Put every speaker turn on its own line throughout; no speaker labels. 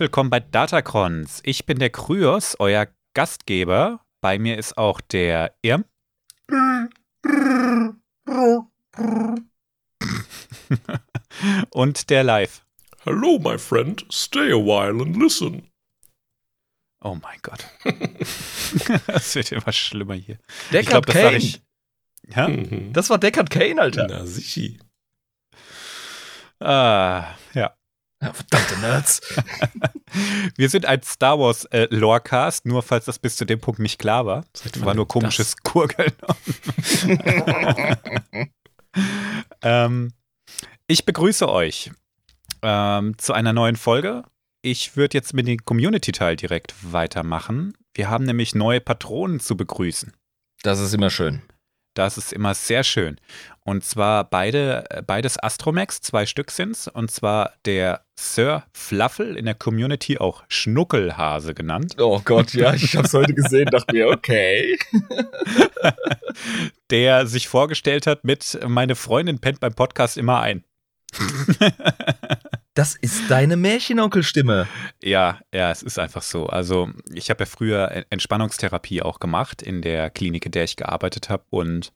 Herzlich willkommen bei Datacrons. Ich bin der Kryos, euer Gastgeber. Bei mir ist auch der Irm. Und der Live.
Hello, my friend. Stay a while and listen.
Oh mein Gott. das wird immer schlimmer hier.
Deckard
ich glaube, das
Kane.
ich. Ja?
Mhm.
Das war Deckard Kane, Alter.
Na, sichi.
Ah, ja.
Verdammte Nerds.
Wir sind ein Star Wars äh, Lorecast, nur falls das bis zu dem Punkt nicht klar war. Das war nur
das?
komisches Gurgeln. ähm, ich begrüße euch ähm, zu einer neuen Folge. Ich würde jetzt mit dem Community-Teil direkt weitermachen. Wir haben nämlich neue Patronen zu begrüßen.
Das ist immer schön.
Das ist immer sehr schön. Und zwar beide, äh, beides Astromex, zwei Stück sind's. Und zwar der Sir Fluffel in der Community auch Schnuckelhase genannt.
Oh Gott, ja, ich hab's heute gesehen, dachte mir, okay.
der sich vorgestellt hat mit Meine Freundin pennt beim Podcast immer ein.
Das ist deine Märchenonkelstimme.
Ja, ja, es ist einfach so. Also ich habe ja früher Entspannungstherapie auch gemacht in der Klinik, in der ich gearbeitet habe. Und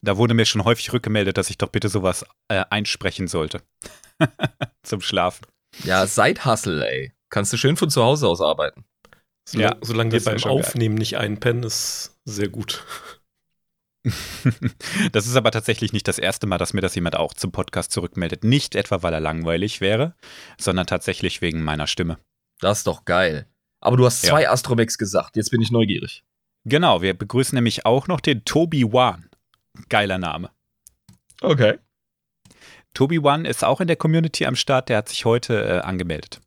da wurde mir schon häufig rückgemeldet, dass ich doch bitte sowas äh, einsprechen sollte. Zum Schlafen.
Ja, Side-Hustle, ey. Kannst du schön von zu Hause aus arbeiten.
Solange,
Ja,
solange
das
wir beim
schon geil.
Aufnehmen nicht einpennen, ist sehr gut.
Das ist aber tatsächlich nicht das erste Mal, dass mir das jemand auch zum Podcast zurückmeldet. Nicht etwa, weil er langweilig wäre, sondern tatsächlich wegen meiner Stimme.
Das ist doch geil. Aber du hast
Ja.
zwei Astromex gesagt. Jetzt bin ich neugierig.
Genau, wir begrüßen nämlich auch noch den Tobi Wan. Geiler Name.
Okay.
Tobi One ist auch in der Community am Start, der hat sich heute äh, angemeldet.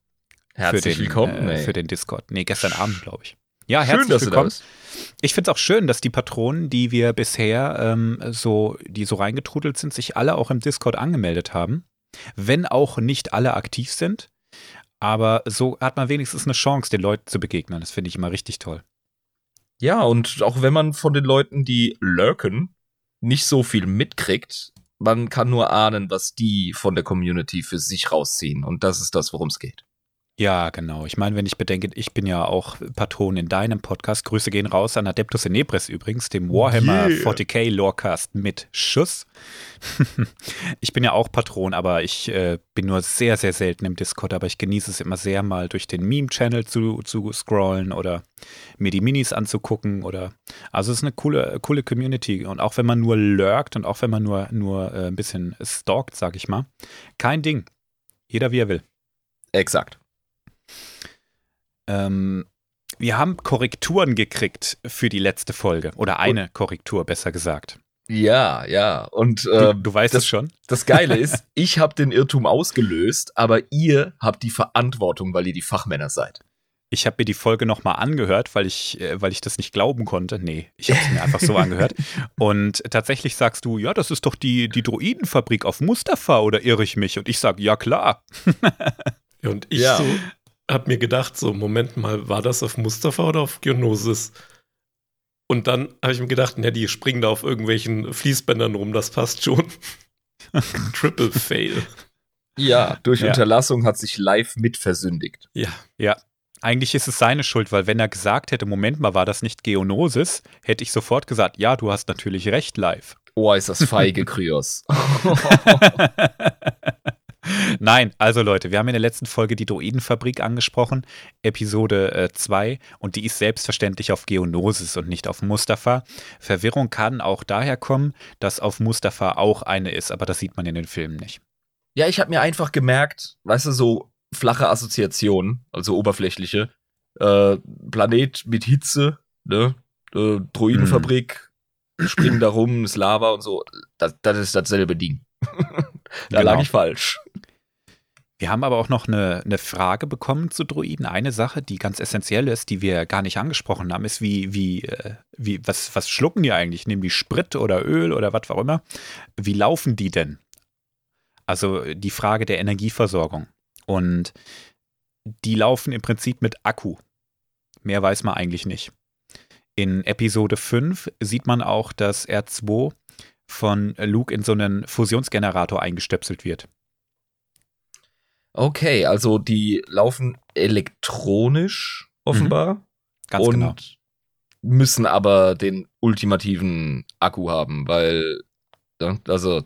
Herzlich
für den,
willkommen,
äh, für den Discord. Nee, gestern Abend, glaube ich. Ja,
Schön,
herzlich
dass du da
willkommen.
bist.
Ich finde es auch schön, dass die Patronen, die wir bisher ähm, so, die so reingetrudelt sind, sich alle auch im Discord angemeldet haben. Wenn auch nicht alle aktiv sind. Aber so hat man wenigstens eine Chance, den Leuten zu begegnen. Das finde ich immer richtig toll.
Ja, und auch wenn man von den Leuten, die lurken, nicht so viel mitkriegt, man kann nur ahnen, was die von der Community für sich rausziehen. Und das ist das, worum es geht.
Ja, genau. Ich meine, wenn ich bedenke, ich bin ja auch Patron in deinem Podcast. Grüße gehen raus an Adeptus Inebris übrigens, dem Warhammer
Yeah.
40k Lorecast mit Schuss. ich bin ja auch Patron, aber ich äh, bin nur sehr, sehr selten im Discord, aber ich genieße es immer sehr, mal durch den Meme-Channel zu, zu scrollen oder mir die Minis anzugucken oder also es ist eine coole, coole Community. Und auch wenn man nur lurkt und auch wenn man nur, nur äh, ein bisschen stalkt, sag ich mal, kein Ding. Jeder wie er will.
Exakt.
Ähm, wir haben Korrekturen gekriegt für die letzte Folge. Oder eine Korrektur, besser gesagt.
Ja, ja. Und
Du,
ähm,
du weißt
das-
es schon.
das Geile ist, ich habe den Irrtum ausgelöst, aber ihr habt die Verantwortung, weil ihr die Fachmänner seid.
Ich habe mir die Folge nochmal angehört, weil ich, äh, weil ich das nicht glauben konnte. Nee, ich habe es mir einfach so angehört. Und tatsächlich sagst du, ja, das ist doch die, die Droidenfabrik auf Mustafa, oder irre ich mich? Und ich sage, ja klar.
Und ich
Ja.
so hab mir gedacht, so, Moment mal, war das auf Mustafa oder auf Geonosis? Und dann habe ich mir gedacht, ja, die springen da auf irgendwelchen Fließbändern rum, das passt schon. Triple Fail.
Ja, durch
Ja.
Unterlassung hat sich live mit versündigt.
Ja,
Ja, eigentlich ist es seine Schuld, weil wenn er gesagt hätte, Moment mal, war das nicht Geonosis, hätte ich sofort gesagt, ja, du hast natürlich recht, live.
Oh, ist das feige, Kryos.
Nein, also Leute, wir haben in der letzten Folge die Droidenfabrik angesprochen, Episode 2, und die ist selbstverständlich auf Geonosis und nicht auf Mustafa. Verwirrung kann auch daher kommen, dass auf Mustafa auch eine ist, aber das sieht man in den Filmen nicht.
Ja, ich habe mir einfach gemerkt, weißt du, so flache Assoziationen, also oberflächliche. Äh, Planet mit Hitze, ne? Äh, Droidenfabrik, springen da rum, ist Lava und so. Das, das ist dasselbe Ding. da
Genau.
lag ich falsch.
Wir haben aber auch noch eine, eine Frage bekommen zu Droiden. Eine Sache, die ganz essentiell ist, die wir gar nicht angesprochen haben, ist, wie, wie, äh, wie, was, was schlucken die eigentlich? Nehmen die Sprit oder Öl oder was auch immer? Wie laufen die denn? Also die Frage der Energieversorgung. Und die laufen im Prinzip mit Akku. Mehr weiß man eigentlich nicht. In Episode 5 sieht man auch, dass R2 von Luke in so einen Fusionsgenerator eingestöpselt wird.
Okay, also die laufen elektronisch offenbar.
Mhm. Ganz
und
genau.
müssen aber den ultimativen Akku haben, weil, also,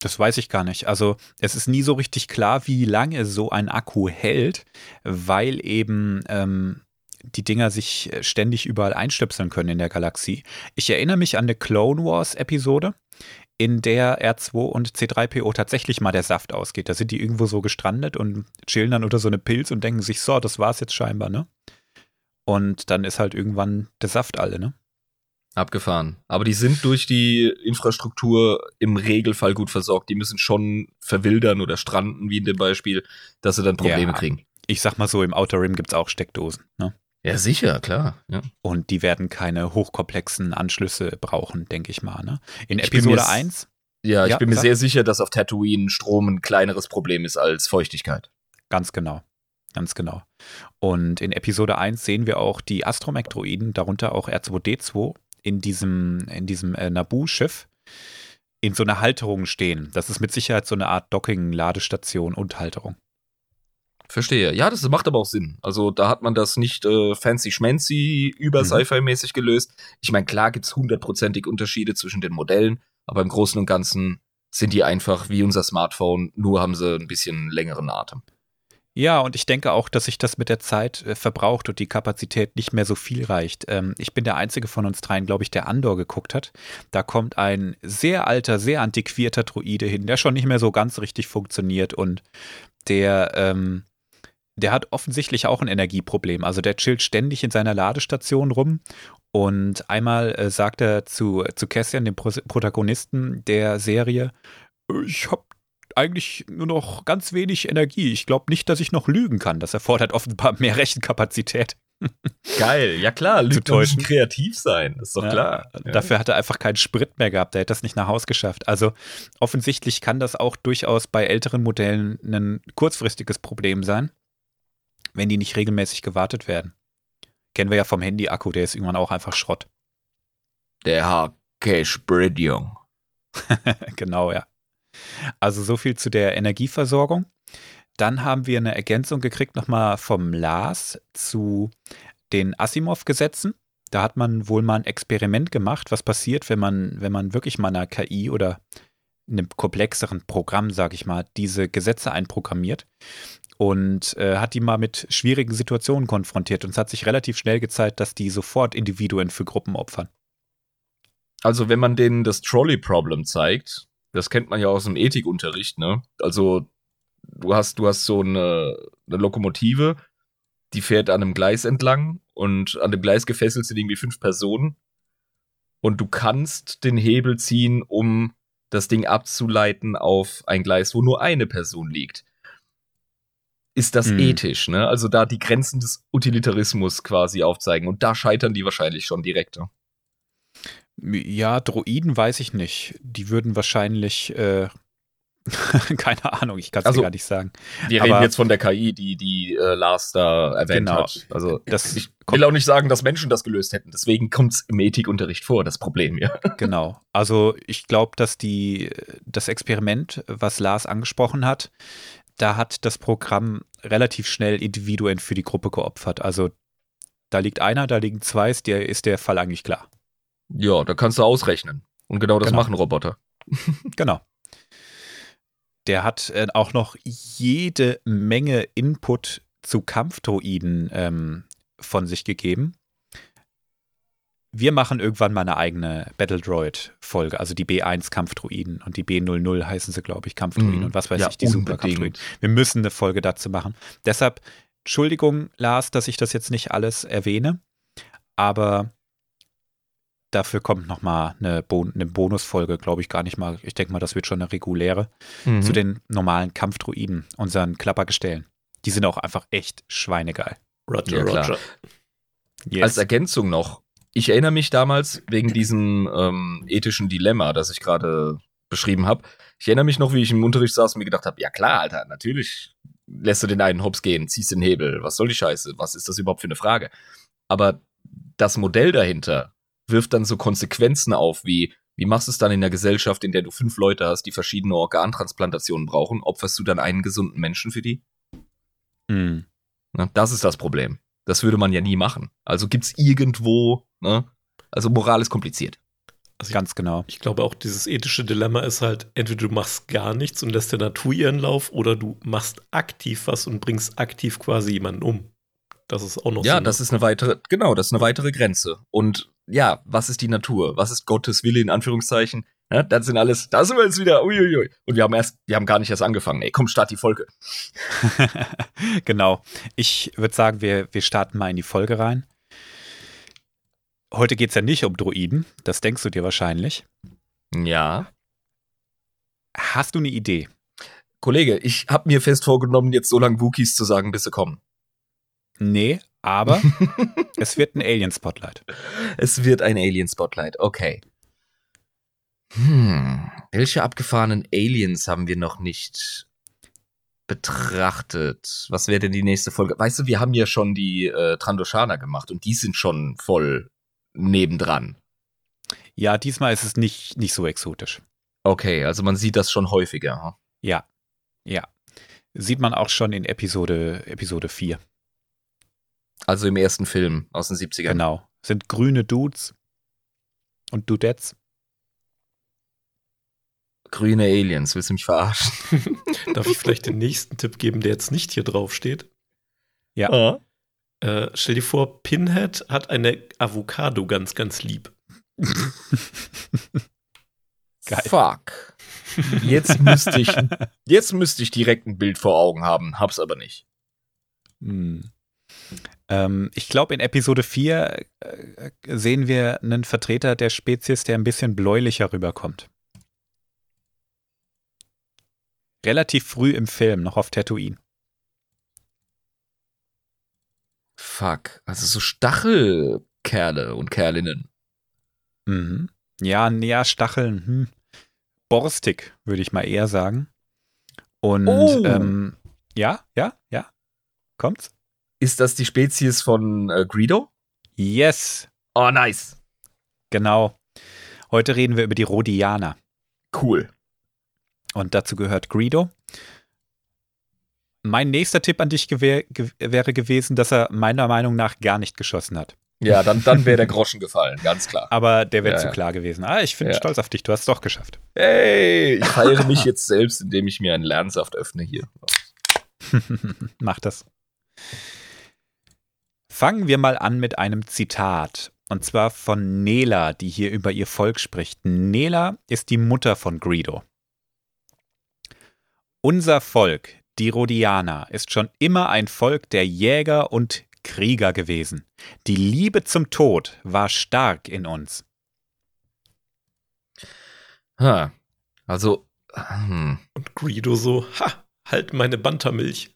Das weiß ich gar nicht. Also es ist nie so richtig klar, wie lange so ein Akku hält, weil eben ähm, die Dinger sich äh, ständig überall einstöpseln können in der Galaxie. Ich erinnere mich an eine Clone Wars Episode, in der R2 und C3PO tatsächlich mal der Saft ausgeht. Da sind die irgendwo so gestrandet und chillen dann unter so eine Pilz und denken sich, so, das war's jetzt scheinbar, ne? Und dann ist halt irgendwann der Saft alle, ne?
abgefahren. Aber die sind durch die Infrastruktur im Regelfall gut versorgt. Die müssen schon verwildern oder stranden, wie in dem Beispiel, dass sie dann Probleme
Ja.
kriegen.
Ich sag mal so, im Outer Rim gibt's auch Steckdosen, ne?
Ja, sicher, klar. Ja.
Und die werden keine hochkomplexen Anschlüsse brauchen, denke ich mal. Ne? In
Ich mir
Episode
s-
1,
Ja, ich
Ja,
bin mir
sag.
sehr sicher, dass auf Tatooine Strom ein kleineres Problem ist als Feuchtigkeit.
ganz genau. Ganz genau. Und in Episode 1 sehen wir auch die Astromech-Droiden, darunter auch R2D2, in diesem, in diesem äh, Naboo-Schiff in so einer Halterung stehen. Das ist mit Sicherheit so eine Art Docking-Ladestation und Halterung.
Verstehe. Ja, das macht aber auch Sinn. Also da hat man das nicht äh, fancy schmancy über
Mhm.
Sci-Fi-mäßig gelöst. Ich meine, klar gibt's hundertprozentig Unterschiede zwischen den Modellen, aber im Großen und Ganzen sind die einfach wie unser Smartphone, nur haben sie ein bisschen längeren Atem.
Ja, und ich denke auch, dass sich das mit der Zeit äh, verbraucht und die Kapazität nicht mehr so viel reicht. Ähm, ich bin der einzige von uns dreien, glaube ich, der Andor geguckt hat. Da kommt ein sehr alter, sehr antiquierter Druide hin, der schon nicht mehr so ganz richtig funktioniert und der, ähm, der hat offensichtlich auch ein Energieproblem. Also der chillt ständig in seiner Ladestation rum und einmal äh, sagt er zu, zu Cassian, dem Pro Protagonisten der Serie, "Äh, ich habe eigentlich nur noch ganz wenig Energie. Ich glaube nicht, dass ich noch lügen kann. Das erfordert offenbar mehr Rechenkapazität.
Geil, ja klar, müssen
müssen
kreativ sein, ist doch
Ja,
klar.
Dafür hat er einfach keinen Sprit mehr gehabt. Er hätte das nicht nach Haus geschafft. Also offensichtlich kann das auch durchaus bei älteren Modellen ein kurzfristiges Problem sein, wenn die nicht regelmäßig gewartet werden. Kennen wir ja vom Handy-Akku, der ist irgendwann auch einfach Schrott.
Der Spridium.
genau, ja. Also so viel zu der Energieversorgung. Dann haben wir eine Ergänzung gekriegt nochmal vom Lars zu den Asimov-Gesetzen. Da hat man wohl mal ein Experiment gemacht, was passiert, wenn man, wenn man wirklich mal einer KI oder einem komplexeren Programm, sage ich mal, diese Gesetze einprogrammiert und äh, hat die mal mit schwierigen Situationen konfrontiert. Und es hat sich relativ schnell gezeigt, dass die sofort Individuen für Gruppen opfern.
Also, wenn man denen das Trolley-Problem zeigt, das kennt man ja aus dem Ethikunterricht, ne? Also, du hast, du hast so eine, eine Lokomotive, die fährt an einem Gleis entlang und an dem Gleis gefesselt sind irgendwie fünf Personen. Und du kannst den Hebel ziehen, um das Ding abzuleiten auf ein Gleis, wo nur eine Person liegt. Ist das
Mhm.
ethisch, ne? Also da die Grenzen des Utilitarismus quasi aufzeigen. Und da scheitern die wahrscheinlich schon direkt. Ne?
Ja, Droiden weiß ich nicht. Die würden wahrscheinlich, äh, keine Ahnung, ich kann es
Also,
gar nicht sagen.
Wir
Aber-
reden jetzt von der KI, die die äh, Lars da erwähnt
Genau.
hat. Also
Das
ich will auch nicht sagen, dass Menschen das gelöst hätten. Deswegen kommt es im Ethikunterricht vor, das Problem, ja.
Genau. Also ich glaube, dass die, das Experiment, was Lars angesprochen hat, da hat das Programm relativ schnell Individuen für die Gruppe geopfert. Also da liegt einer, da liegen zwei, ist der, ist der Fall eigentlich klar.
Ja, da kannst du ausrechnen. Und genau das
Genau.
machen Roboter.
Genau. Der hat äh, auch noch jede Menge Input zu Kampfdroiden ähm, von sich gegeben. Wir machen irgendwann mal eine eigene Battle Droid-Folge, also die B1 Kampfdroiden und die B00 heißen sie, glaube ich, Kampfdroiden
Mhm.
und was weiß
Ja,
ich, die
unbedingt.
Wir müssen eine Folge dazu machen. Deshalb, Entschuldigung, Lars, dass ich das jetzt nicht alles erwähne, aber dafür kommt noch mal eine, Bon eine Bonusfolge, glaube ich gar nicht mal. Ich denke mal, das wird schon eine reguläre
Mhm.
zu den normalen Kampfdruiden, unseren Klappergestellen. Die sind auch einfach echt schweinegeil.
Roger,
Ja.
Roger.
Yes.
Als Ergänzung noch. Ich erinnere mich damals wegen diesem ähm, ethischen Dilemma, das ich gerade beschrieben habe. Ich erinnere mich noch, wie ich im Unterricht saß und mir gedacht habe, ja klar, Alter, natürlich lässt du den einen Hops gehen, ziehst den Hebel. Was soll die Scheiße? Was ist das überhaupt für eine Frage? Aber das Modell dahinter wirft dann so Konsequenzen auf, wie Wie machst du es dann in der Gesellschaft, in der du fünf Leute hast, die verschiedene Organtransplantationen brauchen? Opferst du dann einen gesunden Menschen für die?
Hm.
Ne? Das ist das Problem. Das würde man ja nie machen. Also gibt's irgendwo, ne? Also Moral ist kompliziert.
Also
Ganz genau.
Ich glaube auch, dieses ethische Dilemma ist halt, entweder du machst gar nichts und lässt der Natur ihren Lauf oder du machst aktiv was und bringst aktiv quasi jemanden um. Das ist auch noch
Ja,
so.
das ist eine weitere, genau, das ist eine weitere Grenze. Und ja, was ist die Natur? Was ist Gottes Wille in Anführungszeichen? Ja, das sind alles, da sind wir jetzt wieder, uiuiui. Und wir haben erst, wir haben gar nicht erst angefangen. Ey, komm, start die Folge.
genau. Ich würde sagen, wir, wir starten mal in die Folge rein. Heute geht es ja nicht um Droiden, das denkst du dir wahrscheinlich.
Ja.
Hast du eine Idee?
Kollege, ich habe mir fest vorgenommen, jetzt so lange Wookies zu sagen, bis sie kommen.
Nee, aber es wird ein Alien-Spotlight.
Es wird ein Alien-Spotlight, okay. Hm, welche abgefahrenen Aliens haben wir noch nicht betrachtet? Was wäre denn die nächste Folge? Weißt du, wir haben ja schon die äh, Trandoshana gemacht und die sind schon voll nebendran.
Ja, diesmal ist es nicht, nicht so exotisch.
Okay, also man sieht das schon häufiger. hm?
Ja, ja. Sieht man auch schon in Episode, Episode 4.
Also im ersten Film aus den 70ern.
Genau. Sind grüne Dudes und Dudettes.
Grüne Aliens, willst du mich verarschen?
Darf ich vielleicht den nächsten Tipp geben, der jetzt nicht hier drauf steht?
Ja.
Ah.
Äh, stell dir vor, Pinhead hat eine Avocado ganz, ganz lieb.
Geil.
Fuck. Jetzt müsste ich, jetzt müsste ich direkt ein Bild vor Augen haben, hab's aber nicht.
Hm. Ähm, ich glaube, in Episode 4 äh, sehen wir einen Vertreter der Spezies, der ein bisschen bläulicher rüberkommt. Relativ früh im Film, noch auf Tatooine.
Fuck. Also so Stachelkerle und Kerlinnen.
Mhm. Ja, ja, Stacheln. Hm. Borstig, würde ich mal eher sagen. Und
Oh.
ähm, ja, ja, ja. Kommt's?
Ist das die Spezies von äh, Greedo?
Yes,
Oh, nice.
genau. Heute reden wir über die Rhodianer.
Cool.
Und dazu gehört Greedo. Mein nächster Tipp an dich gewehr, ge wäre gewesen, dass er meiner Meinung nach gar nicht geschossen hat.
Ja, dann, dann wäre der Groschen gefallen, ganz klar.
Aber der wäre
Ja,
zu
ja.
klar gewesen. Ah, ich bin
Ja.
stolz auf dich, du hast es doch geschafft.
Hey, ich feiere mich jetzt selbst, indem ich mir einen Lernsaft öffne hier.
Mach das. Fangen wir mal an mit einem Zitat. Und zwar von Nela, die hier über ihr Volk spricht. Nela ist die Mutter von Greedo. Unser Volk, die Rhodianer, ist schon immer ein Volk der Jäger und Krieger gewesen. Die Liebe zum Tod war stark in uns.
Ha. Also, hm.
Und Greedo so, ha, halt meine Bantermilch.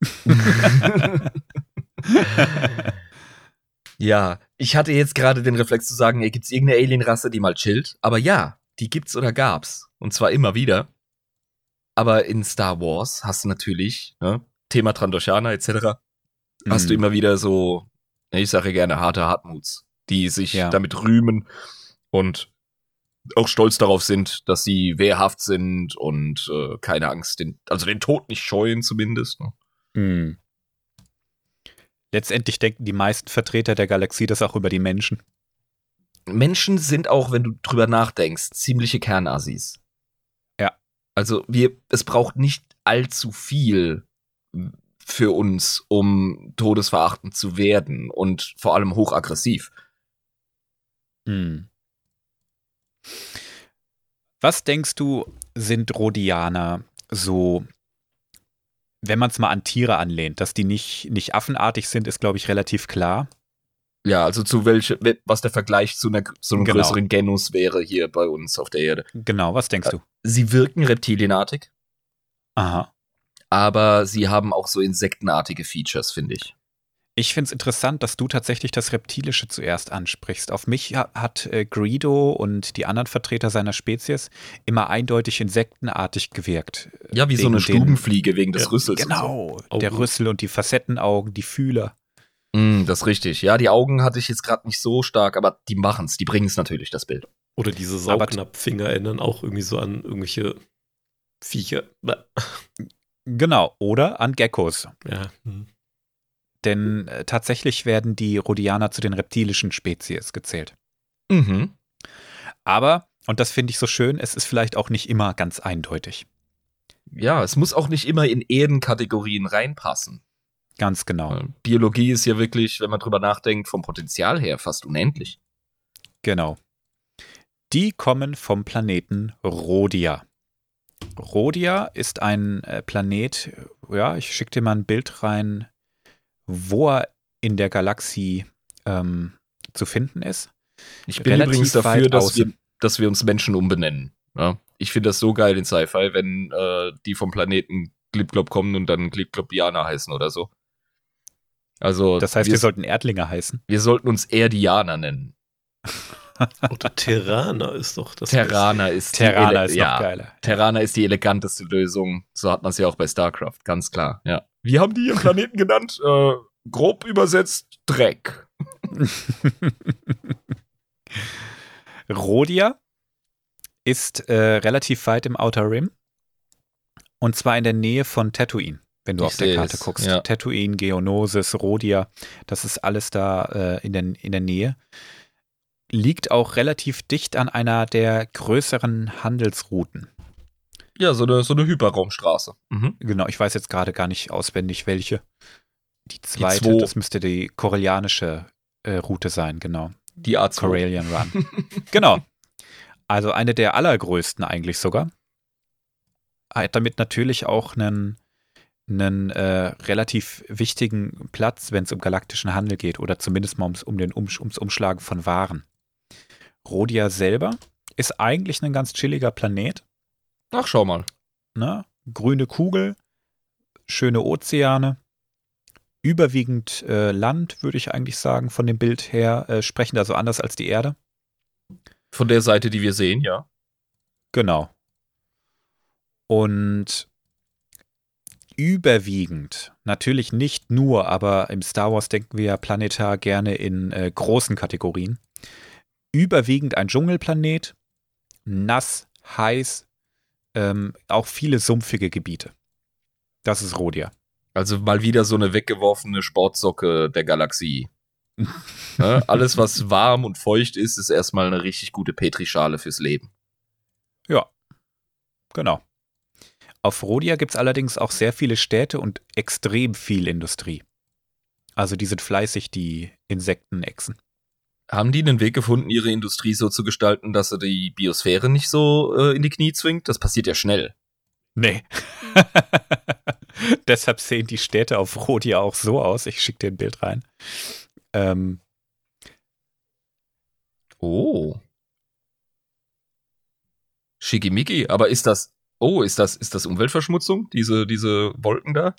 ja, ich hatte jetzt gerade den Reflex zu sagen, ey, gibt's irgendeine Alienrasse, die mal chillt? Aber ja, die gibt's oder gab's. Und zwar immer wieder. Aber in Star Wars hast du natürlich, ne, Thema Trandoshana etc., hast du
Mhm.
immer wieder so, ich sage gerne harte Hartmuts, die sich
Ja.
damit rühmen und auch stolz darauf sind, dass sie wehrhaft sind und äh, keine Angst, den, also den Tod nicht scheuen zumindest. Ne?
Mhm. Letztendlich denken die meisten Vertreter der Galaxie das auch über die Menschen.
Menschen sind auch, wenn du drüber nachdenkst, ziemliche Kernassis. Also wir, es braucht nicht allzu viel für uns, um todesverachtend zu werden und vor allem hochaggressiv.
Hm. Was denkst du, sind Rhodianer so, wenn man es mal an Tiere anlehnt, dass die nicht, nicht affenartig sind, ist, glaube ich, relativ klar.
Ja, also zu welche, was der Vergleich zu, einer, zu einem
Genau.
größeren Genus wäre hier bei uns auf der Erde.
Genau, was denkst du?
Sie wirken reptilienartig,
Aha.
aber sie haben auch so insektenartige Features, finde ich.
Ich finde es interessant, dass du tatsächlich das Reptilische zuerst ansprichst. Auf mich ha- hat äh, Greedo und die anderen Vertreter seiner Spezies immer eindeutig insektenartig gewirkt.
Ja, wie so eine Stubenfliege wegen des
Ja,
Rüssels. so.
Genau,
Augen.
der Rüssel und die Facettenaugen, die Fühler.
Mm, das ist richtig. Ja, die Augen hatte ich jetzt gerade nicht so stark, aber die machen's, die bringen's natürlich, das Bild.
Oder diese Saugnapffinger erinnern auch irgendwie so an irgendwelche Viecher.
Genau, oder an Geckos.
Ja. Hm.
Denn äh, tatsächlich werden die Rhodianer zu den reptilischen Spezies gezählt.
Mhm.
Aber, und das finde ich so schön, es ist vielleicht auch nicht immer ganz eindeutig.
Ja, es muss auch nicht immer in Erdenkategorien reinpassen.
Ganz genau.
Biologie ist ja wirklich, wenn man drüber nachdenkt, vom Potenzial her fast unendlich.
Genau. Die kommen vom Planeten Rhodia. Rhodia ist ein äh, Planet, ja, ich schicke dir mal ein Bild rein, wo er in der Galaxie ähm, zu finden ist.
Ich bin
Relativ
übrigens dafür, dass wir, dass wir uns Menschen umbenennen. Ja? Ich finde das so geil in Sci-Fi, wenn äh, die vom Planeten Glibglob kommen und dann Glibglobianer heißen oder so. Also,
Das heißt,
wir,
wir sollten Erdlinge heißen.
wir sollten uns Erdianer nennen.
Oder Terraner ist doch das.
Terraner ist die
Terraner ist
ja,
noch geiler.
Terraner ist die eleganteste Lösung. So hat man es ja auch bei StarCraft, ganz klar. Ja. Wie haben die ihren Planeten genannt? Äh, grob übersetzt Dreck.
Rhodia ist äh, relativ weit im Outer Rim. Und zwar in der Nähe von Tatooine, wenn du
Ich
auf der Karte
es,
guckst.
ja.
Tatooine, Geonosis, Rhodia, das ist alles da äh, in, der, in der Nähe. Liegt auch relativ dicht an einer der größeren Handelsrouten.
Ja, so eine, so eine Hyperraumstraße. Mhm.
Genau, ich weiß jetzt gerade gar nicht auswendig, welche. Die zweite,
zwei.
das müsste die korellianische äh, Route sein, genau.
Die A2.
Corellian Run. genau. Also eine der allergrößten eigentlich sogar. Hat damit natürlich auch einen, einen äh, relativ wichtigen Platz, wenn es um galaktischen Handel geht oder zumindest mal ums, um den Umsch ums Umschlagen von Waren. Rhodia selber ist eigentlich ein ganz chilliger Planet.
Ach, schau mal.
Ne? Grüne Kugel, schöne Ozeane, überwiegend äh, Land, würde ich eigentlich sagen, von dem Bild her, äh, sprechend also anders als die Erde.
Von der Seite, die wir sehen, ja.
Genau. Und überwiegend, natürlich nicht nur, aber im Star Wars denken wir ja planetar gerne in äh, großen Kategorien. Überwiegend ein Dschungelplanet, nass, heiß, ähm, auch viele sumpfige Gebiete. Das ist Rhodia.
Also mal wieder so eine weggeworfene Sportsocke der Galaxie. ne? Alles, was warm und feucht ist, ist erstmal eine richtig gute Petrischale fürs Leben.
Ja, genau. Auf Rhodia gibt es allerdings auch sehr viele Städte und extrem viel Industrie. Also die sind fleißig, die Insektenechsen.
Haben die einen Weg gefunden, ihre Industrie so zu gestalten, dass sie die Biosphäre nicht so äh, in die Knie zwingt? Das passiert ja schnell.
Nee. Deshalb sehen die Städte auf Rhodia auch so aus. Ich schicke dir ein Bild rein. Ähm,
Oh. Schickimicki, aber ist das, oh, ist das, ist das Umweltverschmutzung, diese, diese Wolken da?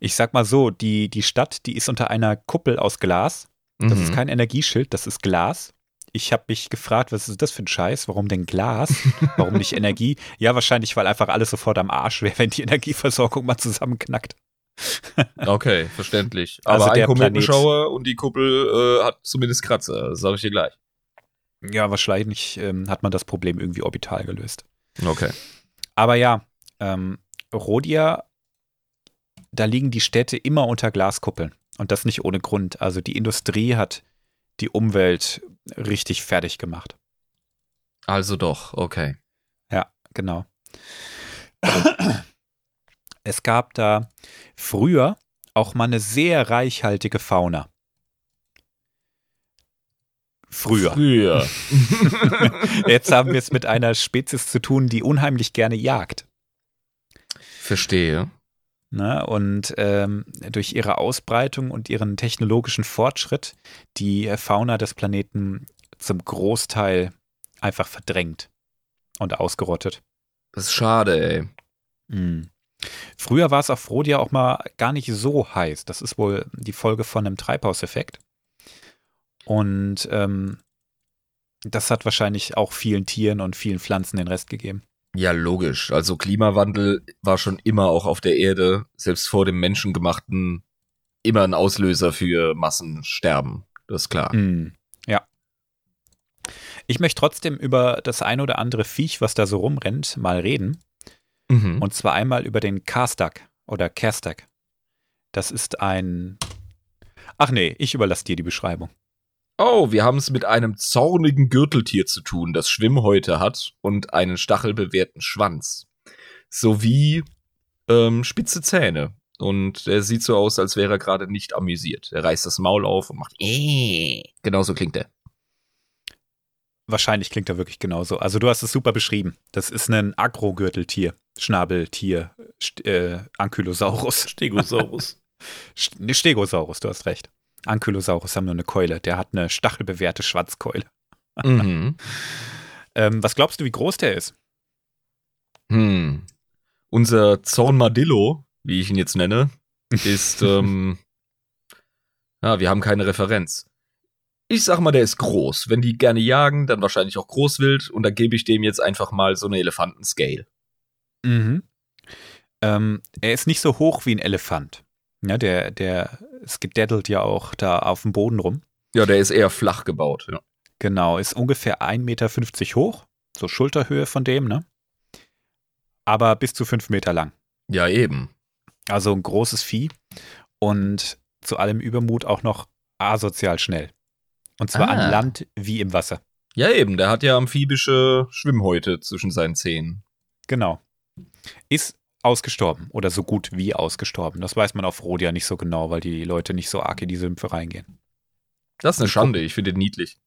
ich sag mal so, die, die Stadt, die ist unter einer Kuppel aus Glas. Das
Mhm.
ist kein Energieschild, das ist Glas. Ich habe mich gefragt, was ist das für ein Scheiß? Warum denn Glas? Warum nicht Energie? Ja, wahrscheinlich, weil einfach alles sofort am Arsch wäre, wenn die Energieversorgung mal zusammenknackt.
Okay, verständlich.
Also
Aber ein
der
Kometenschauer und die Kuppel äh, hat zumindest Kratzer, das sage ich dir gleich.
Ja, wahrscheinlich ähm, hat man das Problem irgendwie orbital gelöst.
Okay.
Aber ja, ähm, Rhodia, da liegen die Städte immer unter Glaskuppeln. Und das nicht ohne Grund. Also die Industrie hat die Umwelt richtig fertig gemacht.
Also doch, okay.
Ja, genau. Es gab da früher auch mal eine sehr reichhaltige Fauna. Früher.
Früher.
Jetzt haben wir es mit einer Spezies zu tun, die unheimlich gerne jagt.
Verstehe.
Ne? Und ähm, durch ihre Ausbreitung und ihren technologischen Fortschritt die Fauna des Planeten zum Großteil einfach verdrängt und ausgerottet.
Das ist schade, ey.
Mhm. Früher war es auf Rhodia auch mal gar nicht so heiß. Das ist wohl die Folge von einem Treibhauseffekt. Und ähm, das hat wahrscheinlich auch vielen Tieren und vielen Pflanzen den Rest gegeben.
Ja, logisch. Also Klimawandel war schon immer auch auf der Erde, selbst vor dem menschengemachten, immer ein Auslöser für Massensterben. Das ist klar.
Mhm. Ja. Ich möchte trotzdem über das ein oder andere Viech, was da so rumrennt, mal reden.
Mhm.
Und zwar einmal über den Karstak oder Kerstak. Das ist ein. Ach nee, ich überlasse dir die Beschreibung.
Oh, wir haben es mit einem zornigen Gürteltier zu tun, das Schwimmhäute hat und einen stachelbewehrten Schwanz. Sowie ähm, spitze Zähne. Und er sieht so aus, als wäre er gerade nicht amüsiert. Er reißt das Maul auf und macht äh. Genauso klingt er.
Wahrscheinlich klingt er wirklich genauso. Also du hast es super beschrieben. Das ist ein Agrogürteltier, Schnabeltier, St äh, Ankylosaurus.
Stegosaurus.
St Stegosaurus, du hast recht. Ankylosaurus haben nur eine Keule. Der hat eine stachelbewehrte Schwanzkeule.
Mhm.
Ähm, was glaubst du, wie groß der ist?
Hm. Unser Zornmadillo, wie ich ihn jetzt nenne, ist, ähm, ja, wir haben keine Referenz. Ich sag mal, der ist groß. Wenn die gerne jagen, dann wahrscheinlich auch Großwild und da gebe ich dem jetzt einfach mal so eine Elefantenscale.
Mhm. Ähm, er ist nicht so hoch wie ein Elefant. Ja, der, der skedaddelt ja auch da auf dem Boden rum.
Ja, der ist eher flach gebaut. Ja.
Genau, ist ungefähr 1,50 Meter hoch. So Schulterhöhe von dem, ne? Aber bis zu 5 Meter lang.
ja, eben.
Also ein großes Vieh und zu allem Übermut auch noch asozial schnell. Und zwar
Ah.
an Land wie im Wasser.
Ja, eben. Der hat ja amphibische Schwimmhäute zwischen seinen Zähnen.
Genau. Ist ausgestorben oder so gut wie ausgestorben. Das weiß man auf Rodia nicht so genau, weil die Leute nicht so arg in die Sümpfe reingehen.
Das ist eine Schande. Ich finde den niedlich.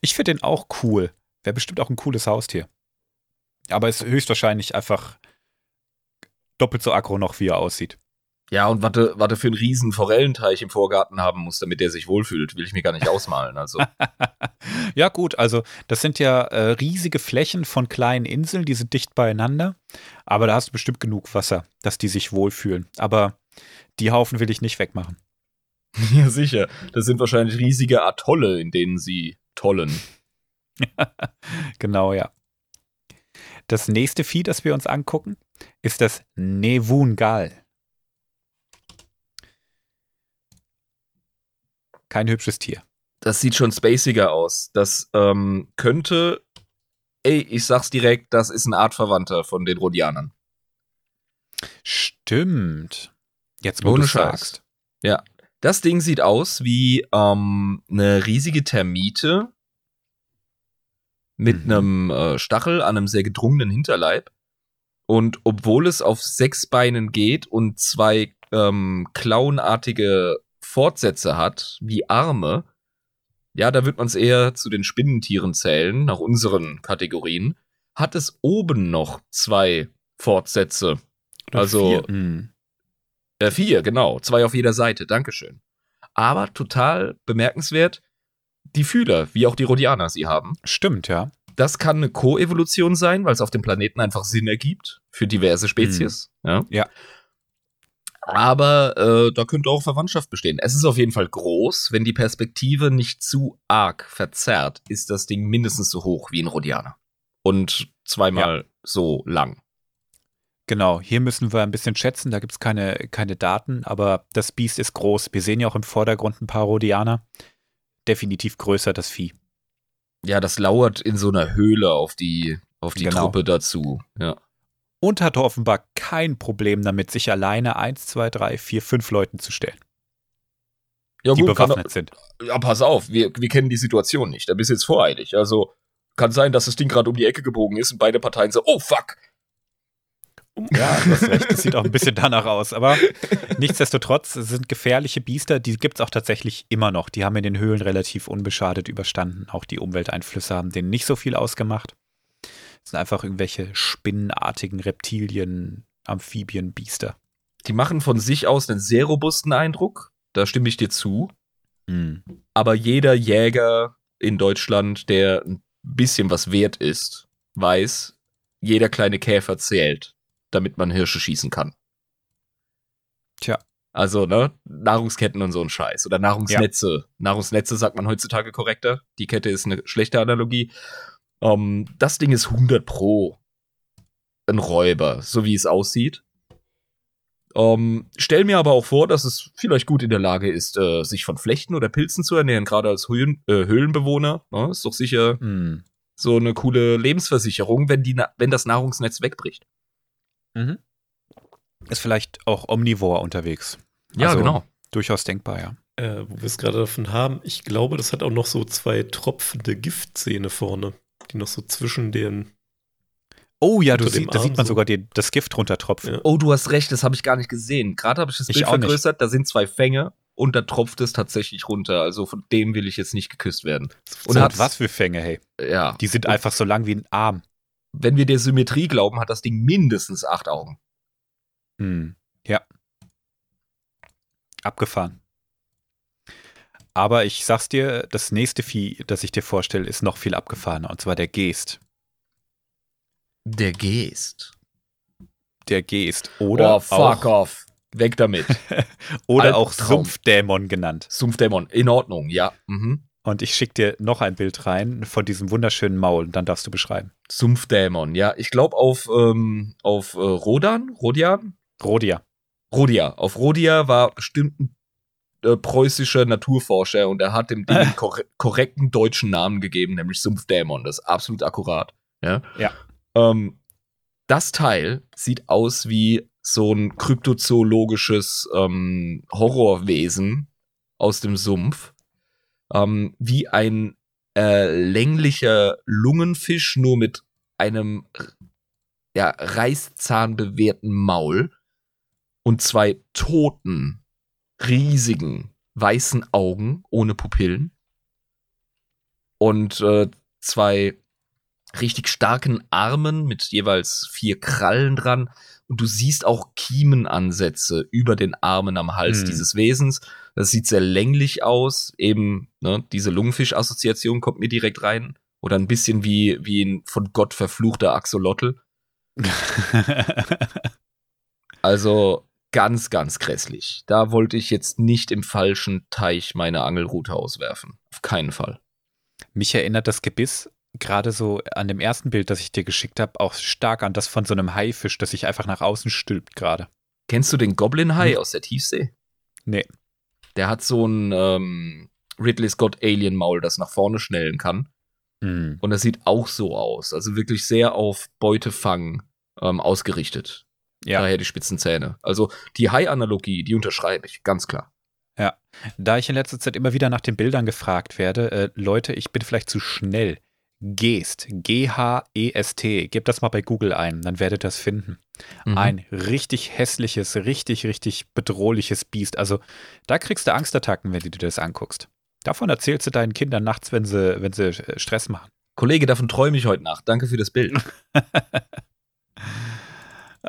Ich finde den auch cool. Wäre bestimmt auch ein cooles Haustier. Aber ist höchstwahrscheinlich einfach doppelt so aggro noch, wie er aussieht.
Ja, und warte, warte für einen riesen Forellenteich im Vorgarten haben muss, damit der sich wohlfühlt, will ich mir gar nicht ausmalen. Also,
ja, gut, also das sind ja äh, riesige Flächen von kleinen Inseln, die sind dicht beieinander. Aber da hast du bestimmt genug Wasser, dass die sich wohlfühlen. Aber die Haufen will ich nicht wegmachen.
ja, sicher. Das sind wahrscheinlich riesige Atolle, in denen sie tollen.
Genau, ja. Das nächste Vieh, das wir uns angucken, ist das Nevungal. Kein hübsches Tier.
Das sieht schon spaciger aus. Das ähm, könnte, ey, ich sag's direkt, das ist ein Artverwandter von den Rhodianern.
Stimmt. Jetzt, wo
Ohne
du sagst.
Das Ding sieht aus wie ähm, eine riesige Termite mit
Mhm.
einem äh, Stachel an einem sehr gedrungenen Hinterleib. Und obwohl es auf sechs Beinen geht und zwei ähm, klauenartige Fortsätze hat, wie Arme, ja, da wird man es eher zu den Spinnentieren zählen, nach unseren Kategorien, hat es oben noch zwei Fortsätze.
Oder
Also-
vier. Hm.
Äh, vier, genau. Zwei auf jeder Seite. Dankeschön. Aber total bemerkenswert, die Fühler, wie auch die Rhodianer sie haben.
Stimmt, ja.
Das kann eine Koevolution sein, weil es auf dem Planeten einfach Sinn ergibt für diverse Spezies. Ja.
Ja.
Aber äh, da könnte auch Verwandtschaft bestehen. Es ist auf jeden Fall groß. Wenn die Perspektive nicht zu arg verzerrt, ist das Ding mindestens so hoch wie ein Rhodianer. Und zweimal so lang.
Genau, hier müssen wir ein bisschen schätzen, da gibt es keine, keine Daten, aber das Biest ist groß. Wir sehen ja auch im Vordergrund ein paar Rhodianer. Definitiv größer, das Vieh.
Ja, das lauert in so einer Höhle auf die, auf die
Genau.
Truppe dazu. Ja.
Und hatte offenbar kein Problem damit, sich alleine eins, zwei, drei, vier, fünf Leuten zu stellen,
Ja,
die
gut, kann,
bewaffnet sind.
ja, pass auf, wir, wir kennen die Situation nicht. Da bist du jetzt voreilig. Also kann sein, dass das Ding gerade um die Ecke gebogen ist und beide Parteien so, oh fuck.
Ja, du hast recht, das sieht auch ein bisschen danach aus. Aber nichtsdestotrotz es sind gefährliche Biester, die gibt es auch tatsächlich immer noch. Die haben in den Höhlen relativ unbeschadet überstanden. Auch die Umwelteinflüsse haben denen nicht so viel ausgemacht. Sind einfach irgendwelche spinnenartigen Reptilien, Amphibien, Biester.
Die machen von sich aus einen sehr robusten Eindruck. Da stimme ich dir zu.
Hm.
Aber jeder Jäger in Deutschland, der ein bisschen was wert ist, weiß, jeder kleine Käfer zählt, damit man Hirsche schießen kann.
Tja.
Also, ne, Nahrungsketten und so ein Scheiß. Oder Nahrungsnetze. Nahrungsnetze sagt man heutzutage korrekter. Die Kette ist eine schlechte Analogie. Ähm, das Ding ist 100 pro ein Räuber, so wie es aussieht. Ähm, stell mir aber auch vor, dass es vielleicht gut in der Lage ist, äh, sich von Flechten oder Pilzen zu ernähren, gerade als Höhlen, äh, Höhlenbewohner. Ne? Ist doch sicher
Hm.
so eine coole Lebensversicherung, wenn, die, Na- wenn das Nahrungsnetz wegbricht.
Mhm. Ist vielleicht auch omnivor unterwegs.
Ja,
Also-
genau.
Durchaus denkbar, ja.
Äh, wo wir es gerade davon haben, ich glaube, das hat auch noch so zwei tropfende Giftzähne vorne, die noch so zwischen den.
Oh ja, du sie, da
Arm
sieht man
so.
sogar die, das Gift runtertropfen.
Ja.
Oh, du hast recht, das habe ich gar nicht gesehen. Gerade habe ich das
Ich
Bild
nicht.
vergrößert, da sind zwei Fänge und da tropft es tatsächlich runter. Also von dem will ich jetzt nicht geküsst werden. Und hat's-
was für Fänge, hey.
Ja.
Die sind
Und
einfach so lang wie ein Arm.
Wenn wir der Symmetrie glauben, hat das Ding mindestens acht Augen.
Hm. Ja. Abgefahren. Aber ich sag's dir, das nächste Vieh, das ich dir vorstelle, ist noch viel abgefahrener. Und zwar der Geest.
Der Geest.
Der Geest. Oder
oh, fuck
auch,
off. Weg damit.
oder auch
Albtraum.
Sumpfdämon genannt.
Sumpfdämon. In Ordnung, ja. Mhm.
Und ich schick dir noch ein Bild rein von diesem wunderschönen Maul. Und dann darfst du beschreiben.
Sumpfdämon, ja. Ich glaube auf, ähm, auf äh, Rodan, Rodian?
Rodia.
Rodia. Auf Rodia war bestimmt ein äh, preußischer Naturforscher und er hat dem Ding einen korre korrekten deutschen Namen gegeben, nämlich Sumpfdämon. Das ist absolut akkurat. Ja.
Ja.
Ähm, das Teil sieht aus wie so ein kryptozoologisches ähm, Horrorwesen aus dem Sumpf. Ähm, wie ein äh, länglicher Lungenfisch, nur mit einem ja, reißzahnbewehrten Maul und zwei toten, riesigen, weißen Augen ohne Pupillen und äh, zwei richtig starken Armen mit jeweils vier Krallen dran und du siehst auch Kiemenansätze über den Armen am Hals
Hm.
dieses Wesens. Das sieht sehr länglich aus, eben ne, diese Lungenfisch-Assoziation kommt mir direkt rein oder ein bisschen wie wie ein von Gott verfluchter Axolotl. Also ganz, ganz grässlich. Da wollte ich jetzt nicht im falschen Teich meine Angelrute auswerfen. Auf keinen Fall.
Mich erinnert das Gebiss gerade so an dem ersten Bild, das ich dir geschickt habe, auch stark an das von so einem Haifisch, das sich einfach nach außen stülpt gerade.
Kennst du den Goblin Hai
Hm.
aus der Tiefsee?
Nee.
Der hat so ein ähm, Ridley Scott Alien Maul, das nach vorne schnellen kann.
Hm.
Und das sieht auch so aus. Also wirklich sehr auf Beutefang ähm, ausgerichtet.
Ja.
Daher die spitzen Zähne. Also die Hai-Analogie, die unterschreibe ich, ganz klar.
Da ich in letzter Zeit immer wieder nach den Bildern gefragt werde, äh, Leute, ich bin vielleicht zu schnell. Geest, G-H-E-S-T, gebt das mal bei Google ein, dann werdet ihr das finden.
Mhm.
Ein richtig hässliches, richtig, richtig bedrohliches Biest. Also da kriegst du Angstattacken, wenn du dir das anguckst. Davon erzählst du deinen Kindern nachts, wenn sie, wenn sie äh, Stress machen.
Kollege, davon träume ich heute Nacht. Danke für das Bild.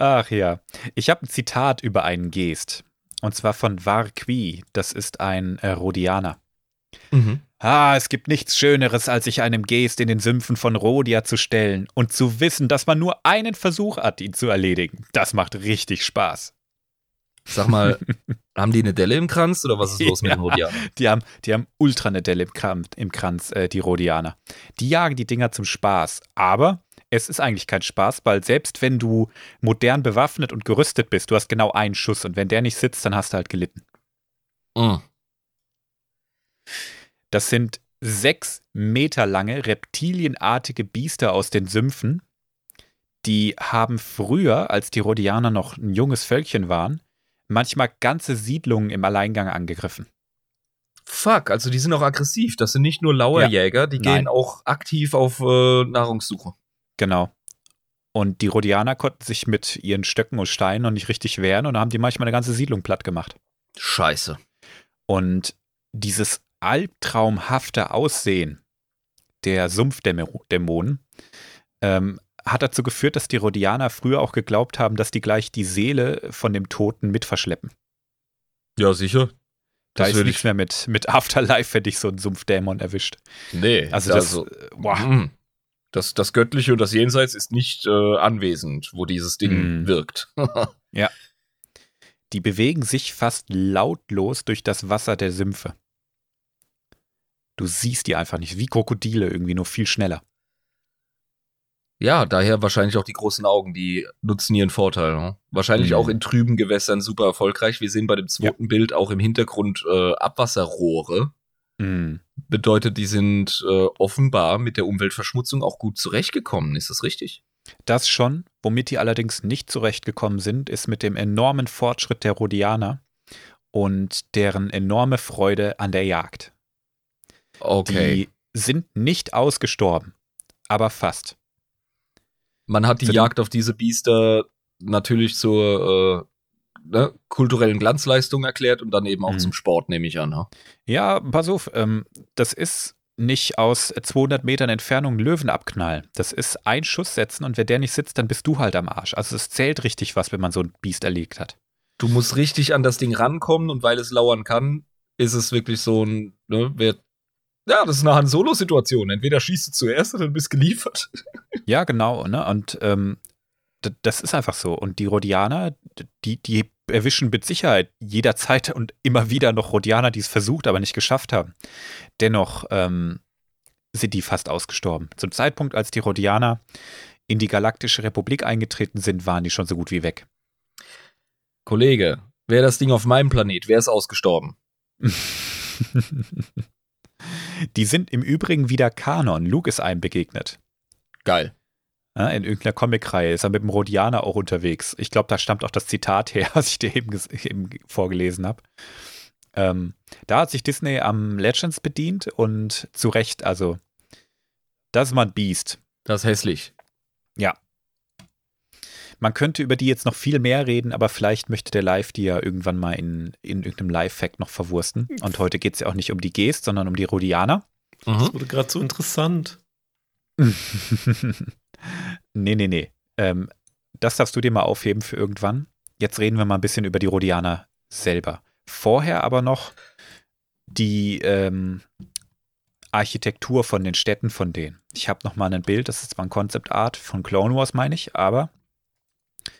Ach ja. Ich habe ein Zitat über einen Geest. Und zwar von Varqui. Das ist ein äh, Rhodianer.
mhm.
Ah, es gibt nichts Schöneres, als sich einem Geest in den Sümpfen von Rhodia zu stellen und zu wissen, dass man nur einen Versuch hat, ihn zu erledigen. Das macht richtig Spaß.
Sag mal, haben die eine Delle im Kranz oder was ist los mit
Ja.
den Rhodianern?
Die haben, die haben ultra eine Delle im Kranz, im Kranz äh, die Rhodianer. Die jagen die Dinger zum Spaß. Aber es ist eigentlich kein Spaß, weil selbst wenn du modern bewaffnet und gerüstet bist, du hast genau einen Schuss und wenn der nicht sitzt, dann hast du halt gelitten.
Mhm.
Das sind sechs Meter lange reptilienartige Biester aus den Sümpfen. Die haben früher, als die Rhodianer noch ein junges Völkchen waren, manchmal ganze Siedlungen im Alleingang angegriffen.
Fuck, also die sind auch aggressiv. Das sind nicht nur Lauerjäger, die
Nein.
gehen auch aktiv auf äh, Nahrungssuche.
Genau. Und die Rhodianer konnten sich mit ihren Stöcken und Steinen noch nicht richtig wehren und haben die manchmal eine ganze Siedlung platt gemacht.
Scheiße.
Und dieses albtraumhafte Aussehen der Sumpfdämonen ähm, hat dazu geführt, dass die Rhodianer früher auch geglaubt haben, dass die gleich die Seele von dem Toten mit verschleppen.
Ja, sicher.
Da
Das
ist nichts
ich.
mehr mit, mit Afterlife, wenn dich so ein Sumpfdämon erwischt.
Nee,
Also das, äh, boah,
Mhm. Das, das Göttliche und das Jenseits ist nicht äh, anwesend, wo dieses Ding
Mhm.
wirkt.
die bewegen sich fast lautlos durch das Wasser der Sümpfe. Du siehst die einfach nicht, wie Krokodile irgendwie, nur viel schneller.
ja, daher wahrscheinlich auch die großen Augen, die nutzen ihren Vorteil. Ne? Wahrscheinlich
Mhm.
auch in trüben Gewässern super erfolgreich. Wir sehen bei dem zweiten Bild auch im Hintergrund äh, Abwasserrohre.
Mhm.
Bedeutet, die sind äh, offenbar mit der Umweltverschmutzung auch gut zurechtgekommen. Ist das richtig?
Das schon. Womit die allerdings nicht zurechtgekommen sind, ist mit dem enormen Fortschritt der Rhodianer und deren enorme Freude an der Jagd.
Okay.
Die sind nicht ausgestorben, aber fast.
Man hat die Jagd auf diese Biester natürlich zur äh, ne, kulturellen Glanzleistung erklärt und dann eben auch
Mhm.
zum Sport, nehme ich an. Ne?
Ja, pass auf, ähm, das ist nicht aus 200 Metern Entfernung Löwen abknallen. Das ist ein Schuss setzen und wenn der nicht sitzt, dann bist du halt am Arsch. Also es zählt richtig was, wenn man so ein Biest erlegt hat.
Du musst richtig an das Ding rankommen und weil es lauern kann, ist es wirklich so ein, ne, wer, ja, das ist eine Han-Solo-Situation. Entweder schießt du zuerst oder du bist geliefert.
Ja, genau, ne? Und ähm, das ist einfach so. Und die Rhodianer, d- die, die erwischen mit Sicherheit jederzeit und immer wieder noch Rhodianer, die es versucht, aber nicht geschafft haben. Dennoch ähm, sind die fast ausgestorben. Zum Zeitpunkt, als die Rhodianer in die Galaktische Republik eingetreten sind, waren die schon so gut wie weg.
Kollege, wäre das Ding auf meinem Planet, wäre es ausgestorben.
die sind im Übrigen wieder Kanon. Luke ist einem begegnet.
Geil.
Ja, in irgendeiner Comicreihe ist er mit dem Rhodianer auch unterwegs. Ich glaube, da stammt auch das Zitat her, was ich dir eben, eben vorgelesen habe. Ähm, da hat sich Disney am Legends bedient und zu Recht, also, das ist mal ein Biest.
Das ist hässlich.
Man könnte über die jetzt noch viel mehr reden, aber vielleicht möchte der Live die ja irgendwann mal in, in irgendeinem Live-Fact noch verwursten. Und heute geht es ja auch nicht um die Geest, sondern um die Rhodianer.
Das wurde gerade so interessant.
nee, nee, nee. Ähm, das darfst du dir mal aufheben für irgendwann. Jetzt reden wir mal ein bisschen über die Rhodianer selber. Vorher aber noch die ähm, Architektur von den Städten von denen. Ich habe noch mal ein Bild, das ist zwar ein Concept Art von Clone Wars, meine ich, aber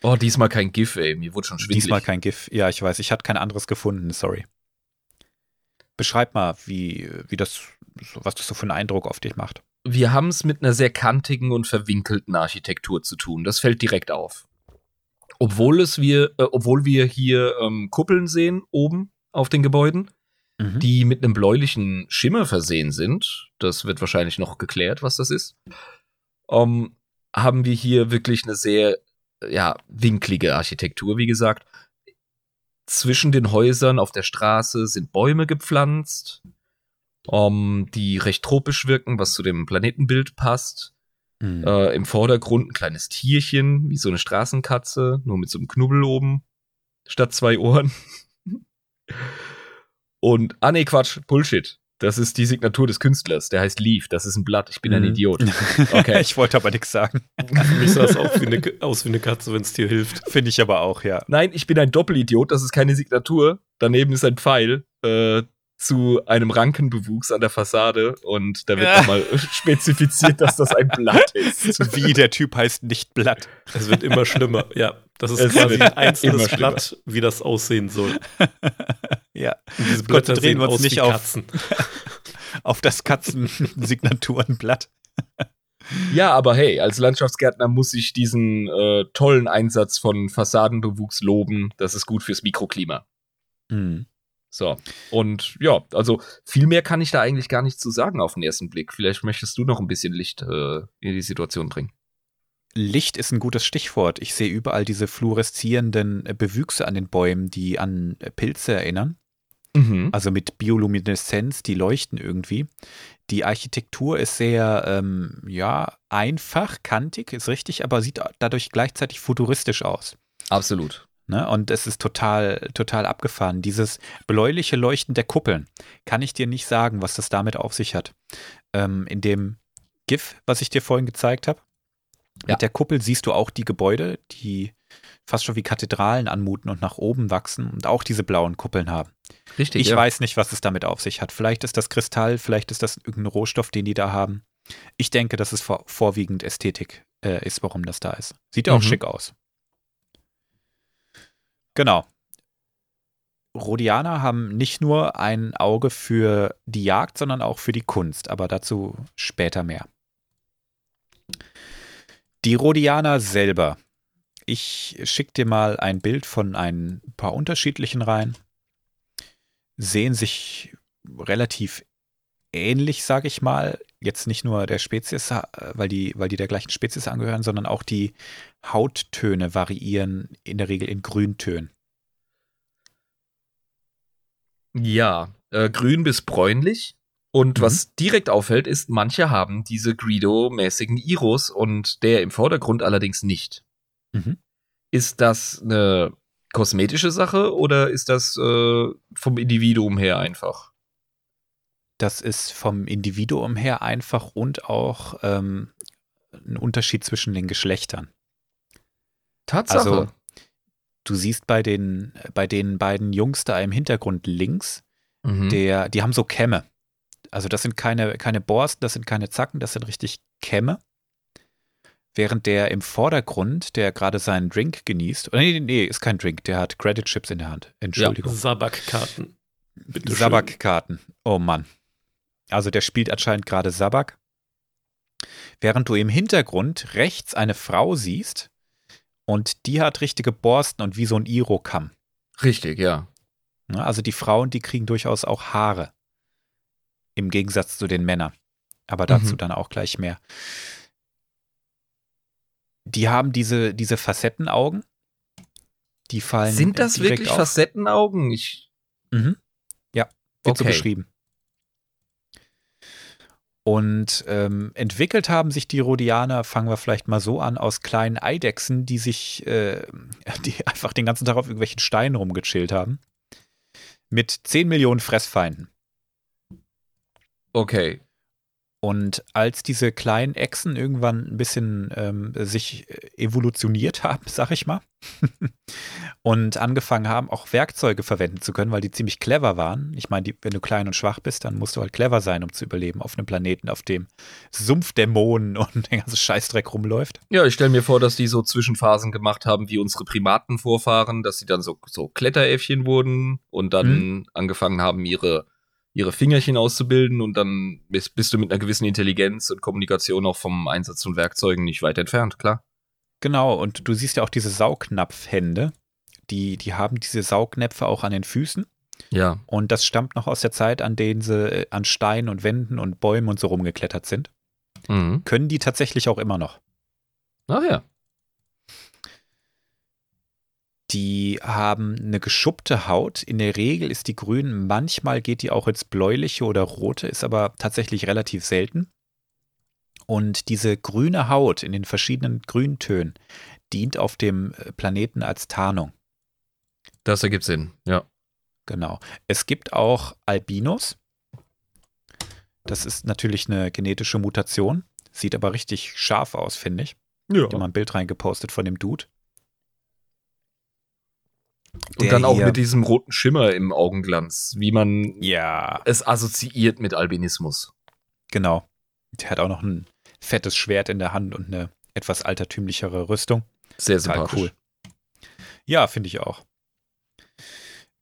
Oh, diesmal kein GIF, ey. Mir wurde schon schwindelig.
diesmal kein GIF. Ja, ich weiß, ich hatte kein anderes gefunden, sorry. Beschreib mal, wie, wie das, was das so für einen Eindruck auf dich macht.
Wir haben es mit einer sehr kantigen und verwinkelten Architektur zu tun. Das fällt direkt auf. Obwohl es wir, äh, obwohl wir hier ähm, Kuppeln sehen oben auf den Gebäuden,
Mhm.
die mit einem bläulichen Schimmer versehen sind. Das wird wahrscheinlich noch geklärt, was das ist. Ähm, haben wir hier wirklich eine sehr ja, winklige Architektur, wie gesagt. Zwischen den Häusern auf der Straße sind Bäume gepflanzt, ähm, die recht tropisch wirken, was zu dem Planetenbild passt.
Mhm.
Äh, Im Vordergrund ein kleines Tierchen, wie so eine Straßenkatze, nur mit so einem Knubbel oben, statt zwei Ohren. Und, ah nee, Quatsch, Bullshit. Das ist die Signatur des Künstlers. Der heißt Leaf. Das ist ein Blatt. Ich bin ein
Mhm.
Idiot. Okay.
ich wollte aber nichts sagen.
Für mich sah es auch wie eine, aus wie eine Katze, wenn es dir hilft.
Finde ich aber auch, ja.
Nein, ich bin ein Doppelidiot. Das ist keine Signatur. Daneben ist ein Pfeil äh, zu einem Rankenbewuchs an der Fassade. Und da wird
Ja.
nochmal spezifiziert, dass das ein Blatt ist.
Wie der Typ heißt nicht Blatt.
Es wird immer schlimmer. Ja, das ist
Es
quasi ein einzelnes. Blatt, wie das aussehen soll.
Ja.
Und diese Blätter
Konzentrieren
sehen
wir uns
aus
nicht
wie
auf-
Katzen.
Auf das Katzensignaturenblatt.
Ja, aber hey, als Landschaftsgärtner muss ich diesen äh, tollen Einsatz von Fassadenbewuchs loben. Das ist gut fürs Mikroklima.
Mhm.
So. Und ja, also viel mehr kann ich da eigentlich gar nicht zu sagen auf den ersten Blick. Vielleicht möchtest du noch ein bisschen Licht äh, in die Situation bringen.
Licht ist ein gutes Stichwort. Ich sehe überall diese fluoreszierenden äh, Bewüchse an den Bäumen, die an äh, Pilze erinnern.
Mhm.
Also mit Biolumineszenz, die leuchten irgendwie. Die Architektur ist sehr, ähm, ja, einfach, kantig, ist richtig, aber sieht dadurch gleichzeitig futuristisch aus.
Absolut.
Ne? Und es ist total, total abgefahren. Dieses bläuliche Leuchten der Kuppeln, kann ich dir nicht sagen, was das damit auf sich hat. Ähm, in dem GIF, was ich dir vorhin gezeigt habe,
Ja.
mit der Kuppel siehst du auch die Gebäude, die fast schon wie Kathedralen anmuten und nach oben wachsen und auch diese blauen Kuppeln haben.
Richtig.
Ich
ja.
weiß nicht, was es damit auf sich hat. Vielleicht ist das Kristall, vielleicht ist das irgendein Rohstoff, den die da haben. Ich denke, dass es vor, vorwiegend Ästhetik äh, ist, warum das da ist. Sieht ja auch
Mhm.
schick aus. Genau. Rhodianer haben nicht nur ein Auge für die Jagd, sondern auch für die Kunst, aber dazu später mehr. Die Rhodianer selber. Ich schicke dir mal ein Bild von ein paar unterschiedlichen Reihen. Sehen sich relativ ähnlich, sage ich mal. Jetzt nicht nur der Spezies, äh, weil die, weil die der gleichen Spezies angehören, sondern auch die Hauttöne variieren in der Regel in Grüntönen.
Ja, äh, grün bis bräunlich. Und
Mhm.
was direkt auffällt, ist, manche haben diese Greedo-mäßigen Iros und der im Vordergrund allerdings nicht.
Mhm.
Ist das eine kosmetische Sache oder ist das äh, vom Individuum her einfach?
Das ist vom Individuum her einfach und auch ähm, ein Unterschied zwischen den Geschlechtern.
Tatsache.
Also, du siehst bei den, bei den beiden Jungs da im Hintergrund links,
mhm.
der, die haben so Kämme. Also das sind keine, keine Borsten, das sind keine Zacken, das sind richtig Kämme. Während der im Vordergrund, der gerade seinen Drink genießt, oder nee, nee, nee, ist kein Drink, der hat Credit Chips in der Hand. Entschuldigung.
Sabak-Karten. Bitte schön.
Sabak-Karten. Oh Mann. Also der spielt anscheinend gerade Sabak. Während du im Hintergrund rechts eine Frau siehst und die hat richtige Borsten und wie so ein Iro-Kamm.
Richtig, ja.
Ne, Also die Frauen, die kriegen durchaus auch Haare. Im Gegensatz zu den Männern. Aber dazu
Mhm.
dann auch gleich mehr. Die haben diese, diese Facettenaugen. Die fallen.
Sind das wirklich
auf.
Facettenaugen? Ich,
Mhm. Ja, wird so
Okay.
beschrieben. Und ähm, entwickelt haben sich die Rhodianer, fangen wir vielleicht mal so an, aus kleinen Eidechsen, die sich, äh, die einfach den ganzen Tag auf irgendwelchen Steinen rumgechillt haben. Mit 10 Millionen Fressfeinden.
okay.
Und als diese kleinen Echsen irgendwann ein bisschen ähm, sich evolutioniert haben, sag ich mal, und angefangen haben, auch Werkzeuge verwenden zu können, weil die ziemlich clever waren. Ich meine, die- wenn du klein und schwach bist, dann musst du halt clever sein, um zu überleben auf einem Planeten, auf dem Sumpfdämonen und der ganze Scheißdreck rumläuft.
Ja, ich stelle mir vor, dass die so Zwischenphasen gemacht haben wie unsere Primatenvorfahren, dass sie dann so, so Kletteräffchen wurden und dann angefangen haben, ihre, ihre Fingerchen auszubilden und dann bist, bist du mit einer gewissen Intelligenz und Kommunikation auch vom Einsatz von Werkzeugen nicht weit entfernt, klar.
Genau, und du siehst ja auch diese Saugnapfhände. Die, die haben diese Saugnäpfe auch an den Füßen.
Ja.
Und das stammt noch aus der Zeit, an denen sie äh, an Steinen und Wänden und Bäumen und so rumgeklettert sind.
Mhm.
Können die tatsächlich auch immer noch.
Ach ja.
Die haben eine geschuppte Haut. In der Regel ist die grün, manchmal geht die auch ins bläuliche oder rote, ist aber tatsächlich relativ selten. Und diese grüne Haut in den verschiedenen Grüntönen dient auf dem äh, Planeten als Tarnung.
Das ergibt Sinn, ja.
Genau. Es gibt auch Albinos. Das ist natürlich eine genetische Mutation. Sieht aber richtig scharf aus, finde ich.
Ja.
Ich habe mal ein Bild reingepostet von dem Dude.
Und dann auch mit diesem roten Schimmer im Augenglanz, wie man
Ja,
es assoziiert mit Albinismus.
genau. Der hat auch noch ein fettes Schwert in der Hand und eine etwas altertümlichere Rüstung.
Sehr sympathisch.
cool. Ja, finde ich auch.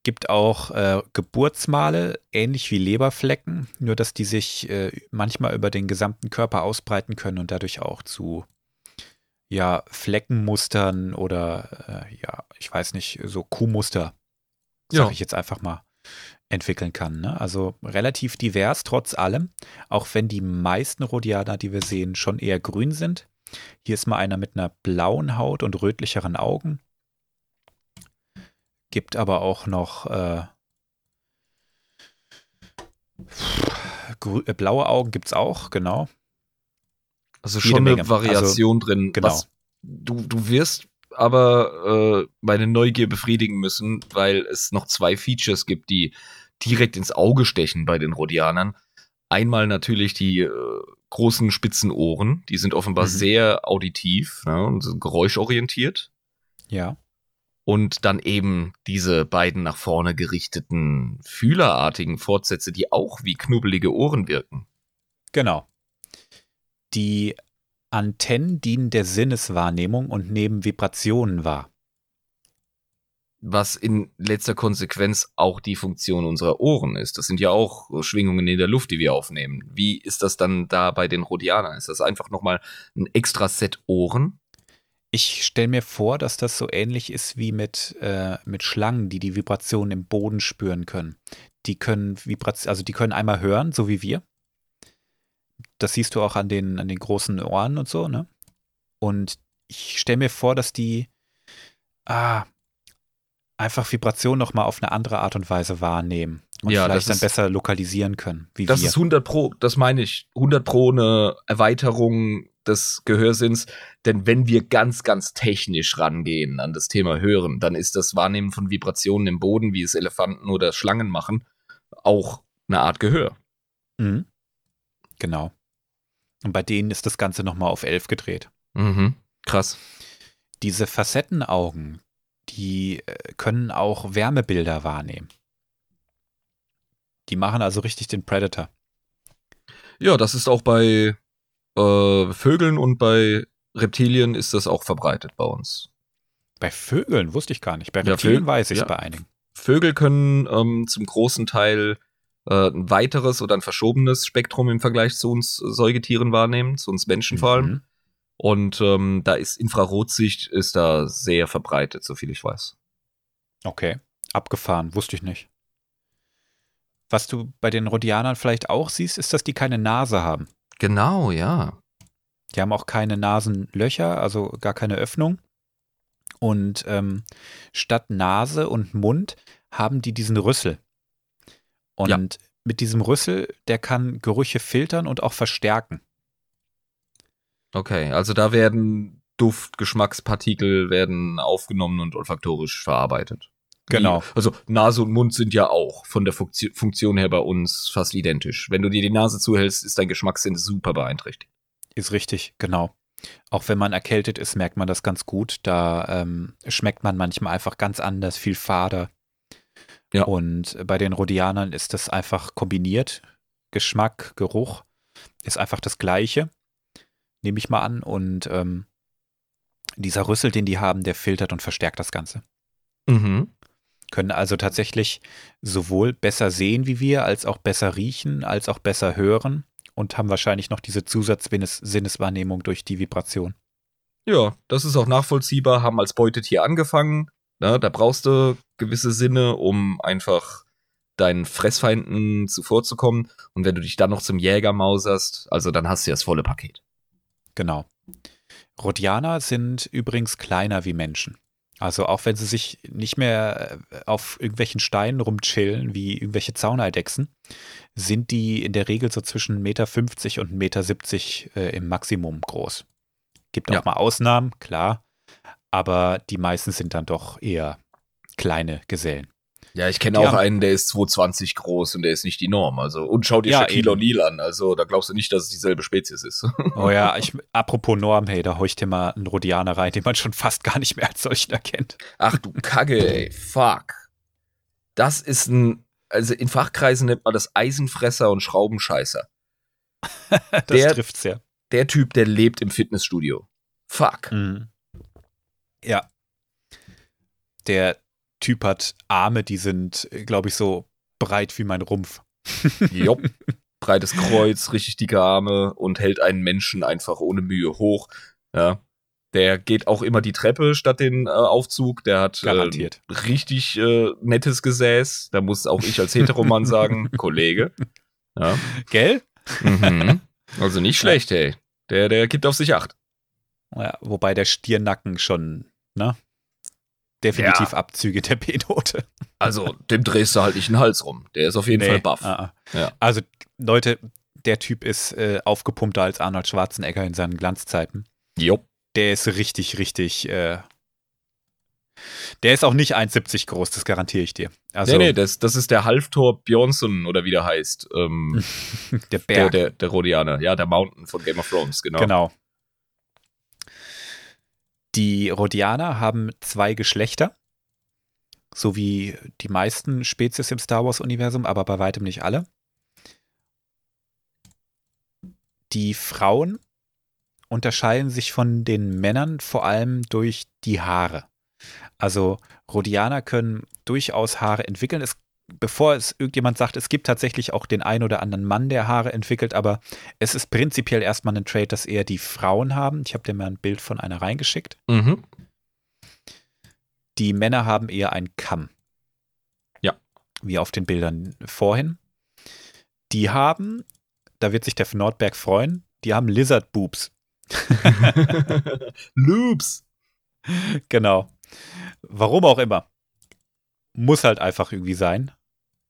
Gibt auch äh, Geburtsmale, ähnlich wie Leberflecken, nur dass die sich äh, manchmal über den gesamten Körper ausbreiten können und dadurch auch zu ja, Fleckenmustern oder äh, ja, ich weiß nicht, so Kuhmuster, sag
Ja.
ich jetzt einfach mal, entwickeln kann. Ne? Also relativ divers trotz allem, auch wenn die meisten Rhodianer, die wir sehen, schon eher grün sind. Hier ist mal einer mit einer blauen Haut und rötlicheren Augen. Gibt aber auch noch äh, äh, blaue Augen gibt es auch, genau.
Also schon eine
Menge. Also,
Variation drin.
genau.
Was, du, du wirst aber äh, meine Neugier befriedigen müssen, weil es noch zwei Features gibt, die direkt ins Auge stechen bei den Rhodianern. Einmal natürlich die äh, großen spitzen Ohren, die sind offenbar
Mhm.
sehr auditiv ne, und sind geräuschorientiert.
Ja.
Und dann eben diese beiden nach vorne gerichteten fühlerartigen Fortsätze, die auch wie knubbelige Ohren wirken.
Genau. Die Antennen dienen der Sinneswahrnehmung und nehmen Vibrationen wahr.
was in letzter Konsequenz auch die Funktion unserer Ohren ist. Das sind ja auch Schwingungen in der Luft, die wir aufnehmen. Wie ist das dann da bei den Rhodianern? Ist das einfach nochmal ein extra Set Ohren?
Ich stelle mir vor, dass das so ähnlich ist wie mit, äh, mit Schlangen, die die Vibrationen im Boden spüren können. Die können Vibration, also die können einmal hören, so wie wir. Das siehst du auch an den, an den großen Ohren und so, ne? Und ich stelle mir vor, dass die ah, einfach Vibrationen nochmal auf eine andere Art und Weise wahrnehmen und
Ja,
vielleicht
das
dann
ist-
besser lokalisieren können, wie
Das
wir.
ist 100 Pro, das meine ich, 100 Pro eine Erweiterung des Gehörsinns. Denn wenn wir ganz, ganz technisch rangehen an das Thema Hören, dann ist das Wahrnehmen von Vibrationen im Boden, wie es Elefanten oder Schlangen machen, auch eine Art Gehör.
Mhm. Genau. Und bei denen ist das Ganze nochmal auf 11 gedreht.
Mhm. Krass.
Diese Facettenaugen, die äh, können auch Wärmebilder wahrnehmen. Die machen also richtig den Predator.
Ja, das ist auch bei äh, Vögeln und bei Reptilien ist das auch verbreitet bei uns.
Bei Vögeln wusste ich gar nicht. Bei
Ja,
Reptilien
Vögel-
weiß ich
ja.
bei einigen.
Vögel können ähm, zum großen Teil äh, ein weiteres oder ein verschobenes Spektrum im Vergleich zu uns Säugetieren wahrnehmen, zu uns Menschen vor allem.
Mhm.
Und ähm, da ist Infrarotsicht ist da sehr verbreitet, so viel ich weiß.
Okay, abgefahren, wusste ich nicht. Was du bei den Rhodianern vielleicht auch siehst, ist, dass die keine Nase haben.
Genau, ja.
Die haben auch keine Nasenlöcher, also gar keine Öffnung. Und ähm, statt Nase und Mund haben die diesen Rüssel. Und
Ja.
mit diesem Rüssel, der kann Gerüche filtern und auch verstärken.
Okay, also da werden Duft, Geschmackspartikel werden aufgenommen und olfaktorisch verarbeitet.
Genau.
Wie, also Nase und Mund sind ja auch von der Funktion, Funktion her bei uns fast identisch. Wenn du dir die Nase zuhältst, ist dein Geschmackssinn super beeinträchtigt.
Ist richtig, genau. Auch wenn man erkältet ist, merkt man das ganz gut. Da ähm, schmeckt man manchmal einfach ganz anders, viel fader.
Ja.
Und bei den Rhodianern ist das einfach kombiniert. Geschmack, Geruch ist einfach das Gleiche, nehme ich mal an. Und ähm, dieser Rüssel, den die haben, der filtert und verstärkt das Ganze.
Mhm.
Können also tatsächlich sowohl besser sehen wie wir, als auch besser riechen, als auch besser hören und haben wahrscheinlich noch diese Zusatzsinneswahrnehmung durch die Vibration.
Ja, das ist auch nachvollziehbar, haben als Beutetier angefangen. Ne, da brauchst du gewisse Sinne, um einfach deinen Fressfeinden zuvorzukommen. Und wenn du dich dann noch zum Jäger mauserst, also dann hast du ja das volle Paket.
Genau. Rhodianer sind übrigens kleiner wie Menschen. Also auch wenn sie sich nicht mehr äh, auf irgendwelchen Steinen rumchillen, wie irgendwelche Zauneidechsen, sind die in der Regel so zwischen 1,50 Meter und 1,70 Meter äh, im Maximum groß. Gibt auch
Ja.
mal Ausnahmen, klar, aber die meisten sind dann doch eher kleine Gesellen.
Ja, ich kenne auch
haben-
einen, der ist 220 groß und der ist nicht die Norm. Also, und schau dir
Ja,
Shaquille. O'Neal an. Also, da glaubst du nicht, dass es dieselbe Spezies ist.
Oh ja, ich, apropos Norm, hey, da hau ich dir mal einen Rhodianer rein, den man schon fast gar nicht mehr als solchen erkennt.
Ach du Kacke, ey. Fuck. Das ist ein, also in Fachkreisen nennt man das Eisenfresser und Schraubenscheißer.
Das
Der-
trifft's ja.
Der Typ, der lebt im Fitnessstudio. Fuck.
Mhm. Ja. Der Typ hat Arme, die sind, glaube ich, so breit wie mein Rumpf.
Jopp. Breites Kreuz, richtig dicke Arme und hält einen Menschen einfach ohne Mühe hoch. Ja. Der geht auch immer die Treppe statt den äh, Aufzug. Der hat
Garantiert.
Äh, richtig äh, nettes Gesäß. Da muss auch ich als Heteromann sagen, Kollege. Ja.
Gell?
Mhm. Also nicht schlecht, ey. Der, der gibt auf sich acht.
Ja, wobei der Stirnacken schon, ne? Definitiv Abzüge der B-Note.
Also, dem drehst du halt nicht den Hals rum. Der ist auf jeden Fall buff.
ah, ah.
Ja.
Also, Leute, der Typ ist äh, aufgepumpter als Arnold Schwarzenegger in seinen Glanzzeiten.
Jopp.
Der ist richtig, richtig. Äh, der ist auch nicht 1,70 groß, das garantiere ich dir. Also,
nee, nee, das, das ist der Halftor Bjornsson oder wie der heißt. Ähm,
der
der,
Berg.
der, der Rhodianer. Ja, der Mountain von Game of Thrones, genau.
Genau. Die Rhodianer haben zwei Geschlechter, so wie die meisten Spezies im Star Wars-Universum, aber bei weitem nicht alle. Die Frauen unterscheiden sich von den Männern vor allem durch die Haare. Also Rhodianer können durchaus Haare entwickeln. Es, bevor es irgendjemand sagt, es gibt tatsächlich auch den einen oder anderen Mann, der Haare entwickelt, aber es ist prinzipiell erstmal ein Trade, das eher die Frauen haben. Ich habe dir mal ein Bild von einer reingeschickt.
Mhm.
Die Männer haben eher einen Kamm.
Ja.
Wie auf den Bildern vorhin. Die haben, da wird sich der Nordberg freuen, die haben Lizard Boobs.
Loops.
Genau. Warum auch immer. Muss halt einfach irgendwie sein.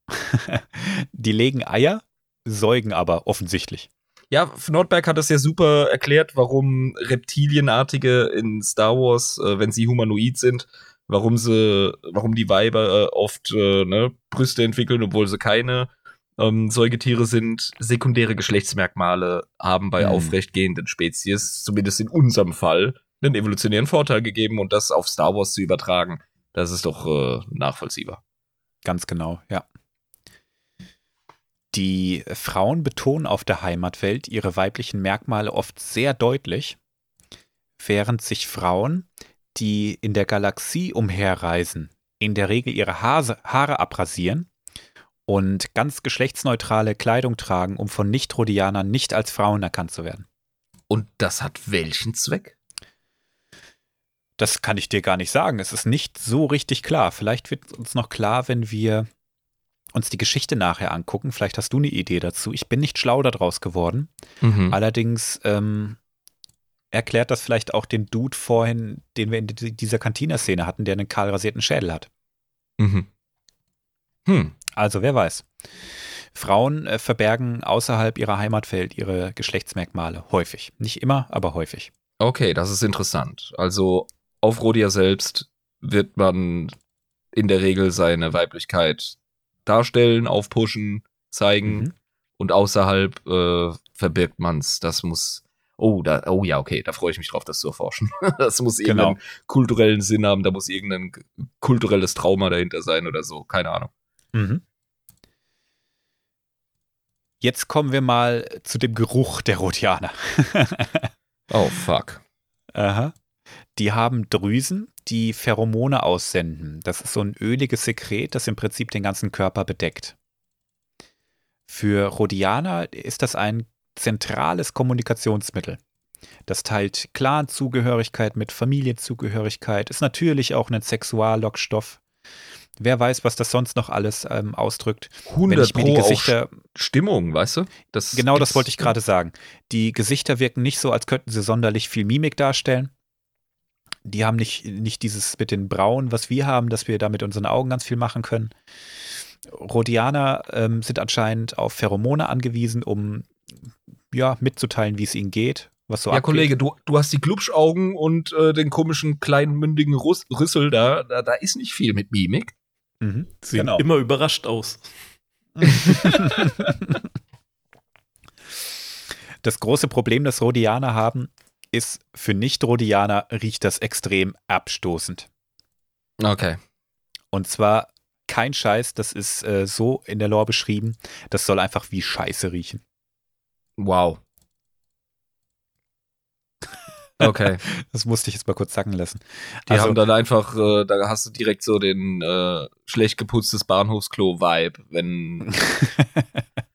die legen Eier, säugen aber offensichtlich.
Ja, Nordberg hat das ja super erklärt, warum Reptilienartige in Star Wars, äh, wenn sie humanoid sind, warum sie, warum die Weiber äh, oft äh, ne, Brüste entwickeln, obwohl sie keine ähm, Säugetiere sind, sekundäre Geschlechtsmerkmale haben bei
Mhm.
aufrechtgehenden Spezies, zumindest in unserem Fall, einen evolutionären Vorteil gegeben und das auf Star Wars zu übertragen, das ist doch äh, nachvollziehbar.
Ganz genau, ja. Die Frauen betonen auf der Heimatwelt ihre weiblichen Merkmale oft sehr deutlich, während sich Frauen, die in der Galaxie umherreisen, in der Regel ihre Hase, Haare abrasieren und ganz geschlechtsneutrale Kleidung tragen, um von Nicht-Rhodianern nicht als Frauen erkannt zu werden.
Und das hat welchen Zweck?
Das kann ich dir gar nicht sagen. Es ist nicht so richtig klar. Vielleicht wird uns noch klar, wenn wir uns die Geschichte nachher angucken. Vielleicht hast du eine Idee dazu. Ich bin nicht schlau daraus geworden.
Mhm.
Allerdings ähm, erklärt das vielleicht auch den Dude vorhin, den wir in di- dieser Cantina-Szene hatten, der einen kahl rasierten Schädel hat.
Mhm. Hm.
Also wer weiß. Frauen äh, verbergen außerhalb ihrer Heimatwelt ihre Geschlechtsmerkmale häufig. Nicht immer, aber häufig.
Okay, das ist interessant. Also auf Rodia selbst wird man in der Regel seine Weiblichkeit darstellen, aufpushen, zeigen
Mhm.
und außerhalb äh, verbirgt man's. Das muss. Oh, da, oh ja, okay, da freue ich mich drauf, das zu erforschen. das muss irgendeinen
Genau.
kulturellen Sinn haben, da muss irgendein kulturelles Trauma dahinter sein oder so, keine Ahnung.
Mhm. Jetzt kommen wir mal zu dem Geruch der Rhodianer.
Oh, fuck.
Aha. Die haben Drüsen, die Pheromone aussenden. Das ist so ein öliges Sekret, das im Prinzip den ganzen Körper bedeckt. Für Rhodianer ist das ein zentrales Kommunikationsmittel. Das teilt Clan-Zugehörigkeit mit Familienzugehörigkeit, ist natürlich auch ein Sexuallockstoff. Wer weiß, was das sonst noch alles ähm, ausdrückt. Wenn
100
ich mir die Gesichter,
Stimmung, weißt du? Das
genau das wollte ich gerade sagen. Die Gesichter wirken nicht so, als könnten sie sonderlich viel Mimik darstellen. Die haben nicht, nicht dieses mit den Brauen, was wir haben, dass wir da mit unseren Augen ganz viel machen können. Rhodianer ähm, sind anscheinend auf Pheromone angewiesen, um ja, mitzuteilen, wie es ihnen geht. Was so
ja,
abgeht.
Kollege, du, du hast die Glubschaugen und äh, den komischen kleinen mündigen Russ Rüssel da, da. Da ist nicht viel mit Mimik.
Mhm.
Sehen
Genau.
immer überrascht aus.
Das große Problem, das Rhodianer haben, ist, für Nicht-Rhodianer riecht das extrem abstoßend.
Okay.
Und zwar kein Scheiß, das ist äh, so in der Lore beschrieben, das soll einfach wie Scheiße riechen.
Wow. Okay.
Das musste ich jetzt mal kurz sacken lassen.
Die
Also-
haben dann einfach, äh, da hast du direkt so den äh, schlecht geputztes Bahnhofsklo-Vibe, wenn.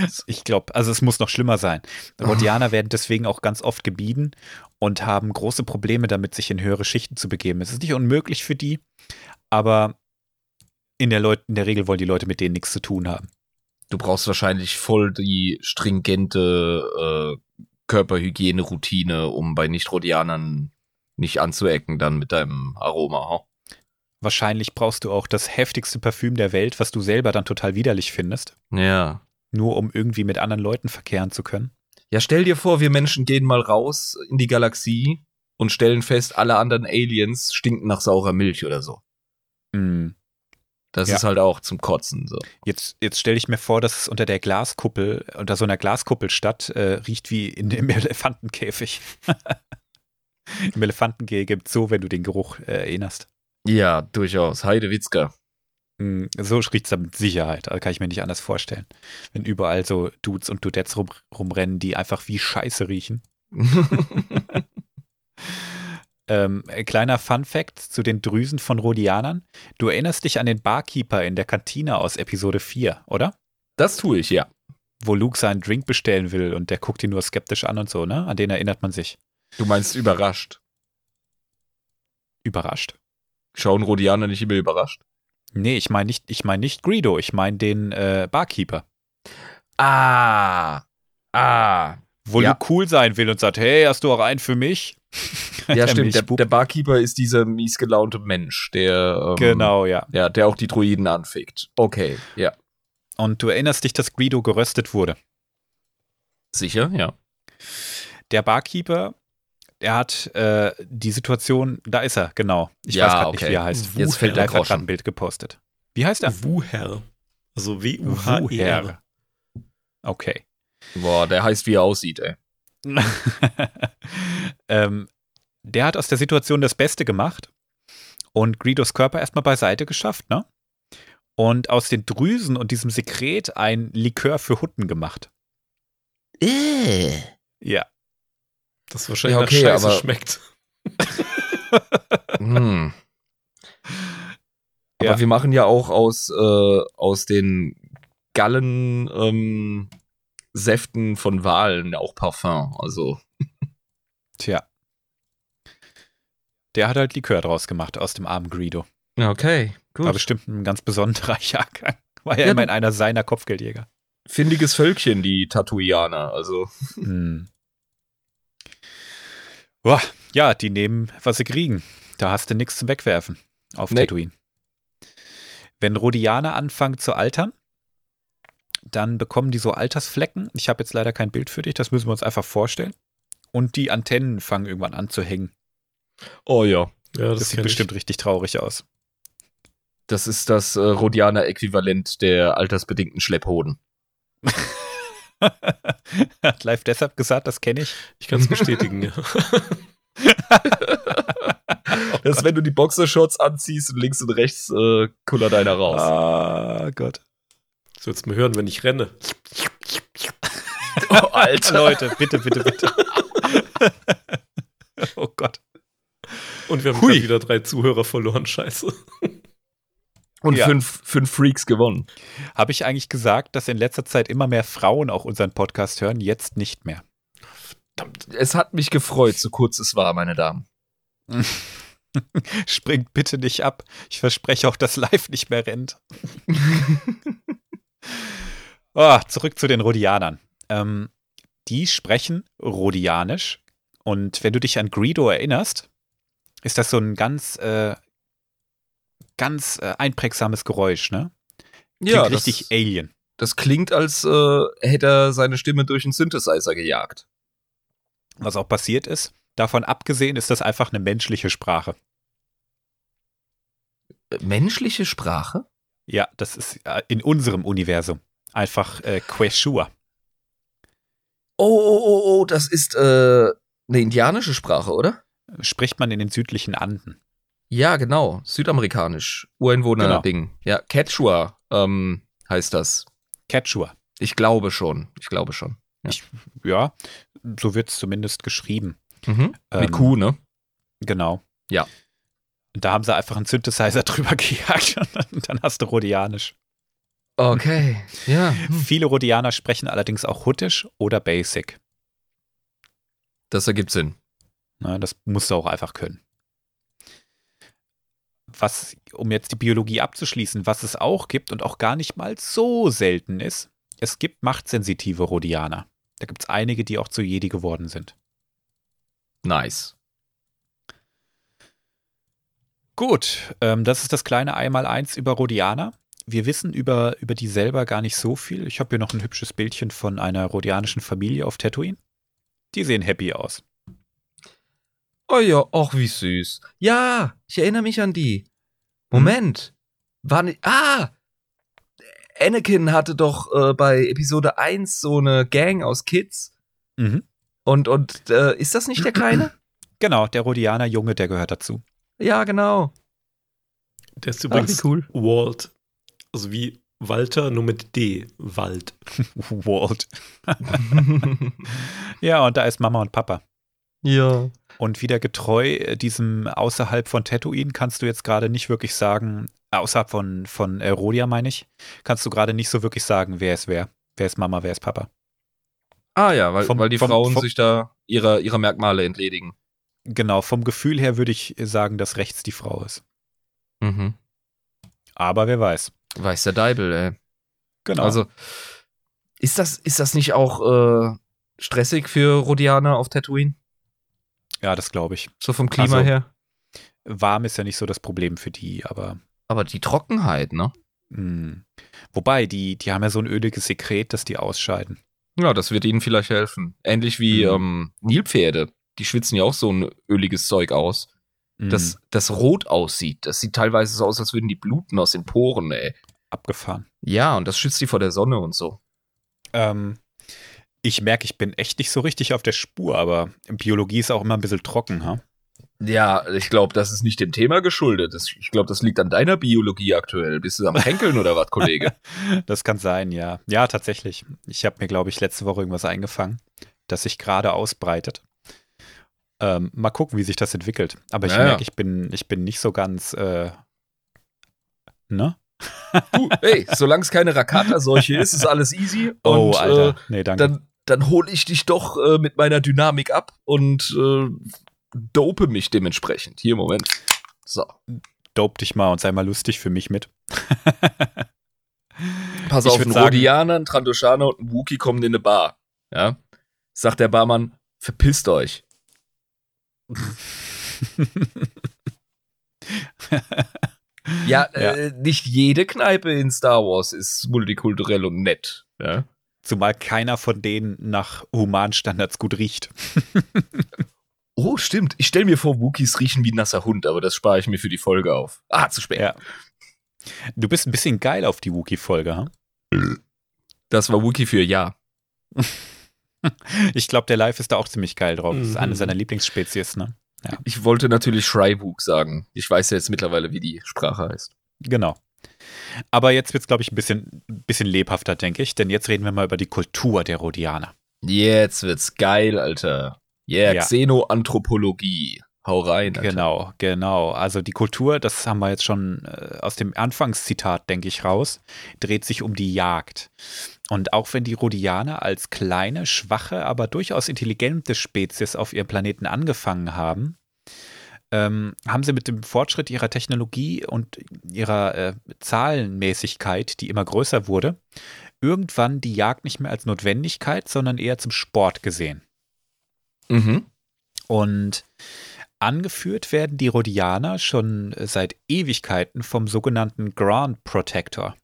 Ich glaube, also es muss noch schlimmer sein. Rhodianer werden deswegen auch ganz oft gebieden und haben große Probleme damit, sich in höhere Schichten zu begeben. Es ist nicht unmöglich für die, aber in der, Leut in der Regel wollen die Leute mit denen nichts zu tun haben.
Du brauchst wahrscheinlich voll die stringente äh, Körperhygiene-Routine, um bei Nicht-Rhodianern nicht anzuecken dann mit deinem Aroma. ha?
Wahrscheinlich brauchst du auch das heftigste Parfüm der Welt, was du selber dann total widerlich findest,
Ja.
Nur um irgendwie mit anderen Leuten verkehren zu können.
Ja, stell dir vor, wir Menschen gehen mal raus in die Galaxie und stellen fest, alle anderen Aliens stinken nach saurer Milch oder so.
Hm.
Das
Ja.
ist halt auch zum Kotzen so.
Jetzt, jetzt stelle ich mir vor, dass es unter der Glaskuppel, unter so einer Glaskuppelstadt äh, riecht wie in dem Elefantenkäfig. Im Elefantengehege gibt so, wenn du den Geruch äh, erinnerst.
Ja, durchaus. Heidewitzka.
Mm, So riecht es da mit Sicherheit. Also kann ich mir nicht anders vorstellen. Wenn überall so Dudes und Dudettes rum, rumrennen, die einfach wie Scheiße riechen. Ähm, ein kleiner Fun Fact zu den Drüsen von Rhodianern. Du erinnerst dich an den Barkeeper in der Kantine aus Episode 4, oder?
Das tue ich, ja.
Wo Luke seinen Drink bestellen will und der guckt ihn nur skeptisch an und so, ne? An den erinnert man sich.
Du meinst überrascht.
Überrascht.
Schauen Rhodianer nicht immer überrascht?
Nee, ich meine nicht, ich meine nicht Greedo, ich meine den äh, Barkeeper.
Ah. Ah.
Wo
Ja.
Luke cool sein will und sagt, hey, hast du auch einen für mich?
Ja,
Der
stimmt. Der, der Barkeeper ist dieser mies gelaunte Mensch, der. Ähm,
Genau, ja.
Ja, der auch die Druiden anfickt. Okay, ja.
Und du erinnerst dich, dass Greedo geröstet wurde.
Sicher, ja.
Der Barkeeper, der hat äh, die Situation, da ist er, genau. Ich
Ja,
weiß gerade
okay.
nicht, wie er heißt.
Jetzt fällt der
hat gerade ein Bild gepostet. Wie heißt er?
Wuher. Also W-U-H-E-R.
Wuher. Okay.
Boah, der heißt, wie er aussieht, ey.
ähm, der hat aus der Situation das Beste gemacht und Greedos Körper erstmal beiseite geschafft, ne? Und aus den Drüsen und diesem Sekret ein Likör für Hutten gemacht. Ja.
Das wahrscheinlich
Ja, okay,
Scheiße
aber-
schmeckt.
Hm. Aber
Ja.
wir machen ja auch aus, äh, aus den Gallen ähm, Säften von Walen auch Parfum. Also,
Tja. Der hat halt Likör draus gemacht aus dem armen Greedo.
okay, gut.
War bestimmt ein ganz besonderer Jahrgang. War ja,
Ja,
immerhin einer seiner Kopfgeldjäger.
Findiges Völkchen, die Tatooianer. Also,
Hm. Boah, ja, die nehmen, was sie kriegen. Da hast du nichts zum Wegwerfen auf
Nee.
Tatooine. Wenn Rhodianer anfangen zu altern, dann bekommen die so Altersflecken. Ich habe jetzt leider kein Bild für dich, das müssen wir uns einfach vorstellen. Und die Antennen fangen irgendwann an zu hängen.
oh ja.
Ja,
Das,
das,
sieht bestimmt richtig traurig aus.
Das ist das äh, Rhodianer-Äquivalent der altersbedingten Schlepphoden.
Hat live deshalb gesagt, das kenne ich.
Ich, kann es bestätigen, ja.
Das ist, wenn du die Boxershorts anziehst und links und rechts äh, kullert einer raus.
Ah, Gott.
Würdest du mir hören, wenn ich renne.
Oh, Alter.
Leute, bitte, bitte, bitte. oh Gott.
Und wir haben wieder drei Zuhörer verloren, scheiße.
Und
Ja.
fünf, fünf Freaks gewonnen.
Habe ich eigentlich gesagt, dass in letzter Zeit immer mehr Frauen auch unseren Podcast hören? Jetzt nicht mehr.
Es hat mich gefreut, so kurz es war, meine Damen.
Springt bitte nicht ab. Ich verspreche auch, dass live nicht mehr rennt. Oh, zurück zu den Rhodianern. Ähm, die sprechen Rhodianisch. Und wenn du dich an Greedo erinnerst, ist das so ein ganz, äh, ganz äh, einprägsames Geräusch, ne? Klingt
Ja,
richtig
das,
Alien.
das klingt, als äh, hätte er seine Stimme durch einen Synthesizer gejagt.
Was auch passiert ist. Davon abgesehen ist das einfach eine menschliche Sprache.
Äh, Menschliche Sprache?
Ja, das ist äh, in unserem Universum einfach äh, Quechua.
Oh, oh, oh, oh, das ist äh, eine indianische Sprache, oder?
Spricht man in den südlichen Anden.
Ja, genau. Südamerikanisch. Ureinwohner-Ding. Ja, Quechua ähm, heißt das.
Quechua.
Ich glaube schon. Ich glaube schon.
Ja, so wird es zumindest geschrieben.
Mhm.
Ähm,
Mit Q, ne?
Genau.
Ja.
Da haben sie einfach einen Synthesizer drüber gejagt und dann hast du Rhodianisch.
Okay. Ja. Hm.
Viele Rhodianer sprechen allerdings auch Huttisch oder Basic.
Das ergibt Sinn.
Na, das musst du auch einfach können. Was, um jetzt die Biologie abzuschließen, was es auch gibt und auch gar nicht mal so selten ist, es gibt machtsensitive Rhodianer. Da gibt es einige, die auch zu Jedi geworden sind.
Nice.
Gut, ähm, das ist das kleine Einmaleins über Rhodianer. Wir wissen über, über die selber gar nicht so viel. Ich habe hier noch ein hübsches Bildchen von einer rhodianischen Familie auf Tatooine. Die sehen happy aus.
Oh ja, ach wie süß. Ja, ich erinnere mich an die. Moment. War nicht. Ah! Anakin hatte doch äh, bei Episode 1 so eine Gang aus Kids.
Mhm.
Und, und äh, ist das nicht der Kleine?
Genau, der Rhodianer Junge, der gehört dazu.
ja, genau.
Der ist übrigens
cool.
Walt. Also wie Walter, nur mit D. Wald.
Walt. Ja, und da ist Mama und Papa.
ja.
Und wieder getreu äh, diesem außerhalb von Tatooine kannst du jetzt gerade nicht wirklich sagen, außerhalb von, von äh, Rodia meine ich, kannst du gerade nicht so wirklich sagen, wer ist wer. Wer ist Mama, wer ist Papa.
Ah ja, weil,
Vom-
weil die
vom-
Frauen
vom-
sich da ihrer, ihrer Merkmale entledigen.
Genau, vom Gefühl her würde ich sagen, dass rechts die Frau ist.
Mhm.
Aber wer weiß.
Weiß der Deibel, ey.
Genau.
Also, ist das, ist das nicht auch äh, stressig für Rodianer auf Tatooine?
Ja, das glaube ich.
So vom Klima
Also-
her?
Warm ist ja nicht so das Problem für die, aber
Aber die Trockenheit, ne?
mh. wobei, die, die haben ja so ein öliges Sekret, dass die ausscheiden.
Ja, das wird ihnen vielleicht helfen. Ähnlich wie
Mhm.
ähm, Nilpferde. Die schwitzen ja auch so ein öliges Zeug aus,
Mh.
das, das rot aussieht. Das sieht teilweise so aus, als würden die bluten aus den Poren, ey.
abgefahren.
Ja, und das schützt die vor der Sonne und so.
Ähm, ich merke, ich bin echt nicht so richtig auf der Spur, aber Biologie ist auch immer ein bisschen trocken, ha?
Ja, ich glaube, das ist nicht dem Thema geschuldet. Ich glaube, das liegt an deiner Biologie aktuell. Bist du am Kränkeln oder was, Kollege?
Das kann sein, ja. Ja, tatsächlich. Ich habe mir, glaube ich, letzte Woche irgendwas eingefangen, das sich gerade ausbreitet. Ähm, mal gucken, wie sich das entwickelt. Aber ich
Ja, ja.
merke, ich bin, ich bin nicht so ganz, äh, ne?
Du, hey, solange es keine Rakata-Seuche ist, ist alles easy. Und,
oh, Alter.
Äh,
nee, danke.
dann, dann hole ich dich doch äh, mit meiner Dynamik ab und äh, dope mich dementsprechend. Hier, Moment. So.
Dope dich mal und sei mal lustig für mich mit.
Pass
Ich
auf, ein Rodianer, ein Trandoshaner und ein Wookie kommen in eine Bar. Ja. Sagt der Barmann, verpisst euch. Ja,
Ja.
Äh, nicht jede Kneipe in Star Wars ist multikulturell und nett. Ja.
Zumal keiner von denen nach Humanstandards gut riecht.
Oh, stimmt. Ich stelle mir vor, Wookies riechen wie nasser Hund, aber das spare ich mir für die Folge auf. Ah, zu spät.
Ja. Du bist ein bisschen geil auf die Wookie-Folge, ha?
Das war Wookie für ja.
Ich glaube, der Live ist da auch ziemlich geil drauf. Das ist eine
Mhm.
seiner Lieblingsspezies, ne?
Ich wollte natürlich Shrywook sagen. Ich weiß ja jetzt mittlerweile, wie die Sprache heißt.
Genau. Aber jetzt wird es, glaube ich, ein bisschen, bisschen lebhafter, denke ich, denn jetzt reden wir mal über die Kultur der Rhodianer.
Jetzt wird's geil, Alter. Yeah,
Ja.
Xenoanthropologie. Hau rein, Alter.
Genau, genau. Also die Kultur, das haben wir jetzt schon äh, aus dem Anfangszitat, denke ich, raus, dreht sich um die Jagd. Und auch wenn die Rhodianer als kleine, schwache, aber durchaus intelligente Spezies auf ihrem Planeten angefangen haben, ähm, haben sie mit dem Fortschritt ihrer Technologie und ihrer äh, Zahlenmäßigkeit, die immer größer wurde, irgendwann die Jagd nicht mehr als Notwendigkeit, sondern eher zum Sport gesehen.
Mhm.
Und angeführt werden die Rhodianer schon seit Ewigkeiten vom sogenannten Grand Protector,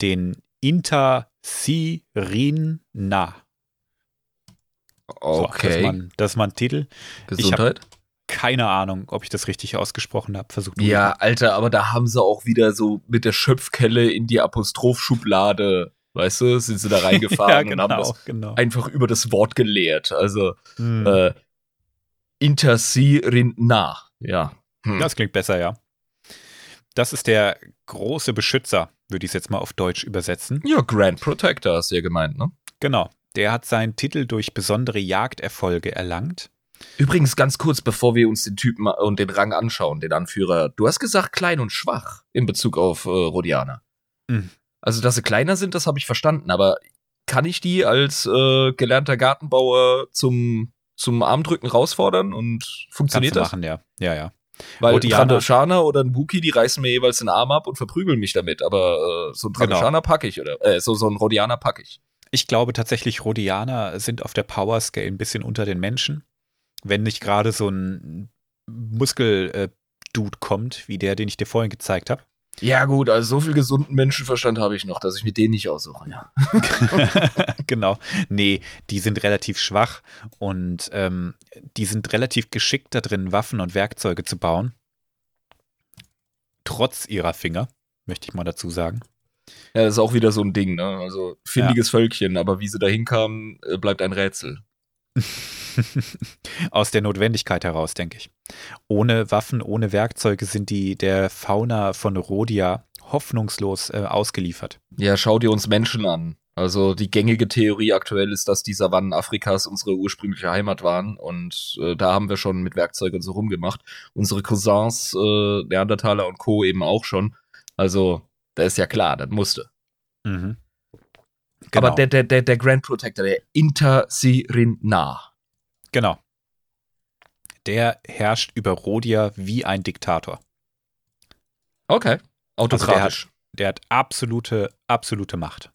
den Inter-Sirina. So, das,
Okay.
ist mal, ein- das ist mal ein Titel.
Gesundheit.
Keine Ahnung, ob ich das richtig ausgesprochen habe. Versucht
Ja. Alter, aber da haben sie auch wieder so mit der Schöpfkelle in die Apostrophschublade, weißt du, sind sie da reingefahren
ja,
und haben
genau,
das
genau.
einfach über das Wort gelehrt. Also
Hm.
äh, Intersirinna. Ja. Hm.
Das klingt besser, ja. Das ist der große Beschützer, würde ich es jetzt mal auf Deutsch übersetzen.
ja, Grand Protector hast du ja gemeint, ne?
Genau. Der hat seinen Titel durch besondere Jagderfolge erlangt.
Übrigens ganz kurz, bevor wir uns den Typen und den Rang anschauen, den Anführer. Du hast gesagt klein und schwach in Bezug auf äh, Rhodianer.
Mhm.
Also, dass sie kleiner sind, das habe ich verstanden. Aber kann ich die als äh, gelernter Gartenbauer zum, zum Armdrücken rausfordern und
Kannst
funktioniert
du
das?
machen, ja. Ja, ja.
Weil ein
Rhodianer-
Trandoshaner oder ein Wookie, die reißen mir jeweils den Arm ab und verprügeln mich damit. Aber äh, so ein
Genau.
Trandoshaner packe ich, oder? Äh, so, so ein Rhodianer packe ich.
Ich glaube tatsächlich, Rhodianer sind auf der Power Scale ein bisschen unter den Menschen. Wenn nicht gerade so ein Muskel-Dude kommt, wie der, den ich dir vorhin gezeigt habe.
Ja, gut, also so viel gesunden Menschenverstand habe ich noch, dass ich mir den nicht aussuche. Ja.
genau. Nee, die sind relativ schwach und ähm, die sind relativ geschickt da drin, Waffen und Werkzeuge zu bauen. Trotz ihrer Finger, möchte ich mal dazu sagen.
Ja, das ist auch wieder so ein Ding, ne? Also findiges Völkchen, aber wie sie da hinkamen, äh, bleibt ein Rätsel.
Aus der Notwendigkeit heraus, denke ich. Ohne Waffen, ohne Werkzeuge sind die der Fauna von Rhodia hoffnungslos äh, ausgeliefert.
Ja, schau dir uns Menschen an. Also die gängige Theorie aktuell ist, dass die Savannen Afrikas unsere ursprüngliche Heimat waren und äh, da haben wir schon mit Werkzeugen so rumgemacht. Unsere Cousins, äh, Neandertaler und Co. eben auch schon. Also, da ist ja klar, das musste.
Mhm.
Aber der, der, der, der Grand Protector, der Intersirinna.
Genau. Der herrscht über Rodia wie ein Diktator.
Okay. Autokratisch.
Also der hat absolute, absolute Macht.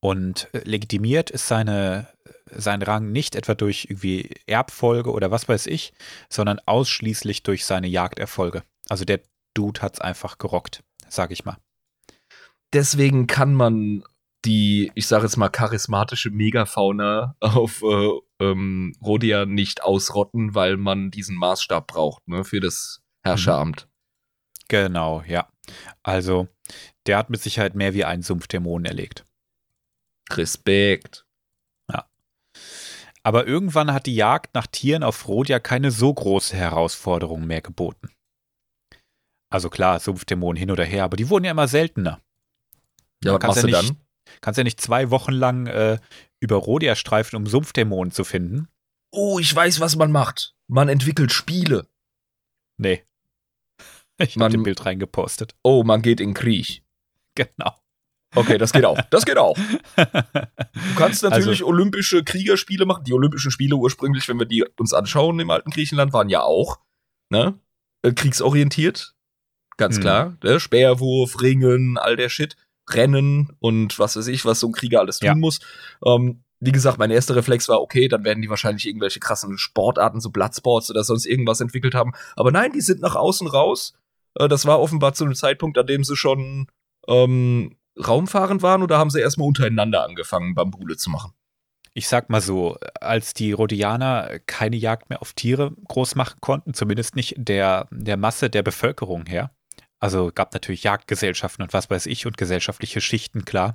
Und legitimiert ist seine, sein Rang nicht etwa durch irgendwie Erbfolge oder was weiß ich, sondern ausschließlich durch seine Jagderfolge. Also der Dude hat's einfach gerockt, sag ich mal.
Deswegen kann man die, ich sage jetzt mal, charismatische Megafauna auf äh, ähm, Rodia nicht ausrotten, weil man diesen Maßstab braucht, ne, für das Herrscheramt.
Genau, ja. Also, der hat mit Sicherheit mehr wie einen Sumpfdämonen erlegt.
Respekt.
Ja. Aber irgendwann hat die Jagd nach Tieren auf Rodia keine so große Herausforderung mehr geboten. Also klar, Sumpfdämonen hin oder her, aber die wurden ja immer seltener.
Ja, was machst
ja
du dann?
Kannst ja nicht zwei Wochen lang äh, über Rodia streifen, um Sumpfdämonen zu finden.
Oh, ich weiß, was man macht. Man entwickelt Spiele.
Nee. Ich habe dem Bild reingepostet.
Oh, man geht in Krieg.
Genau.
Okay, das geht auch. Das geht auch. Du kannst natürlich
Also-
olympische Kriegerspiele machen. Die Olympischen Spiele ursprünglich, wenn wir die uns anschauen im alten Griechenland, waren ja auch ne? äh, kriegsorientiert. Ganz
Mhm.
klar. Ne? Speerwurf, Ringen, all der Shit. Rennen und was weiß ich, was so ein Krieger alles tun
Ja.
muss. Ähm, wie gesagt, mein erster Reflex war, okay, dann werden die wahrscheinlich irgendwelche krassen Sportarten, so Bloodsports oder sonst irgendwas entwickelt haben. Aber nein, die sind nach außen raus. Äh, das war offenbar zu einem Zeitpunkt, an dem sie schon ähm, raumfahrend waren oder haben sie erstmal untereinander angefangen, Bambule zu machen?
Ich sag mal so, als die Rhodianer keine Jagd mehr auf Tiere groß machen konnten, zumindest nicht der, der Masse der Bevölkerung her. Also gab natürlich Jagdgesellschaften und was weiß ich und gesellschaftliche Schichten, klar.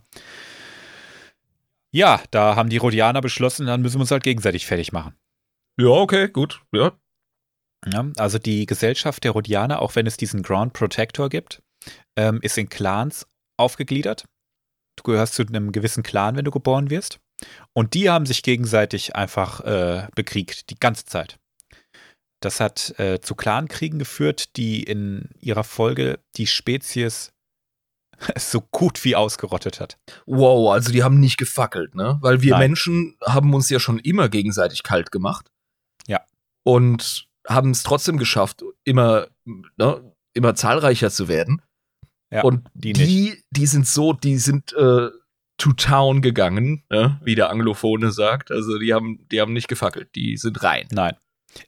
Ja, da haben die Rhodianer beschlossen, dann müssen wir uns halt gegenseitig fertig machen.
Ja, okay, gut. Ja.
Ja, also die Gesellschaft der Rhodianer, auch wenn es diesen Ground Protector gibt, ähm, ist in Clans aufgegliedert. Du gehörst zu einem gewissen Clan, wenn du geboren wirst. Und die haben sich gegenseitig einfach äh, bekriegt, die ganze Zeit. Das hat äh, zu Clankriegen geführt, die in ihrer Folge die Spezies so gut wie ausgerottet hat.
Wow, also die haben nicht gefackelt, ne? Weil wir
Nein.
Menschen haben uns ja schon immer gegenseitig kalt gemacht.
Ja.
Und haben es trotzdem geschafft, immer, ne, immer zahlreicher zu werden.
Ja,
Und
die
die, die, sind so, die sind äh, to town gegangen, ne? wie der Anglophone sagt. Also die haben, die haben nicht gefackelt, die sind rein.
Nein.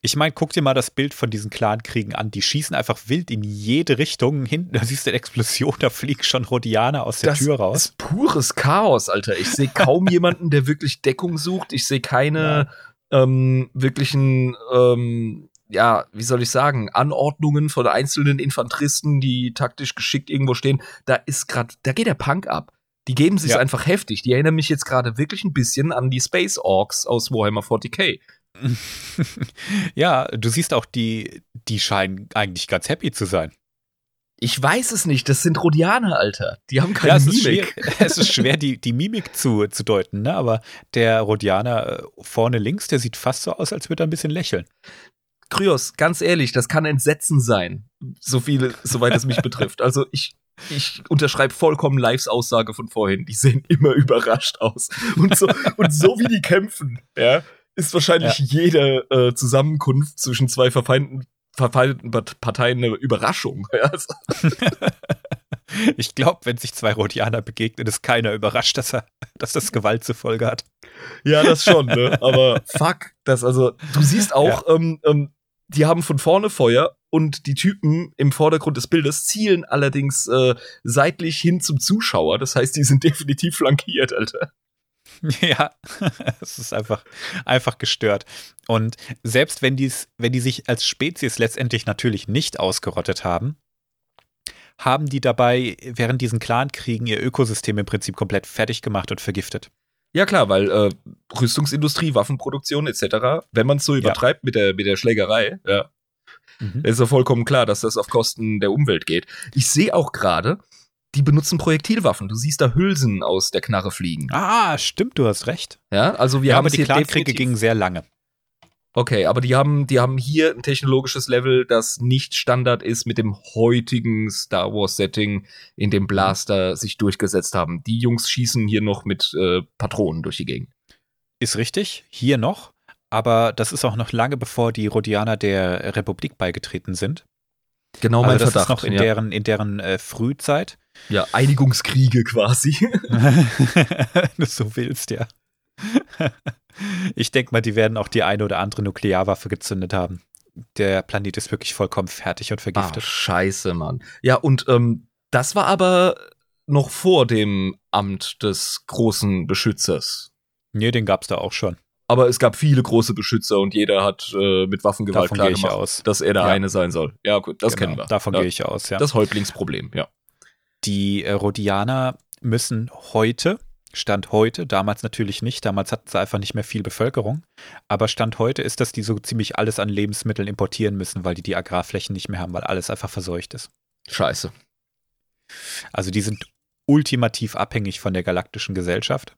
Ich meine, guck dir mal das Bild von diesen Clankriegen an. Die schießen einfach wild in jede Richtung. Hinten, da siehst du eine Explosion, da fliegen schon Rhodianer aus der
das
Tür raus.
ist pures Chaos, Alter. Ich sehe kaum jemanden, der wirklich Deckung sucht. Ich sehe keine ähm, wirklichen, ähm, ja, wie soll ich sagen, Anordnungen von einzelnen Infanteristen, die taktisch geschickt irgendwo stehen. Da ist gerade, da geht der Punk ab. Die geben sich
Ja.
einfach heftig. Die erinnern mich jetzt gerade wirklich ein bisschen an die Space Orcs aus Warhammer 40k.
ja, du siehst auch, die, die scheinen eigentlich ganz happy zu sein.
Ich weiß es nicht, das sind Rhodianer, Alter. Die haben keine
ja, es ist, schwer,
Mimik.
es ist schwer, die, die Mimik zu, zu deuten, ne? aber der Rhodianer äh, vorne links, der sieht fast so aus, als würde er ein bisschen lächeln.
Kryos, ganz ehrlich, das kann Entsetzen sein, so viele, soweit es mich betrifft. Also ich, ich unterschreibe vollkommen Lives Aussage von vorhin. Die sehen immer überrascht aus. Und so, und so wie die kämpfen, ja, ist wahrscheinlich jede äh, Zusammenkunft zwischen zwei verfeindeten, verfeindeten Parteien eine Überraschung. Ja, also,
Ich glaube, wenn sich zwei Rhodianer begegnen, ist keiner überrascht, dass, er, dass das Gewalt zur Folge hat.
ja, das schon, ne? Aber fuck, das also, du siehst auch, ähm, ähm, die haben von vorne Feuer und die Typen im Vordergrund des Bildes zielen allerdings äh, seitlich hin zum Zuschauer. Das heißt, die sind definitiv flankiert, Alter.
Ja, es ist einfach, einfach gestört. Und selbst wenn, die's, wenn die sich als Spezies letztendlich natürlich nicht ausgerottet haben, haben die dabei während diesen Clankriegen ihr Ökosystem im Prinzip komplett fertig gemacht und vergiftet.
Ja klar, weil äh, Rüstungsindustrie, Waffenproduktion etc., wenn man es so übertreibt mit, der, mit der Schlägerei, ja,
Mhm.
ist ja vollkommen klar, dass das auf Kosten der Umwelt geht. Ich sehe auch gerade, die benutzen Projektilwaffen. Du siehst da Hülsen aus der Knarre fliegen.
Ah, stimmt, du hast recht.
Ja, also wir
ja,
haben
aber die Clankriege gingen sehr lange.
Okay, aber die haben, die haben hier ein technologisches Level, das nicht Standard ist mit dem heutigen Star Wars Setting, in dem Blaster sich durchgesetzt haben. Die Jungs schießen hier noch mit äh, Patronen durch die Gegend.
Ist richtig, hier noch. Aber das ist auch noch lange bevor die Rhodianer der Republik beigetreten sind.
Genau
Also
mein
das
Verdacht.
ist noch in
ja.
deren, in deren äh, Frühzeit.
Ja, Einigungskriege quasi.
Wenn du so willst, ja. Ich denke mal, die werden auch die eine oder andere Nuklearwaffe gezündet haben. Der Planet ist wirklich vollkommen fertig und
ah,
vergiftet.
scheiße, Mann. Ja, und ähm, das war aber noch vor dem Amt des großen Beschützers.
nee, den gab's da auch schon.
Aber es gab viele große Beschützer und jeder hat äh, mit Waffengewalt
Davon gehe ich
klargemacht,
aus.
dass er der
Ja.
eine sein soll. Ja, gut, das
Genau,
kennen wir.
Davon
ja.
gehe ich aus, ja.
Das Häuptlingsproblem, ja.
Die äh, Rhodianer müssen heute, Stand heute, damals natürlich nicht, damals hatten sie einfach nicht mehr viel Bevölkerung, aber Stand heute ist, dass die so ziemlich alles an Lebensmitteln importieren müssen, weil die die Agrarflächen nicht mehr haben, weil alles einfach verseucht ist.
Scheiße.
Also die sind ultimativ abhängig von der galaktischen Gesellschaft.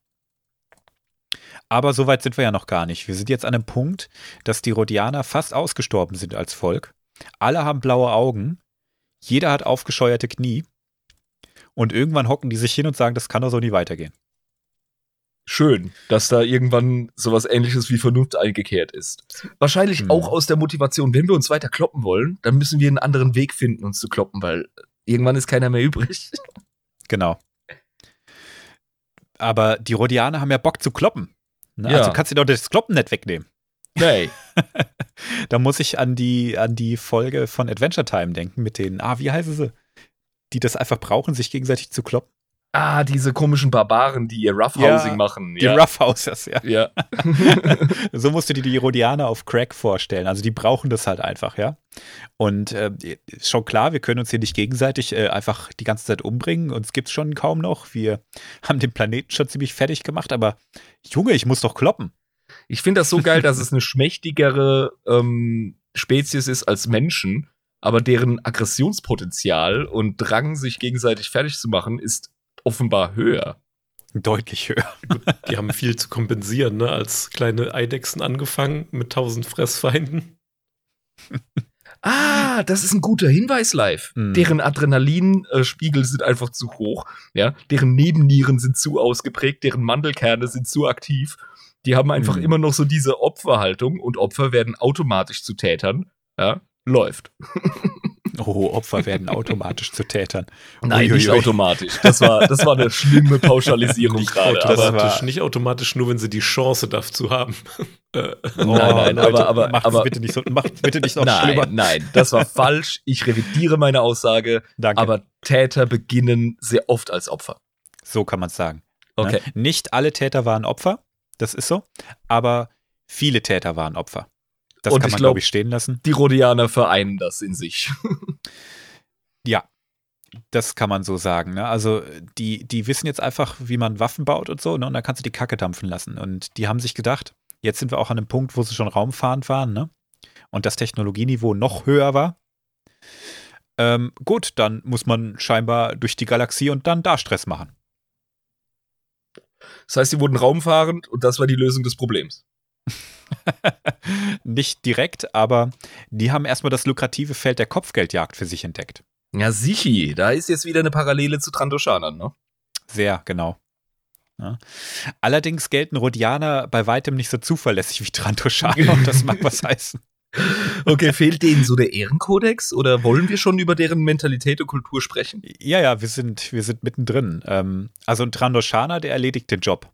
Aber so weit sind wir ja noch gar nicht. Wir sind jetzt an einem Punkt, dass die Rhodianer fast ausgestorben sind als Volk. Alle haben blaue Augen. Jeder hat aufgescheuerte Knie. Und irgendwann hocken die sich hin und sagen, das kann doch so nie weitergehen.
Schön, dass da irgendwann sowas ähnliches wie Vernunft eingekehrt ist. Wahrscheinlich
Hm.
auch aus der Motivation, wenn wir uns weiter kloppen wollen, dann müssen wir einen anderen Weg finden, uns zu kloppen, weil irgendwann ist keiner mehr übrig.
Genau. Aber die Rhodianer haben ja Bock zu kloppen. Ne?
Ja.
Also kannst du doch das Kloppen nicht wegnehmen.
Nee.
Da muss ich an die, an die Folge von Adventure Time denken mit den, ah, wie heißen sie? Die das einfach brauchen, sich gegenseitig zu kloppen.
Ah, diese komischen Barbaren, die ihr Roughhousing
Ja,
machen.
Die
ja.
Roughhousers, ja.
ja.
So musst du dir die Rhodianer auf Crack vorstellen. Also die brauchen das halt einfach, ja. Und äh, ist schon klar, wir können uns hier nicht gegenseitig äh, einfach die ganze Zeit umbringen. Uns gibt's schon kaum noch. Wir haben den Planeten schon ziemlich fertig gemacht, aber Junge, ich muss doch kloppen.
Ich finde das so geil, dass es eine schmächtigere ähm, Spezies ist als Menschen, aber deren Aggressionspotenzial und Drang, sich gegenseitig fertig zu machen, ist offenbar höher.
Deutlich höher.
Die haben viel zu kompensieren, ne? Als kleine Eidechsen angefangen mit tausend Fressfeinden.
Ah, das ist ein guter Hinweis live.
Hm.
Deren Adrenalinspiegel sind einfach zu hoch, ja. Deren Nebennieren sind zu ausgeprägt, deren Mandelkerne sind zu aktiv. Die haben einfach
Hm.
immer noch so diese Opferhaltung und Opfer werden automatisch zu Tätern. Ja, läuft.
Oh, Opfer werden automatisch zu Tätern.
Nein, nicht
Uiuiui.
automatisch. Das war, das war eine schlimme Pauschalisierung
Nicht
gerade.
automatisch, nicht automatisch, nur wenn sie die Chance dazu haben. Äh,
Nein, nein, aber- aber-
macht's
aber-
bitte nicht so, macht's bitte nicht noch
nein,
schlimmer.
nein, das war falsch. Ich revidiere meine Aussage.
Danke.
Aber Täter beginnen sehr oft als Opfer.
so kann man es sagen.
Okay.
Ne? Nicht alle Täter waren Opfer, das ist so, aber viele Täter waren Opfer. Das
Und
kann man,
glaub-
glaube ich, stehen lassen.
Die Rhodianer vereinen das in sich.
Ja, das kann man so sagen. Ne? Also die, die wissen jetzt einfach, wie man Waffen baut und so, ne? und dann kannst du die Kacke dampfen lassen. Und die haben sich gedacht, jetzt sind wir auch an einem Punkt, wo sie schon raumfahrend waren, ne? Und das Technologieniveau noch höher war. Ähm, gut, dann muss man scheinbar durch die Galaxie und dann da Stress machen.
Das heißt, sie wurden raumfahrend und das war die Lösung des Problems.
Nicht direkt, aber die haben erstmal das lukrative Feld der Kopfgeldjagd für sich entdeckt.
Ja, sichi, da ist jetzt wieder eine Parallele zu Trandoshanern, ne?
Sehr, genau. Ja. Allerdings gelten Rhodianer bei weitem nicht so zuverlässig wie Trantoschaner und das mag was heißen.
Okay, fehlt denen so der Ehrenkodex oder wollen wir schon über deren Mentalität und Kultur sprechen?
Ja, ja, wir sind, wir sind mittendrin. Ähm, also ein Trandoshaner, der erledigt den Job.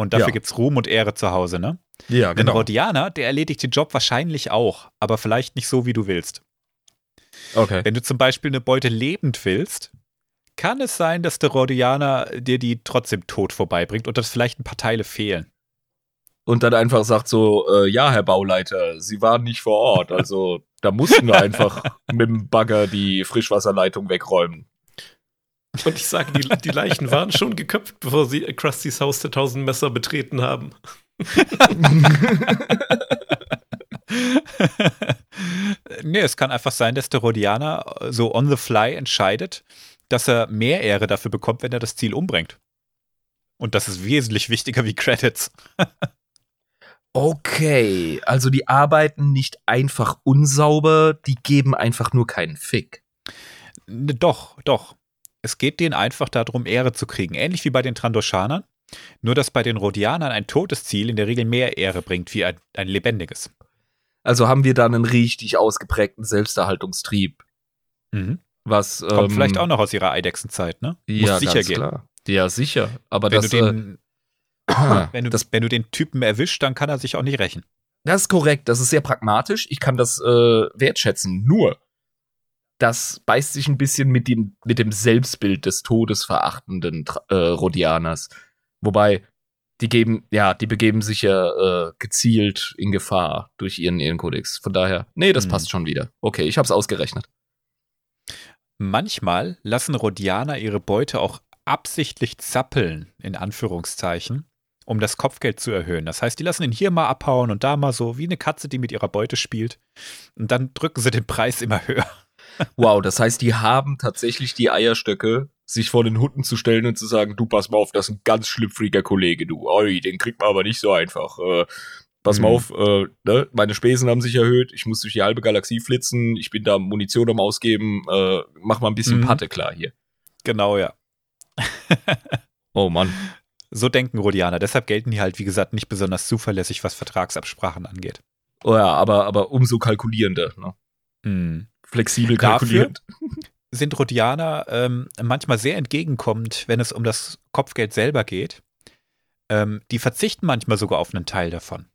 Und dafür
Ja.
gibt's Ruhm und Ehre zu Hause, ne?
Ja,
Ein Rhodianer, der erledigt den Job wahrscheinlich auch, aber vielleicht nicht so, wie du willst.
Okay.
Wenn du zum Beispiel eine Beute lebend willst, kann es sein, dass der Rhodianer dir die trotzdem tot vorbeibringt und dass vielleicht ein paar Teile fehlen.
Und dann einfach sagt so, äh, ja, Herr Bauleiter, Sie waren nicht vor Ort, also da mussten wir einfach mit dem Bagger die Frischwasserleitung wegräumen.
Und ich sage, die, die Leichen waren schon geköpft, bevor sie Krustys Haus der tausend Messer betreten haben.
nee, es kann einfach sein, dass der Rhodianer so on the fly entscheidet, dass er mehr Ehre dafür bekommt, wenn er das Ziel umbringt. Und das ist wesentlich wichtiger wie Credits.
Okay, also die arbeiten nicht einfach unsauber, die geben einfach nur keinen Fick.
Doch, doch. Es geht denen einfach darum, Ehre zu kriegen. Ähnlich wie bei den Trandoshanern. Nur, dass bei den Rhodianern ein totes Ziel in der Regel mehr Ehre bringt wie ein, ein lebendiges.
Also haben wir da einen richtig ausgeprägten Selbsterhaltungstrieb,
Mhm.
was
Kommt
ähm,
vielleicht auch noch aus ihrer Eidechsenzeit, ne?
ja,
Muss sicher
ganz
gehen.
klar. Ja, sicher. Aber
Wenn
das,
du, den,
äh,
wenn, du,
das,
wenn du den Typen erwischt, dann kann er sich auch nicht rächen.
das ist korrekt. Das ist sehr pragmatisch. Ich kann das äh, wertschätzen. Nur, das beißt sich ein bisschen mit dem, mit dem Selbstbild des todesverachtenden äh, Rhodianers. Wobei, die geben, ja, die begeben sich ja äh, gezielt in Gefahr durch ihren Ehrenkodex. Von daher, nee, das
Hm.
passt schon wieder. Okay, ich hab's ausgerechnet.
Manchmal lassen Rhodianer ihre Beute auch absichtlich zappeln, in Anführungszeichen, um das Kopfgeld zu erhöhen. Das heißt, die lassen ihn hier mal abhauen und da mal so, wie eine Katze, die mit ihrer Beute spielt. Und dann drücken sie den Preis immer höher.
Wow, das heißt, die haben tatsächlich die Eierstöcke, sich vor den Hunden zu stellen und zu sagen, du pass mal auf, das ist ein ganz schlüpfriger Kollege, du. Oi, den kriegt man aber nicht so einfach. Äh, pass mal
Mhm.
auf, äh, ne? meine Spesen haben sich erhöht, ich muss durch die halbe Galaxie flitzen, ich bin da Munition am Ausgeben, äh, mach mal ein bisschen
Mhm.
Patte klar hier.
Genau, ja.
Oh Mann.
So denken Rhodianer. Deshalb gelten die halt, wie gesagt, nicht besonders zuverlässig, was Vertragsabsprachen angeht.
Oh ja, aber, aber umso kalkulierender, ne?
Hm.
Flexibel
Dafür-
kalkulierend.
Sind Rhodianer ähm, manchmal sehr entgegenkommend, wenn es um das Kopfgeld selber geht. Ähm, die verzichten manchmal sogar auf einen Teil davon.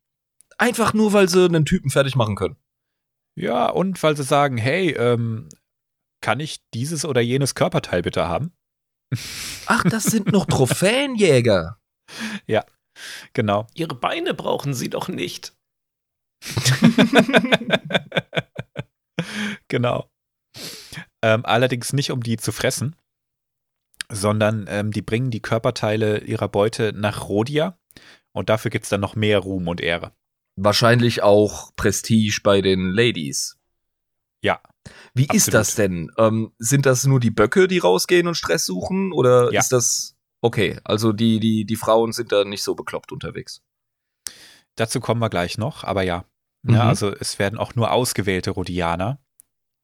Einfach nur, weil sie einen Typen fertig machen können.
Ja, und weil sie sagen, hey, ähm, kann ich dieses oder jenes Körperteil bitte haben?
Ach, das sind noch Trophäenjäger.
Genau.
Ihre Beine brauchen sie doch nicht.
genau. Ähm, allerdings nicht, um die zu fressen, sondern ähm, die bringen die Körperteile ihrer Beute nach Rhodia und dafür gibt es dann noch mehr Ruhm und Ehre.
Wahrscheinlich auch Prestige bei den Ladies.
Ja.
Wie ist
absolut.
das denn? Ähm, sind das nur die Böcke, die rausgehen und Stress suchen? Oder
Ja.
ist das. Okay, also die, die, die Frauen sind da nicht so bekloppt unterwegs.
Dazu kommen wir gleich noch, aber ja.
Mhm.
ja also es werden auch nur ausgewählte Rhodianer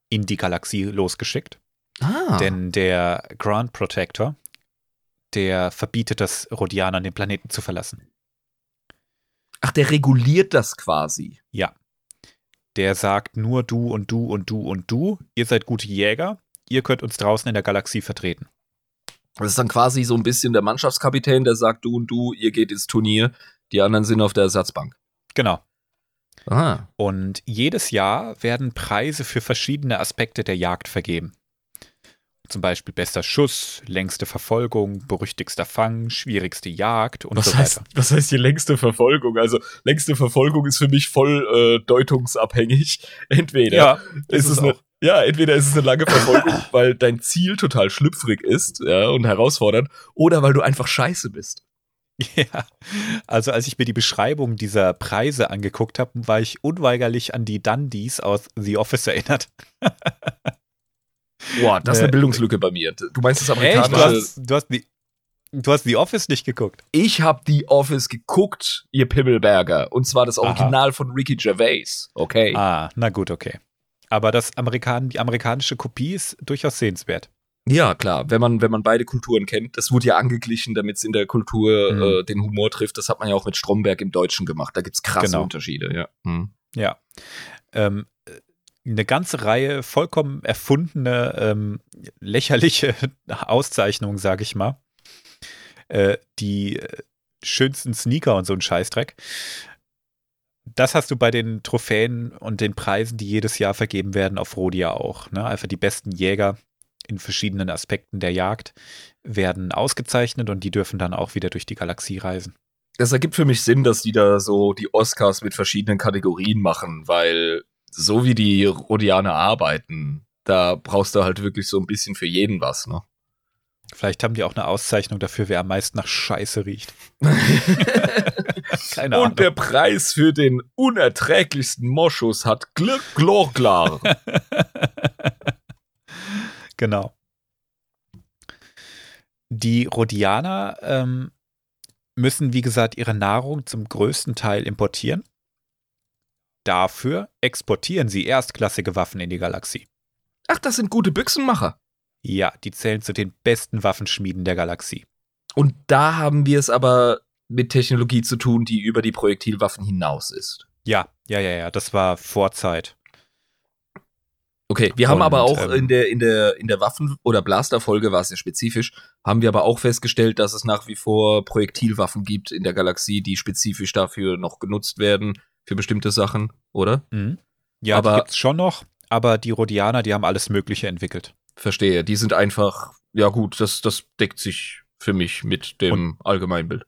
in die Galaxie losgeschickt.
Ah.
Denn der Grand Protector, der verbietet das Rhodianern, den Planeten zu verlassen.
Ach, der reguliert das quasi.
Ja. Der sagt nur du und du und du und du, ihr seid gute Jäger, ihr könnt uns draußen in der Galaxie vertreten.
Das ist dann quasi so ein bisschen der Mannschaftskapitän, der sagt, du und du, ihr geht ins Turnier, die anderen sind auf der Ersatzbank.
Genau.
Ah.
Und jedes Jahr werden Preise für verschiedene Aspekte der Jagd vergeben. Zum Beispiel bester Schuss, längste Verfolgung, berüchtigster Fang, schwierigste Jagd und
Was
so
heißt,
weiter.
was heißt die längste Verfolgung? Also, längste Verfolgung ist für mich voll äh, deutungsabhängig. Entweder ist es eine, ja, entweder ist es eine lange Verfolgung, weil dein Ziel total schlüpfrig ist, ja, und herausfordernd, oder weil du einfach scheiße bist.
Ja, also als ich mir die Beschreibung dieser Preise angeguckt habe, war ich unweigerlich an die Dundies aus The Office erinnert.
Boah, das ist eine
Äh,
Bildungslücke bei mir. Du meinst das
Echt?
amerikanische.
Du hast, du, hast die, du hast The Office nicht geguckt.
Ich habe The Office geguckt, ihr Pimmelberger. Und zwar das
Aha.
Original von Ricky Gervais. Okay.
Ah, na gut, okay. Aber das Amerikan die amerikanische Kopie ist durchaus sehenswert.
Ja, klar. Wenn man, wenn man beide Kulturen kennt, das wurde ja angeglichen, damit es in der Kultur
Mhm.
äh, den Humor trifft. Das hat man ja auch mit Stromberg im Deutschen gemacht. Da gibt's krasse
Genau.
Unterschiede, ja. Mhm.
Ja. Ähm, äh, eine ganze Reihe vollkommen erfundene, ähm, lächerliche Auszeichnungen, sag ich mal. Äh, die äh, schönsten Sneaker und so ein Scheißdreck. Das hast du bei den Trophäen und den Preisen, die jedes Jahr vergeben werden, auf Rhodia auch. Ne? Einfach die besten Jäger in verschiedenen Aspekten der Jagd werden ausgezeichnet und die dürfen dann auch wieder durch die Galaxie reisen.
Das ergibt für mich Sinn, dass die da so die Oscars mit verschiedenen Kategorien machen, weil so wie die Rhodianer arbeiten, da brauchst du halt wirklich so ein bisschen für jeden was, ne?
Vielleicht haben die auch eine Auszeichnung dafür, wer am meisten nach Scheiße riecht. Keine Ahnung.
Und der Preis für den unerträglichsten Moschus hat Glück Glorklar.
genau. Die Rhodianer ähm, müssen, wie gesagt, ihre Nahrung zum größten Teil importieren. Dafür exportieren sie erstklassige Waffen in die Galaxie.
Ach, das sind gute Büchsenmacher.
Ja, die zählen zu den besten Waffenschmieden der Galaxie.
Und da haben wir es aber mit Technologie zu tun, die über die Projektilwaffen hinaus ist.
Ja, ja, ja, ja, das war Vorzeit.
Okay, wir haben
Und,
aber auch
ähm,
in der in der in der Waffen- oder Blaster-Folge war es ja spezifisch, haben wir aber auch festgestellt, dass es nach wie vor Projektilwaffen gibt in der Galaxie, die spezifisch dafür noch genutzt werden für bestimmte Sachen, oder?
Mhm. Ja,
Aber-
die gibt's schon noch, aber die Rhodianer, die haben alles Mögliche entwickelt.
Verstehe. Die sind einfach, ja gut, das das deckt sich für mich mit dem Allgemeinbild.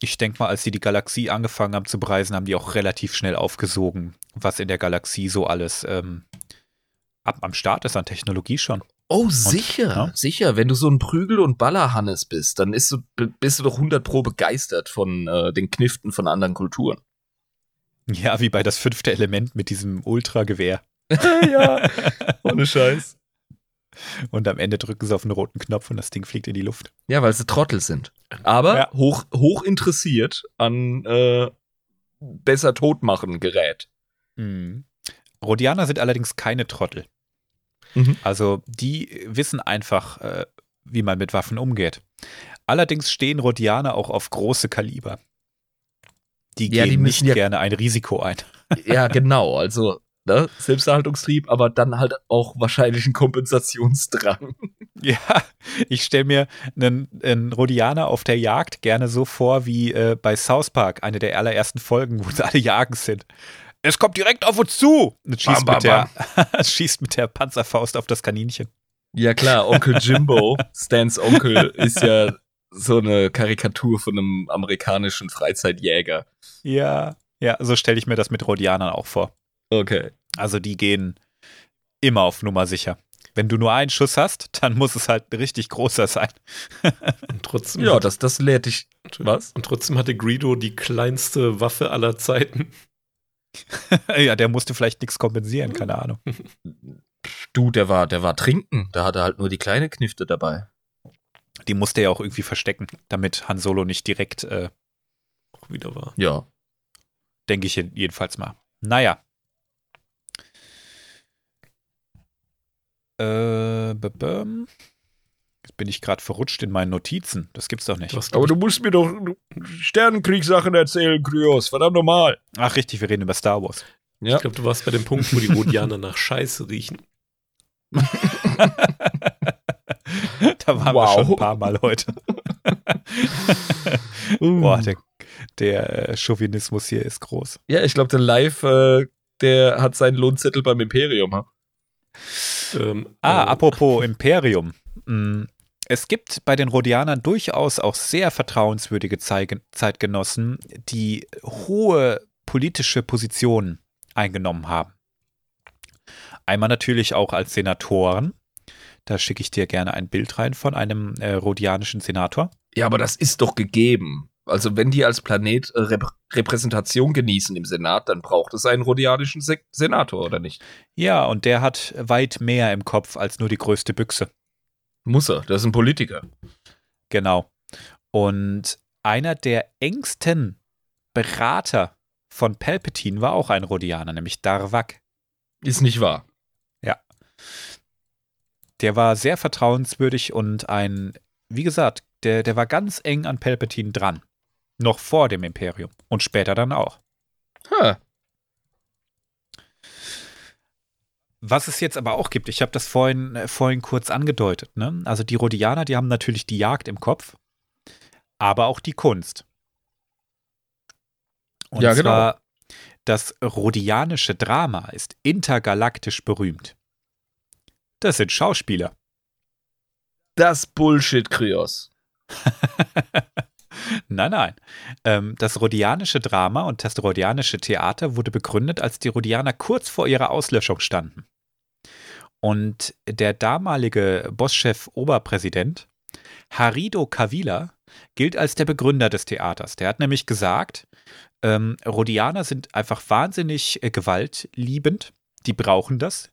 Ich denke mal, als sie die Galaxie angefangen haben zu bereisen, haben die auch relativ schnell aufgesogen, was in der Galaxie so alles ähm, ab am Start ist an Technologie schon.
Oh, sicher,
ja?
sicher. Wenn du so ein Prügel- und Ballerhannes bist, dann du, bist du doch 100 pro begeistert von äh, den Kniften von anderen Kulturen.
Ja, wie bei das fünfte Element mit diesem Ultragewehr.
ja, ohne Scheiß.
Und am Ende drücken sie auf einen roten Knopf und das Ding fliegt in die Luft.
Ja, weil sie Trottel sind. Aber
Ja.
hoch, hoch interessiert an äh, besser totmachen Gerät.
Mhm. Rhodianer sind allerdings keine Trottel.
Mhm.
Also die wissen einfach, äh, wie man mit Waffen umgeht. Allerdings stehen Rhodianer auch auf große Kaliber. Die
Ja,
gehen
die
nicht
ja-
gerne ein Risiko ein.
Ja, genau. Also ne? Selbsterhaltungstrieb, aber dann halt auch wahrscheinlich ein Kompensationsdrang.
Ja, ich stelle mir einen, einen Rhodianer auf der Jagd gerne so vor wie äh, bei South Park, eine der allerersten Folgen, wo alle jagen sind. Es kommt direkt auf uns zu! Und schießt,
Bam,
mit der, schießt mit der Panzerfaust auf das Kaninchen.
Ja klar, Onkel Jimbo, Stans Onkel, ist ja so eine Karikatur von einem amerikanischen Freizeitjäger.
Ja, ja, so stelle ich mir das mit Rhodianern auch vor.
Okay.
Also die gehen immer auf Nummer sicher. Wenn du nur einen Schuss hast, dann muss es halt ein richtig großer sein.
Und trotzdem,
Ja, das, das lehrt dich. Was?
und trotzdem hatte Greedo die kleinste Waffe aller Zeiten.
ja, der musste vielleicht nichts kompensieren, keine Ahnung.
Du, der war, der war trinken. Da hat er halt nur die kleine Knifte dabei.
Die musste er auch irgendwie verstecken, damit Han Solo nicht direkt, äh,
Auch wieder war.
Ja.
denke ich jedenfalls mal. Naja. Äh, b -bum. Bin ich gerade verrutscht in meinen Notizen. Das gibt's doch nicht.
Du hast,
Aber du musst mir doch Sternenkriegssachen erzählen, Kryos. Verdammt normal.
Ach, richtig, wir reden über Star Wars.
ich,
Ja.
ich glaube, du warst bei dem Punkt, wo die Rhodianer nach Scheiße riechen.
da waren wir
Wow.
schon ein paar Mal heute. Boah, der, der äh, Chauvinismus hier ist groß.
Ja, ich glaube, der Live, äh, der hat seinen Lohnzettel beim Imperium. Ha?
Ähm,
Ah,
äh,
apropos Imperium. Mm, Es gibt bei den Rhodianern durchaus auch sehr vertrauenswürdige Zeitgenossen, die hohe politische Positionen eingenommen haben. Einmal natürlich auch als Senatoren. Da schicke ich dir gerne ein Bild rein von einem äh, rhodianischen Senator.
Ja, aber das ist doch gegeben. Also, wenn die als Planet äh, Rep Repräsentation genießen im Senat, dann braucht es einen rhodianischen Se Senator, oder nicht?
Ja, und der hat weit mehr im Kopf als nur die größte Büchse.
Muss er. Das ist ein Politiker.
Genau. Und einer der engsten Berater von Palpatine war auch ein Rhodianer, nämlich Darvak.
Ist nicht wahr.
Der war sehr vertrauenswürdig und ein, wie gesagt, der, der war ganz eng an Palpatine dran. Noch vor dem Imperium und später dann auch.
Ha.
Was es jetzt aber auch gibt, ich habe das vorhin, äh, vorhin kurz angedeutet, ne? Also die Rhodianer, die haben natürlich die Jagd im Kopf, aber auch die Kunst. Und
Ja, genau.
zwar das rhodianische Drama ist intergalaktisch berühmt. Das sind Schauspieler.
Das Bullshit, Kryos.
Nein, nein. Ähm, das rhodianische Drama und das rhodianische Theater wurde begründet, als die Rhodianer kurz vor ihrer Auslöschung standen. Und der damalige Bosschef Oberpräsident Harido Kavila gilt als der Begründer des Theaters. Der hat nämlich gesagt, ähm, Rhodianer sind einfach wahnsinnig äh, gewaltliebend. Die brauchen das.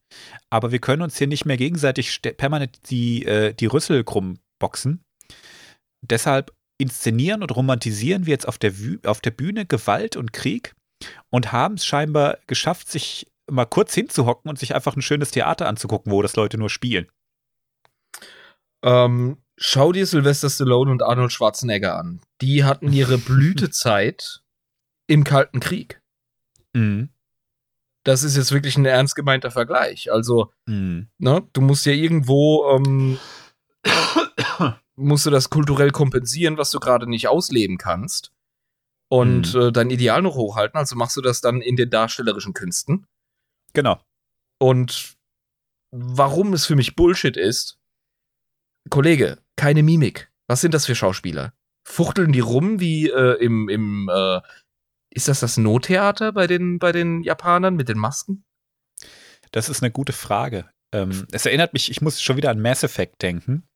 Aber wir können uns hier nicht mehr gegenseitig permanent die, äh, die Rüssel krumm boxen. deshalb inszenieren und romantisieren wir jetzt auf der, auf der Bühne Gewalt und Krieg und haben es scheinbar geschafft, sich mal kurz hinzuhocken und sich einfach ein schönes Theater anzugucken, wo das Leute nur spielen.
Ähm, schau dir Sylvester Stallone und Arnold Schwarzenegger an. Die hatten ihre Blütezeit im Kalten Krieg.
Mhm.
Das ist jetzt wirklich ein ernst gemeinter Vergleich. Also,
Mhm.
ne, du musst ja irgendwo, ähm, musst du das kulturell kompensieren, was du gerade nicht ausleben kannst. Und äh, dein Ideal noch hochhalten. Also machst du das dann in den darstellerischen Künsten.
Genau.
Und warum es für mich Bullshit ist, Kollege, keine Mimik. Was sind das für Schauspieler? Fuchteln die rum wie äh, im, im äh, ist das das Nottheater bei den, bei den Japanern mit den Masken?
Das ist eine gute Frage. Ähm, es erinnert mich, ich muss schon wieder an Mass Effect denken.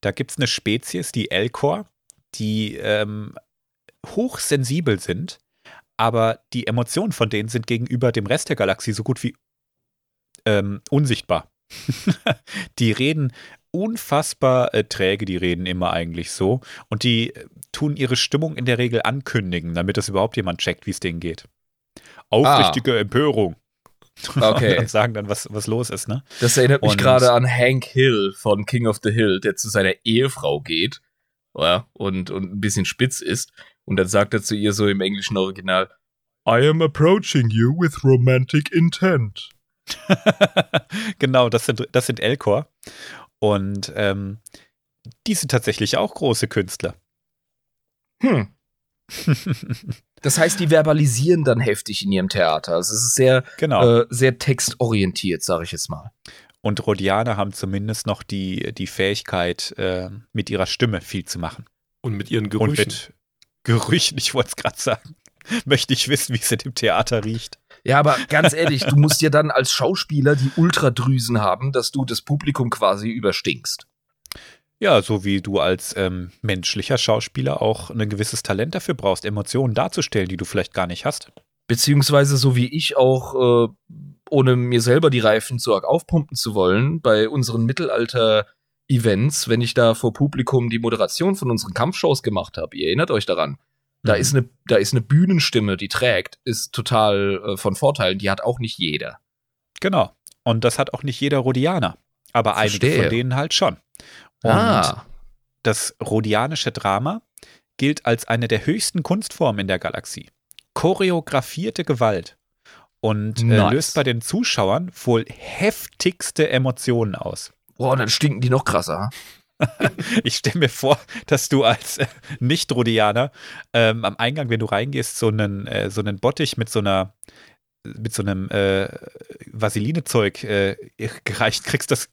Da gibt es eine Spezies, die Elcor, die ähm, hochsensibel sind, aber die Emotionen von denen sind gegenüber dem Rest der Galaxie so gut wie ähm, unsichtbar. die reden unfassbar äh, träge, die reden immer eigentlich so. Und die äh, tun ihre Stimmung in der Regel ankündigen, damit das überhaupt jemand checkt, wie es denen geht. Aufrichtige Empörung.
Okay.
und sagen dann, was, was los ist, ne?
Das erinnert mich
Und-
gerade an Hank Hill von King of the Hill, der zu seiner Ehefrau geht ja, und, und ein bisschen spitz ist. Und dann sagt er zu ihr so im englischen Original, I am approaching you with romantic intent.
genau, das sind, das sind Elcor. Und ähm, die sind tatsächlich auch große Künstler.
Hm. Das heißt, die verbalisieren dann heftig in ihrem Theater. Also es ist sehr,
genau.
äh, sehr textorientiert, sage ich jetzt mal.
Und Rhodianer haben zumindest noch die, die Fähigkeit, äh, mit ihrer Stimme viel zu machen.
Und mit ihren
Und
Gerüchen.
mit Gerüchen, ich wollte es gerade sagen. Möchte ich wissen, wie es in dem Theater riecht.
Ja, aber ganz ehrlich, du musst ja dann als Schauspieler die Ultradrüsen haben, dass du das Publikum quasi überstinkst.
Ja, so wie du als ähm, menschlicher Schauspieler auch ein gewisses Talent dafür brauchst, Emotionen darzustellen, die du vielleicht gar nicht hast.
Beziehungsweise so wie ich auch, äh, ohne mir selber die Reifen zu arg aufpumpen zu wollen, bei unseren Mittelalter-Events, wenn ich da vor Publikum die Moderation von unseren Kampfshows gemacht habe, ihr erinnert euch daran, da
Mhm.
ist eine, da ist eine Bühnenstimme, die trägt, ist total äh, von Vorteil. Die hat auch nicht jeder.
Genau. Und das hat auch nicht jeder Rhodianer. Aber einige
Verstehe.
von denen halt schon. Und
ah,
das rhodianische Drama gilt als eine der höchsten Kunstformen in der Galaxie. Choreografierte Gewalt. Und äh,
Nice.
löst bei den Zuschauern wohl heftigste Emotionen aus.
Boah, dann stinken die noch krasser.
Ich stelle mir vor, dass du als äh, Nicht-Rhodianer ähm, am Eingang, wenn du reingehst, so einen, äh, so einen Bottich mit so einer mit so einem äh, Vaselinezeug äh, gereicht kriegst, das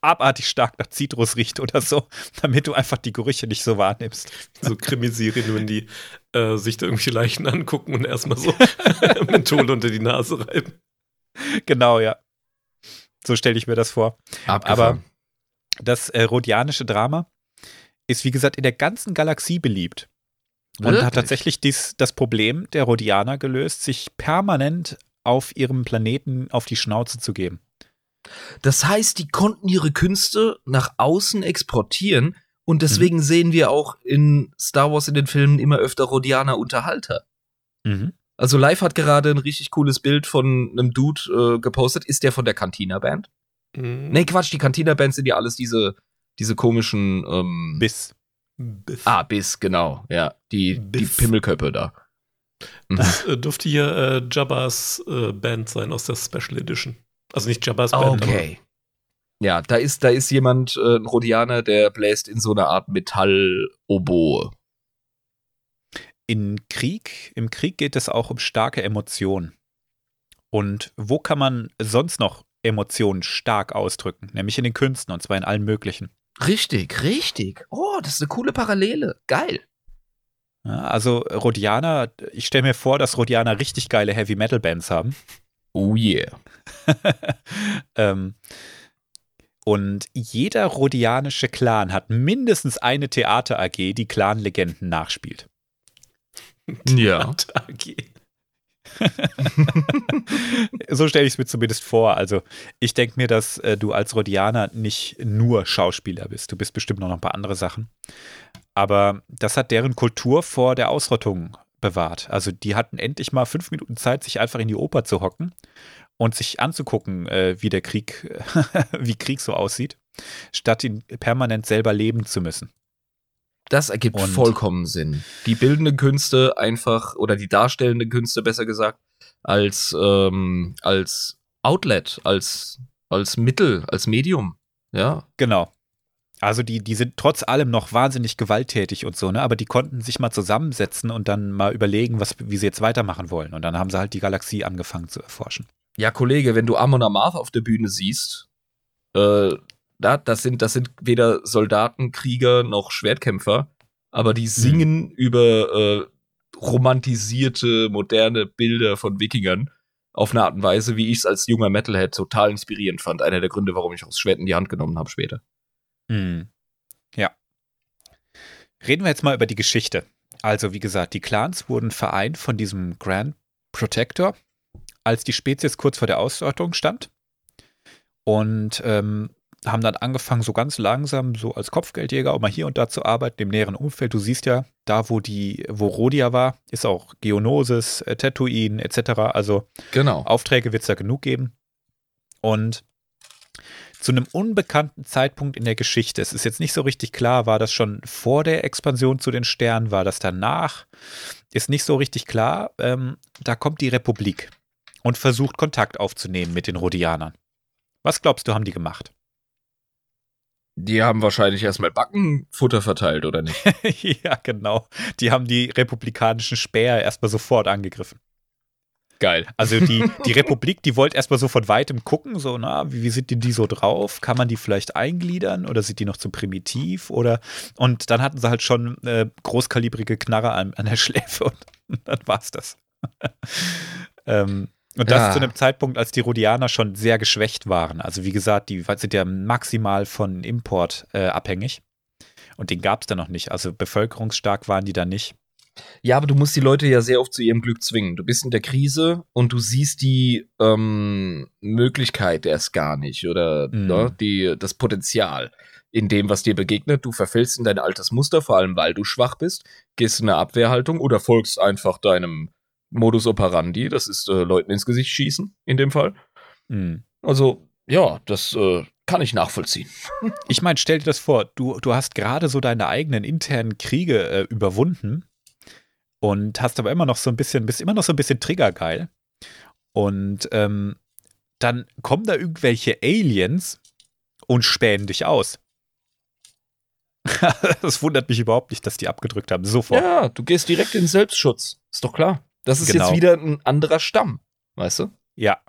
abartig stark nach Zitrus riecht oder so, damit du einfach die Gerüche nicht so wahrnimmst.
so Krimiserien, wenn die äh, sich da irgendwelche Leichen angucken und erstmal so Menthol unter die Nase reiben.
Genau, ja. So stelle ich mir das vor.
Abgefahren.
Das äh, rhodianische Drama ist, wie gesagt, in der ganzen Galaxie beliebt. Und
Wirklich?
hat tatsächlich dies, das Problem der Rhodianer gelöst, sich permanent auf ihrem Planeten auf die Schnauze zu geben.
Das heißt, die konnten ihre Künste nach außen exportieren und deswegen sehen wir auch in Star Wars in den Filmen immer öfter Rhodianer Unterhalter.
Mhm.
Also Live hat gerade ein richtig cooles Bild von einem Dude äh, gepostet. Ist der von der Cantina Band?
Mhm.
Nee, Quatsch, die Cantina Band sind ja alles diese, diese komischen ähm,
Bis.
Biff.
Ah, Biss, genau. Ja, die, die. Pimmelköppe da. Mhm.
Das äh, dürfte hier äh, Jabba's äh, Band sein aus der Special Edition. Also nicht Jabba's Band,
Okay. Ja, da ist, da ist jemand, äh, ein Rhodianer, der bläst in so einer Art Metall-Oboe.
In Krieg, im Krieg geht es auch um starke Emotionen. Und wo kann man sonst noch Emotionen stark ausdrücken? Nämlich in den Künsten und zwar in allen möglichen.
Richtig, richtig. Oh, das ist eine coole Parallele. Geil.
Ja, also Rhodianer, ich stelle mir vor, dass Rhodianer richtig geile Heavy Metal Bands haben.
Oh yeah.
ähm, und jeder rhodianische Clan hat mindestens eine Theater AG, die Clan-Legenden nachspielt.
Ja.
So stelle ich es mir zumindest vor. Also ich denke mir, dass äh, du als Rhodianer nicht nur Schauspieler bist. Du bist bestimmt noch ein paar andere Sachen. Aber das hat deren Kultur vor der Ausrottung bewahrt. Also die hatten endlich mal fünf Minuten Zeit, sich einfach in die Oper zu hocken und sich anzugucken, äh, wie der Krieg, wie Krieg so aussieht, statt ihn permanent selber leben zu müssen.
Das ergibt
Und-
vollkommen Sinn. Die bildenden Künste einfach, oder die darstellenden Künste besser gesagt, als, ähm, als Outlet, als, als Mittel, als Medium. Ja.
Genau. Also die, die sind trotz allem noch wahnsinnig gewalttätig und so, ne? Aber die konnten sich mal zusammensetzen und dann mal überlegen, was, wie sie jetzt weitermachen wollen. Und dann haben sie halt die Galaxie angefangen zu erforschen.
Ja, Kollege, wenn du Amon Amarth auf der Bühne siehst, äh, da, das sind, das sind weder Soldaten, Krieger noch Schwertkämpfer, aber die singen über äh, romantisierte, moderne Bilder von Wikingern auf eine Art und Weise, wie ich es als junger Metalhead total inspirierend fand. Einer der Gründe, warum ich auch das Schwert in die Hand genommen habe später.
Hm. Ja. Reden wir jetzt mal über die Geschichte. Also, wie gesagt, die Clans wurden vereint von diesem Grand Protector, als die Spezies kurz vor der Ausrottung stand. Und ähm, haben dann angefangen, so ganz langsam, so als Kopfgeldjäger auch mal hier und da zu arbeiten im näheren Umfeld. Du siehst ja, da wo die, wo Rhodia war, ist auch Geonosis, äh, Tatooine etc. Also
Genau.
Aufträge wird es da genug geben. Und zu einem unbekannten Zeitpunkt in der Geschichte, es ist jetzt nicht so richtig klar, war das schon vor der Expansion zu den Sternen, war das danach, ist nicht so richtig klar. Ähm, da kommt die Republik und versucht Kontakt aufzunehmen mit den Rhodianern. Was glaubst du, haben die gemacht?
Die haben wahrscheinlich erstmal Backenfutter verteilt, oder nicht?
ja, genau. Die haben die republikanischen Späher erstmal sofort angegriffen.
Geil.
Also die, die Republik, die wollte erstmal so von weitem gucken, so, na, wie, wie sind die, die so drauf? Kann man die vielleicht eingliedern oder sind die noch zu primitiv? Oder und dann hatten sie halt schon äh, großkalibrige Knarre an, an der Schläfe und, dann war's das. ähm, und das
Ja.
zu einem Zeitpunkt, als die Rhodianer schon sehr geschwächt waren. Also wie gesagt, die sind ja maximal von Import äh, abhängig. Und den gab es da noch nicht. Also bevölkerungsstark waren die da nicht.
Ja, aber du musst die Leute ja sehr oft zu ihrem Glück zwingen. Du bist in der Krise und du siehst die ähm, Möglichkeit erst gar nicht oder
Mhm.
ne, die, das Potenzial in dem, was dir begegnet. Du verfällst in dein altes Muster, vor allem weil du schwach bist, gehst in eine Abwehrhaltung oder folgst einfach deinem Modus operandi. Das ist äh, Leuten ins Gesicht schießen, in dem Fall.
Mhm.
Also, ja, das äh, kann ich nachvollziehen.
Ich meine, stell dir das vor, du, du hast gerade so deine eigenen internen Kriege äh, überwunden und hast aber immer noch so ein bisschen, bist immer noch so ein bisschen triggergeil. Und ähm, dann kommen da irgendwelche Aliens und spähen dich aus. das wundert mich überhaupt nicht, dass die abgedrückt haben. Sofort.
Ja, du gehst direkt in Selbstschutz. Ist doch klar. Das ist
Genau.
jetzt wieder ein anderer Stamm, weißt du?
Ja.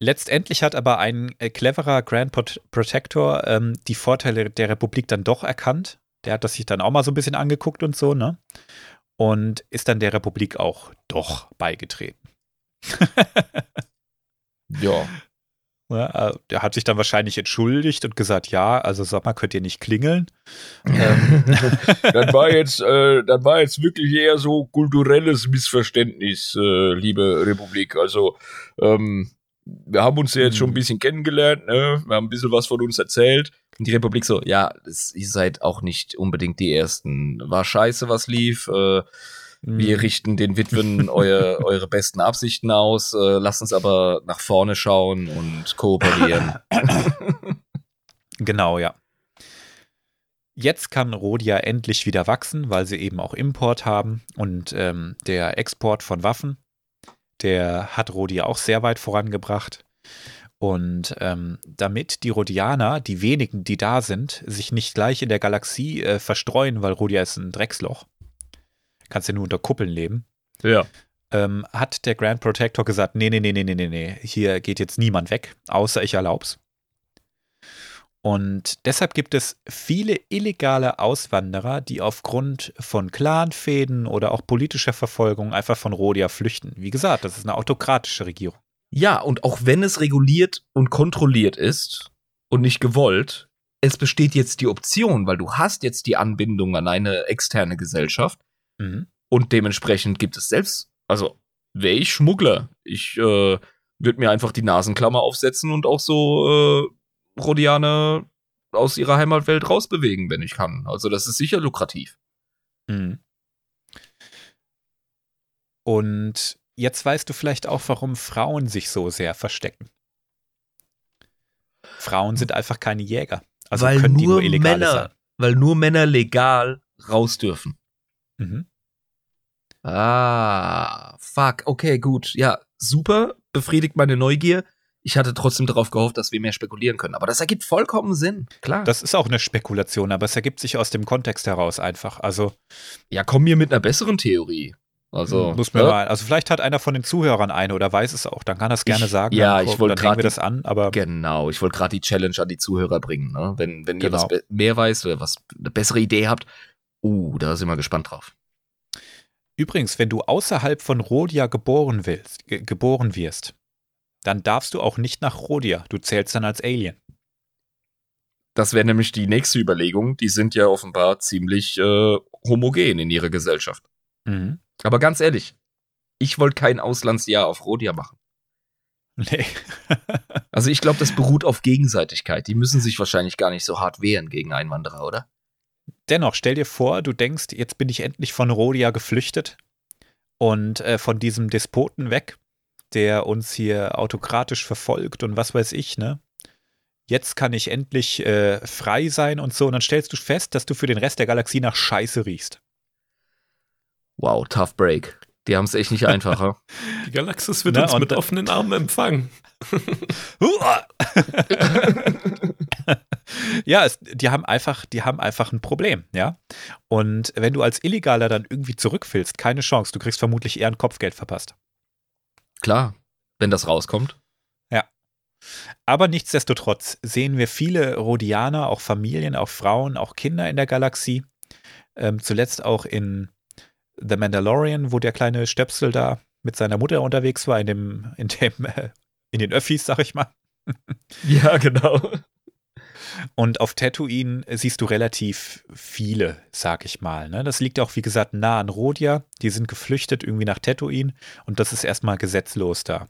Letztendlich hat aber ein äh, cleverer Grand Prot- Protector ähm, die Vorteile der Republik dann doch erkannt. Der hat das sich dann auch mal so ein bisschen angeguckt und so, ne? Und ist dann der Republik auch doch beigetreten.
Ja.
Ja, äh, der hat sich dann wahrscheinlich entschuldigt und gesagt, ja, also sag mal, könnt ihr nicht klingeln? Ähm,
das war jetzt, äh, das war jetzt wirklich eher so kulturelles Missverständnis, äh, liebe Republik. Also, ähm, wir haben uns ja jetzt schon ein bisschen kennengelernt, ne? Wir haben ein bisschen was von uns erzählt. Und die Republik so, ja, es, ihr seid auch nicht unbedingt die Ersten. War scheiße, was lief. Äh, wir richten den Witwen euer, eure besten Absichten aus. Äh, lasst uns aber nach vorne schauen und kooperieren.
Genau, ja. Jetzt kann Rhodia endlich wieder wachsen, weil sie eben auch Import haben und ähm, der Export von Waffen, der hat Rhodia auch sehr weit vorangebracht. Und ähm, damit die Rhodianer, die wenigen, die da sind, sich nicht gleich in der Galaxie äh, verstreuen, weil Rhodia ist ein Drecksloch, kannst ja nur unter Kuppeln leben,
ja.
ähm, hat der Grand Protector gesagt, nee, nee, nee, nee, nee, nee, nee, hier geht jetzt niemand weg, außer ich erlaub's. Und deshalb gibt es viele illegale Auswanderer, die aufgrund von Clanfäden oder auch politischer Verfolgung einfach von Rhodia flüchten. Wie gesagt, das ist eine autokratische Regierung.
Ja, und auch wenn es reguliert und kontrolliert ist und nicht gewollt, es besteht jetzt die Option, weil du hast jetzt die Anbindung an eine externe Gesellschaft
Mhm.
und dementsprechend gibt es selbst, also wäre ich Schmuggler, ich äh, würde mir einfach die Nasenklammer aufsetzen und auch so äh, Rhodianer aus ihrer Heimatwelt rausbewegen, wenn ich kann. Also das ist sicher lukrativ.
Mhm. Und jetzt weißt du vielleicht auch, warum Frauen sich so sehr verstecken. Frauen sind einfach keine Jäger. Also
weil
können die
nur
nur illegale
Männer,
sein.
weil nur Männer legal raus dürfen.
Mhm.
Ah, fuck. Okay, gut. Ja, super. Befriedigt meine Neugier. Ich hatte trotzdem darauf gehofft, dass wir mehr spekulieren können. Aber das ergibt vollkommen Sinn. Klar.
Das ist auch eine Spekulation, aber es ergibt sich aus dem Kontext heraus einfach. Also
ja, komm mir mit einer besseren Theorie. Also,
muss mir
ja,
mal, also vielleicht hat einer von den Zuhörern eine oder weiß es auch, dann kann er es gerne
Ich-
sagen.
ja,
dann,
ich wollte grad
das an, aber
Genau, ich wollte gerade die Challenge an die Zuhörer bringen. Ne? Wenn, wenn ihr
Genau.
was be- mehr weißt oder was eine bessere Idee habt, uh, da sind wir gespannt drauf.
übrigens, wenn du außerhalb von Rodia geboren willst, ge geboren wirst, dann darfst du auch nicht nach Rodia. Du zählst dann als Alien.
Das wäre nämlich die nächste Überlegung. Die sind ja offenbar ziemlich äh, homogen in ihrer Gesellschaft.
Mhm.
Aber ganz ehrlich, ich wollte kein Auslandsjahr auf Rodia machen.
Nee.
Also ich glaube, das beruht auf Gegenseitigkeit. Die müssen sich wahrscheinlich gar nicht so hart wehren gegen Einwanderer, oder?
Dennoch, stell dir vor, du denkst, jetzt bin ich endlich von Rodia geflüchtet und äh, von diesem Despoten weg, der uns hier autokratisch verfolgt und was weiß ich, ne? Jetzt kann ich endlich äh, frei sein und so. Und dann stellst du fest, dass du für den Rest der Galaxie nach Scheiße riechst.
Wow, tough break. Die haben es echt nicht einfacher.
Die Galaxis wird
Na,
uns mit offenen Armen empfangen.
ja, es, die haben einfach, die haben einfach ein Problem, ja. Und wenn du als Illegaler dann irgendwie zurück willst, keine Chance. Du kriegst vermutlich eher ein Kopfgeld verpasst.
Klar, wenn das rauskommt.
Aber nichtsdestotrotz sehen wir viele Rhodianer, auch Familien, auch Frauen, auch Kinder in der Galaxie. Ähm, zuletzt auch in The Mandalorian, wo der kleine Stöpsel da mit seiner Mutter unterwegs war, in dem, in dem, äh, in den Öffis, sag ich mal.
Ja, genau.
Und auf Tatooine siehst du relativ viele, sag ich mal. Ne? Das liegt auch, wie gesagt, nah an Rhodia. Die sind geflüchtet irgendwie nach Tatooine und das ist erstmal gesetzlos da.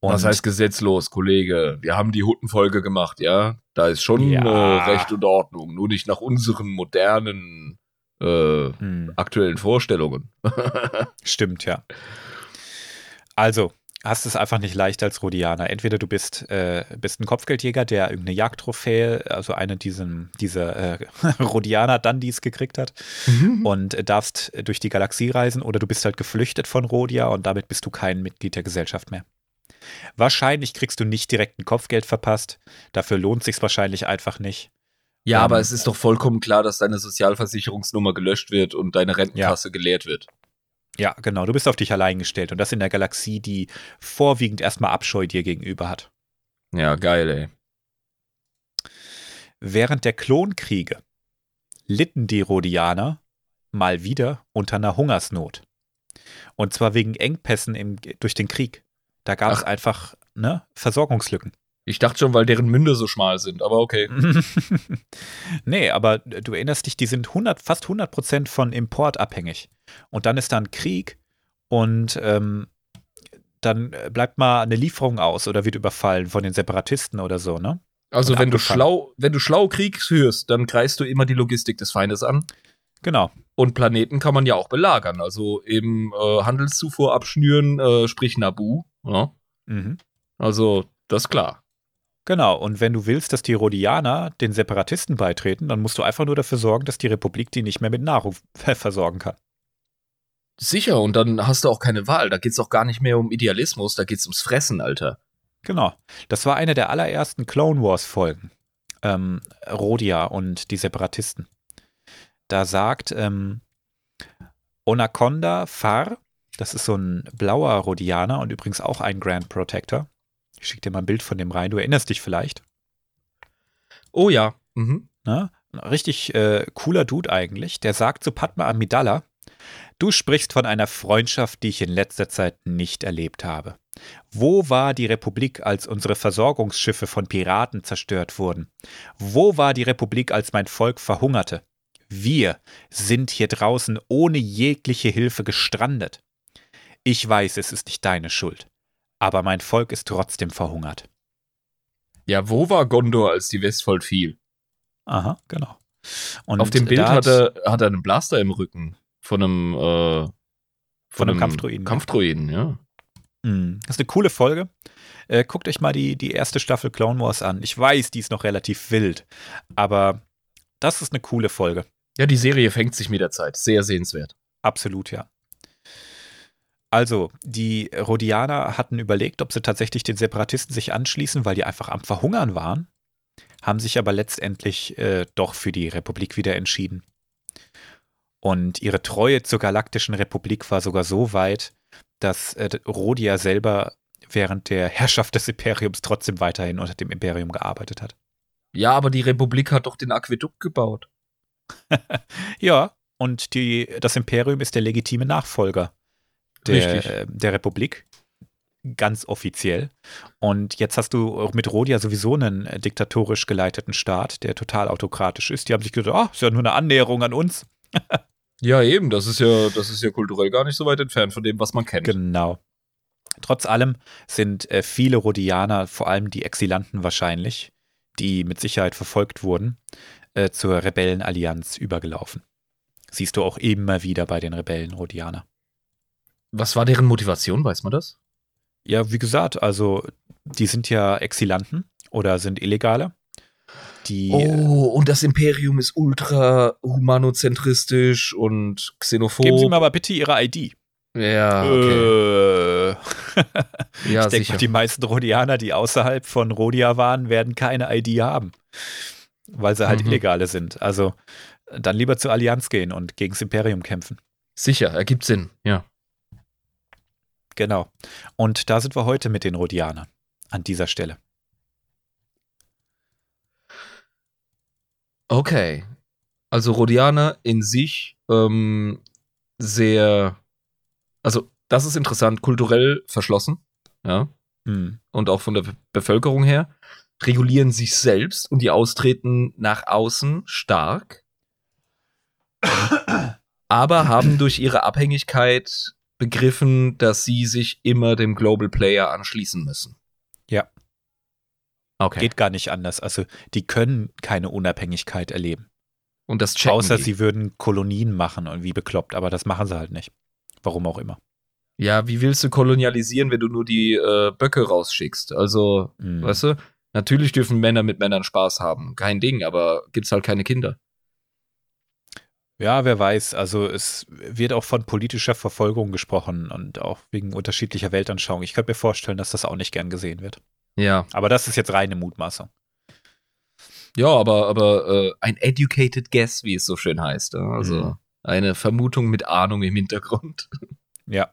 Und
Was heißt gesetzlos, Kollege? Wir haben die Huttenfolge gemacht, ja? Da ist schon
Ja.
äh, Recht und Ordnung, nur nicht nach unseren modernen äh,
Hm.
aktuellen Vorstellungen.
Stimmt, ja. Also, hast es einfach nicht leicht als Rhodianer. Entweder du bist, äh, bist ein Kopfgeldjäger, der irgendeine Jagdtrophäe, also eine diesen, dieser äh, Rhodianer-Dandys gekriegt hat und äh, darfst durch die Galaxie reisen, oder du bist halt geflüchtet von Rhodia und damit bist du kein Mitglied der Gesellschaft mehr. Wahrscheinlich kriegst du nicht direkt ein Kopfgeld verpasst. Dafür lohnt sich's wahrscheinlich einfach nicht.
Ja,
Ähm,
aber es ist doch vollkommen klar, dass deine Sozialversicherungsnummer gelöscht wird und deine Rentenkasse geleert wird.
Ja, genau. Du bist auf dich allein gestellt und das in der Galaxie, die vorwiegend erstmal Abscheu dir gegenüber hat.
Ja, geil, ey.
Während der Klonkriege litten die Rhodianer mal wieder unter einer Hungersnot. Und zwar wegen Engpässen im, durch den Krieg. Da gab es
Ach.
einfach ne, Versorgungslücken.
Ich dachte schon, weil deren Münde so schmal sind, aber okay.
nee, aber du erinnerst dich, die sind 100, fast 100 Prozent von Import abhängig. Und dann ist da ein Krieg und ähm, dann bleibt mal eine Lieferung aus oder wird überfallen von den Separatisten oder so, ne?
Also
Und
wenn du schlau, wenn du schlau Krieg führst, dann greifst du immer die Logistik des Feindes an.
Genau.
Und Planeten kann man ja auch belagern. Also eben äh, Handelszufuhr abschnüren, äh, sprich Nabu. Ja?
Mhm.
Also, das ist klar.
Genau, und wenn du willst, dass die Rhodianer den Separatisten beitreten, dann musst du einfach nur dafür sorgen, dass die Republik die nicht mehr mit Nahrung versorgen kann.
Sicher, und dann hast du auch keine Wahl. Da geht's auch gar nicht mehr um Idealismus, da geht's ums Fressen, Alter.
Genau. Das war eine der allerersten Clone Wars-Folgen. Ähm, Rhodia und die Separatisten. Da sagt ähm, Onaconda Far, das ist so ein blauer Rhodianer und übrigens auch ein Grand Protector. Ich schicke dir mal ein Bild von dem rein, du erinnerst dich vielleicht.
Oh ja. Mhm.
Ein richtig äh, cooler Dude eigentlich. Der sagt zu Padma Amidala, du sprichst von einer Freundschaft, die ich in letzter Zeit nicht erlebt habe. Wo war die Republik, als unsere Versorgungsschiffe von Piraten zerstört wurden? Wo war die Republik, als mein Volk verhungerte? Wir sind hier draußen ohne jegliche Hilfe gestrandet. Ich weiß, es ist nicht deine Schuld, aber mein Volk ist trotzdem verhungert.
Ja, wo war Gondor, als die Westfold fiel?
Aha, genau.
Und Auf dem Bild hat er, hat er einen Blaster im Rücken von einem, äh, von,
von einem Kampfdruiden.
Kampfdruiden, ja.
Hm, das ist eine coole Folge. Äh, guckt euch mal die, die erste Staffel Clone Wars an. Ich weiß, die ist noch relativ wild, aber das ist eine coole Folge.
Ja, die Serie fängt sich mit der Zeit. Sehr sehenswert.
Absolut, ja. Also, die Rhodianer hatten überlegt, ob sie tatsächlich den Separatisten sich anschließen, weil die einfach am Verhungern waren, haben sich aber letztendlich äh, doch für die Republik wieder entschieden. Und ihre Treue zur Galaktischen Republik war sogar so weit, dass äh, Rhodia selber während der Herrschaft des Imperiums trotzdem weiterhin unter dem Imperium gearbeitet hat.
Ja, aber die Republik hat doch den Aquädukt gebaut.
ja, und die, das Imperium ist der legitime Nachfolger der, äh, der Republik. Ganz offiziell. Und jetzt hast du auch mit Rhodia sowieso einen äh, diktatorisch geleiteten Staat, der total autokratisch ist. Die haben sich gedacht, ah, oh, ist ja nur eine Annäherung an uns.
ja, eben, das ist ja, das ist ja kulturell gar nicht so weit entfernt von dem, was man kennt.
Genau. Trotz allem sind äh, viele Rhodianer, vor allem die Exilanten wahrscheinlich, die mit Sicherheit verfolgt wurden, äh, zur Rebellenallianz übergelaufen. Siehst du auch immer wieder bei den Rebellen Rhodianer.
Was war deren Motivation, weiß man das?
Ja, wie gesagt, also die sind ja Exilanten oder sind Illegale. Die,
oh, und das Imperium ist ultra humanozentristisch und xenophob.
Geben Sie mir aber bitte Ihre ID.
Ja, okay.
Äh. ja, ich denke, die meisten Rhodianer, die außerhalb von Rhodia waren, werden keine ID haben. Weil sie halt mhm. Illegale sind. Also dann lieber zur Allianz gehen und gegen das Imperium kämpfen.
Sicher, ergibt Sinn, ja.
Genau. Und da sind wir heute mit den Rhodianern an dieser Stelle.
Okay. Also Rhodianer in sich ähm, sehr, also das ist interessant, kulturell verschlossen, ja.
Hm.
Und auch von der Bevölkerung her. Regulieren sich selbst und die austreten nach außen stark. aber haben durch ihre Abhängigkeit begriffen, dass sie sich immer dem Global Player anschließen müssen.
Ja. Okay. Geht gar nicht anders. Also die können keine Unabhängigkeit erleben.
Und das checken
Außer
die.
sie würden Kolonien machen und wie bekloppt, aber das machen sie halt nicht. Warum auch immer.
Ja, wie willst du kolonialisieren, wenn du nur die äh, Böcke rausschickst? Also, mhm. weißt du, natürlich dürfen Männer mit Männern Spaß haben. Kein Ding, aber gibt's halt keine Kinder.
Ja, wer weiß. Also es wird auch von politischer Verfolgung gesprochen und auch wegen unterschiedlicher Weltanschauung. Ich könnte mir vorstellen, dass das auch nicht gern gesehen wird.
Ja.
Aber das ist jetzt reine Mutmaßung.
Ja, aber, aber äh, ein educated guess, wie es so schön heißt. Also mhm. eine Vermutung mit Ahnung im Hintergrund.
Ja.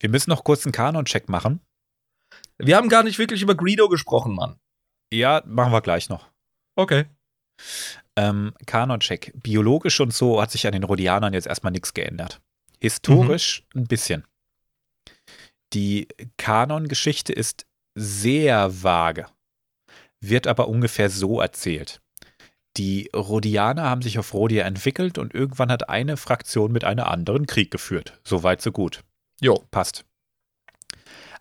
Wir müssen noch kurz einen Kanon-Check machen.
Wir haben gar nicht wirklich über Greedo gesprochen, Mann.
Ja, machen wir gleich noch.
Okay.
Ähm, Kanon-Check. Biologisch und so hat sich an den Rhodianern jetzt erstmal nichts geändert. Historisch mhm. ein bisschen. Die Kanon-Geschichte ist sehr vage, wird aber ungefähr so erzählt. Die Rhodianer haben sich auf Rhodia entwickelt und irgendwann hat eine Fraktion mit einer anderen Krieg geführt. Soweit, so gut.
Jo.
Passt.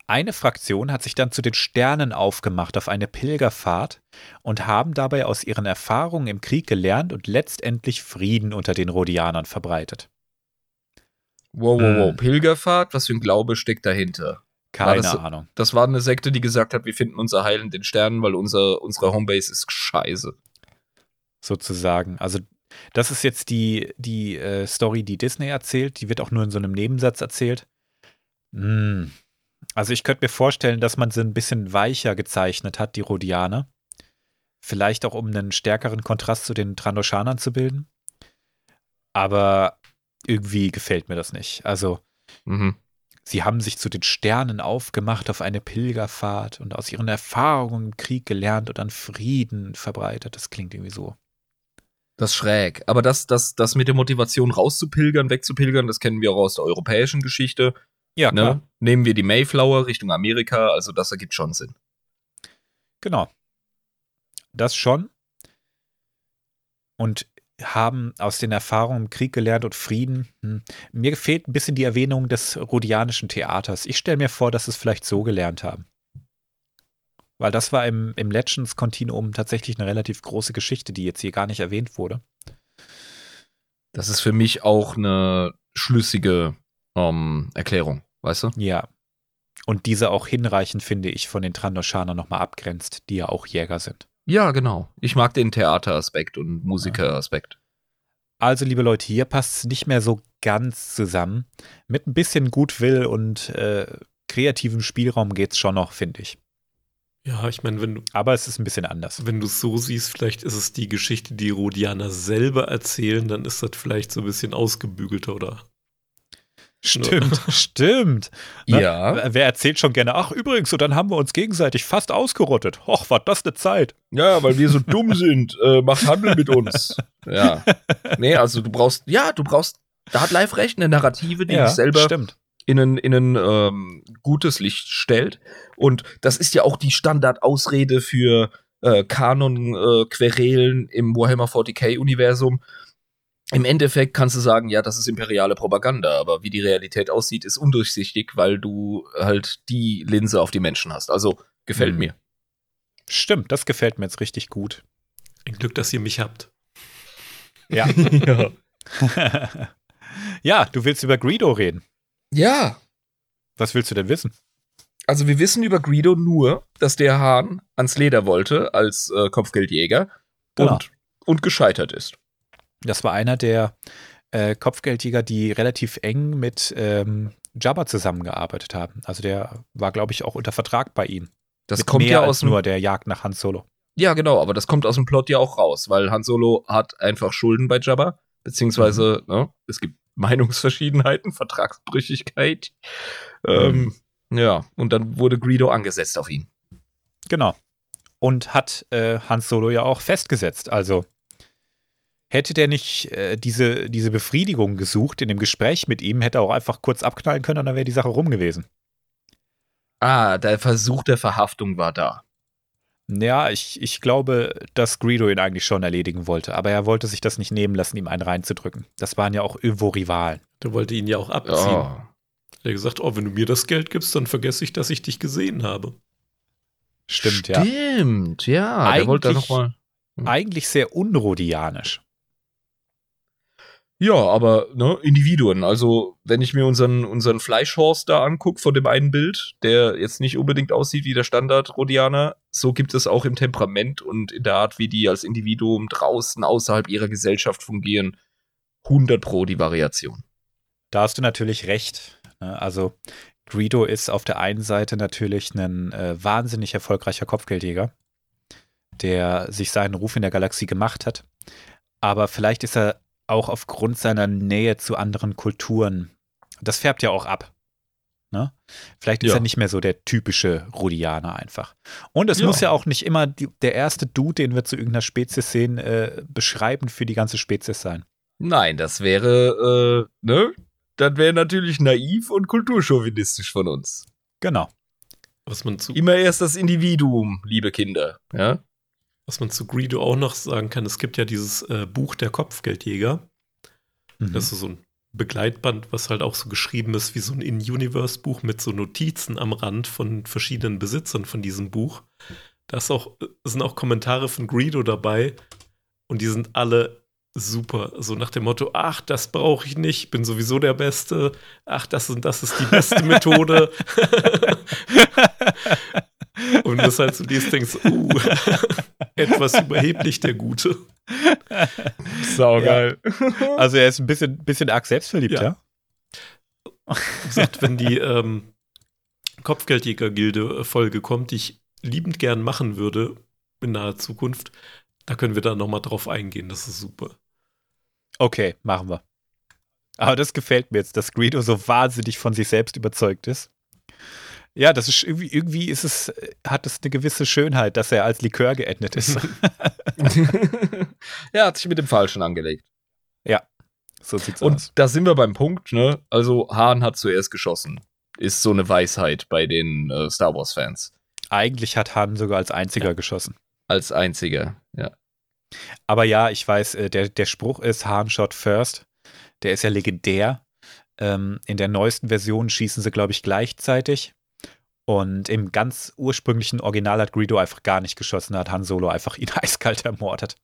Eine Fraktion hat sich dann zu den Sternen aufgemacht auf eine Pilgerfahrt und haben dabei aus ihren Erfahrungen im Krieg gelernt und letztendlich Frieden unter den Rhodianern verbreitet.
Wow, wow, wow. Hm. Pilgerfahrt? Was für ein Glaube steckt dahinter?
Keine
das,
Ahnung.
Das war eine Sekte, die gesagt hat, wir finden unser Heil in den Sternen, weil unser, unsere Homebase ist scheiße.
Sozusagen. Also, das ist jetzt die, die äh, Story, die Disney erzählt. Die wird auch nur in so einem Nebensatz erzählt. Hm, also ich könnte mir vorstellen, dass man sie ein bisschen weicher gezeichnet hat, die Rhodianer. Vielleicht auch, um einen stärkeren Kontrast zu den Trandoshanern zu bilden. Aber irgendwie gefällt mir das nicht. Also,
mhm.
sie haben sich zu den Sternen aufgemacht auf eine Pilgerfahrt und aus ihren Erfahrungen im Krieg gelernt und dann Frieden verbreitet. Das klingt irgendwie so.
Das ist schräg. Aber das, das, das mit der Motivation rauszupilgern, wegzupilgern, das kennen wir auch aus der europäischen Geschichte.
Ja, ne? klar.
Nehmen wir die Mayflower Richtung Amerika, also das ergibt schon Sinn.
Genau. Das schon. Und haben aus den Erfahrungen im Krieg gelernt und Frieden. Hm. Mir fehlt ein bisschen die Erwähnung des rhodianischen Theaters. Ich stelle mir vor, dass sie es vielleicht so gelernt haben. Weil das war im, im Legends-Kontinuum tatsächlich eine relativ große Geschichte, die jetzt hier gar nicht erwähnt wurde.
Das ist für mich auch eine schlüssige ähm, Erklärung, weißt du?
Ja. Und diese auch hinreichend, finde ich, von den Trandoshanern nochmal abgrenzt, die ja auch Jäger sind.
Ja, genau. Ich mag den Theateraspekt und Musikeraspekt.
Also, liebe Leute, hier passt es nicht mehr so ganz zusammen. Mit ein bisschen Gutwill und äh, kreativem Spielraum geht es schon noch, finde ich.
Ja, ich meine, wenn du.
Aber es ist ein bisschen anders.
Wenn du es so siehst, vielleicht ist es die Geschichte, die Rodianer selber erzählen, dann ist das vielleicht so ein bisschen ausgebügelter oder
Stimmt, stimmt. Ne?
Ja.
Wer erzählt schon gerne, ach übrigens, und dann haben wir uns gegenseitig fast ausgerottet. Och, war das eine Zeit.
Ja, weil wir so dumm sind. Äh, macht Handel mit uns. Ja. Nee, also du brauchst, ja, du brauchst, da hat Live recht, eine Narrative, die
ja,
dich selber
stimmt.
in ein, in ein ähm, gutes Licht stellt. Und das ist ja auch die Standardausrede für äh, Kanon-Querelen im Warhammer 40k-Universum. Im Endeffekt kannst du sagen, ja, das ist imperiale Propaganda, aber wie die Realität aussieht, ist undurchsichtig, weil du halt die Linse auf die Menschen hast. Also gefällt
Hm.
mir.
Stimmt, das gefällt mir jetzt richtig gut.
ein Glück, dass ihr mich habt.
Ja.
ja.
ja, du willst über Greedo reden.
ja,
Was willst du denn wissen?
also wir wissen über Greedo nur, dass der Hahn ans Leder wollte als äh, Kopfgeldjäger
Genau.
und, und gescheitert ist.
Das war einer der äh, Kopfgeldjäger, die relativ eng mit ähm, Jabba zusammengearbeitet haben. Also der war, glaube ich, auch unter Vertrag bei ihm.
Das
mit
kommt ja aus
nur der Jagd nach Han Solo.
Ja, genau, aber das kommt aus dem Plot ja auch raus, weil Han Solo hat einfach Schulden bei Jabba, beziehungsweise ne, es gibt Meinungsverschiedenheiten, Vertragsbrüchigkeit. Ähm, ja, und dann wurde Greedo angesetzt auf ihn.
Genau. Und hat äh, Han Solo ja auch festgesetzt. Also hätte der nicht äh, diese, diese Befriedigung gesucht in dem Gespräch mit ihm, hätte er auch einfach kurz abknallen können und dann wäre die Sache rum gewesen.
Ah, der Versuch der Verhaftung war da.
Ja, ich, ich glaube, dass Greedo ihn eigentlich schon erledigen wollte, aber er wollte sich das nicht nehmen lassen, ihm einen reinzudrücken. Das waren ja auch irgendwo Rivalen.
Der wollte ihn ja auch abziehen.
Ja.
Er hat gesagt, oh, wenn du mir das Geld gibst, dann vergesse ich, dass ich dich gesehen habe.
Stimmt, ja.
Stimmt, ja. Der wollte da
Eigentlich-
noch mal.
Eigentlich sehr unrodianisch.
Ja, aber ne, Individuen. Also, wenn ich mir unseren, unseren Fleischhorst da angucke von dem einen Bild, der jetzt nicht unbedingt aussieht wie der Standard-Rodianer, so gibt es auch im Temperament und in der Art, wie die als Individuum draußen außerhalb ihrer Gesellschaft fungieren, 100 pro die Variation.
Da hast du natürlich recht. ne? Also Greedo ist auf der einen Seite natürlich ein äh, wahnsinnig erfolgreicher Kopfgeldjäger, der sich seinen Ruf in der Galaxie gemacht hat. Aber vielleicht ist er auch aufgrund seiner Nähe zu anderen Kulturen, das färbt ja auch ab. Ne? Vielleicht ist
Ja.
er nicht mehr so der typische Rhodianer einfach. Und es
Ja.
muss ja auch nicht immer die, der erste Dude, den wir zu irgendeiner Spezies sehen, äh, beschreibend für die ganze Spezies sein.
Nein, das wäre, äh, ne? Das wäre natürlich naiv und kulturchauvinistisch von uns.
Genau.
Was man zu,
Immer erst das Individuum, liebe Kinder. Ja?
Was man zu Greedo auch noch sagen kann, es gibt ja dieses äh, Buch der Kopfgeldjäger.
Mhm.
Das ist so ein Begleitband, was halt auch so geschrieben ist wie so ein In-Universe-Buch mit so Notizen am Rand von verschiedenen Besitzern von diesem Buch. Da auch, sind auch Kommentare von Greedo dabei und die sind alle super. So nach dem Motto, ach, das brauche ich nicht, bin sowieso der Beste. Ach, das und das ist die beste Methode. und das halt so liest, denkst, uh, etwas überheblich der Gute.
Saugeil.
Also er ist ein bisschen, bisschen arg selbstverliebt, ja?
Ja. Gesagt, wenn die ähm, Kopfgeldjäger-Gilde-Folge kommt, die ich liebend gern machen würde in naher Zukunft, da können wir dann nochmal drauf eingehen. Das ist super.
Okay, machen wir. Aber das gefällt mir jetzt, dass Greedo so wahnsinnig von sich selbst überzeugt ist. Ja, das ist irgendwie, irgendwie ist es, hat es eine gewisse Schönheit, dass er als Likör geendet ist.
er hat sich mit dem Falschen angelegt.
so sieht's
Und
aus.
da sind wir beim Punkt, ne? Also, Hahn hat zuerst geschossen. Ist so eine Weisheit bei den äh, Star Wars-Fans.
Eigentlich hat Han sogar als einziger geschossen.
Als einziger, ja.
Aber ja, ich weiß, äh, der, der Spruch ist Han shot first. Der ist ja legendär. Ähm, in der neuesten Version schießen sie, glaube ich, gleichzeitig. Und im ganz ursprünglichen Original hat Greedo einfach gar nicht geschossen, hat Han Solo einfach ihn eiskalt ermordet.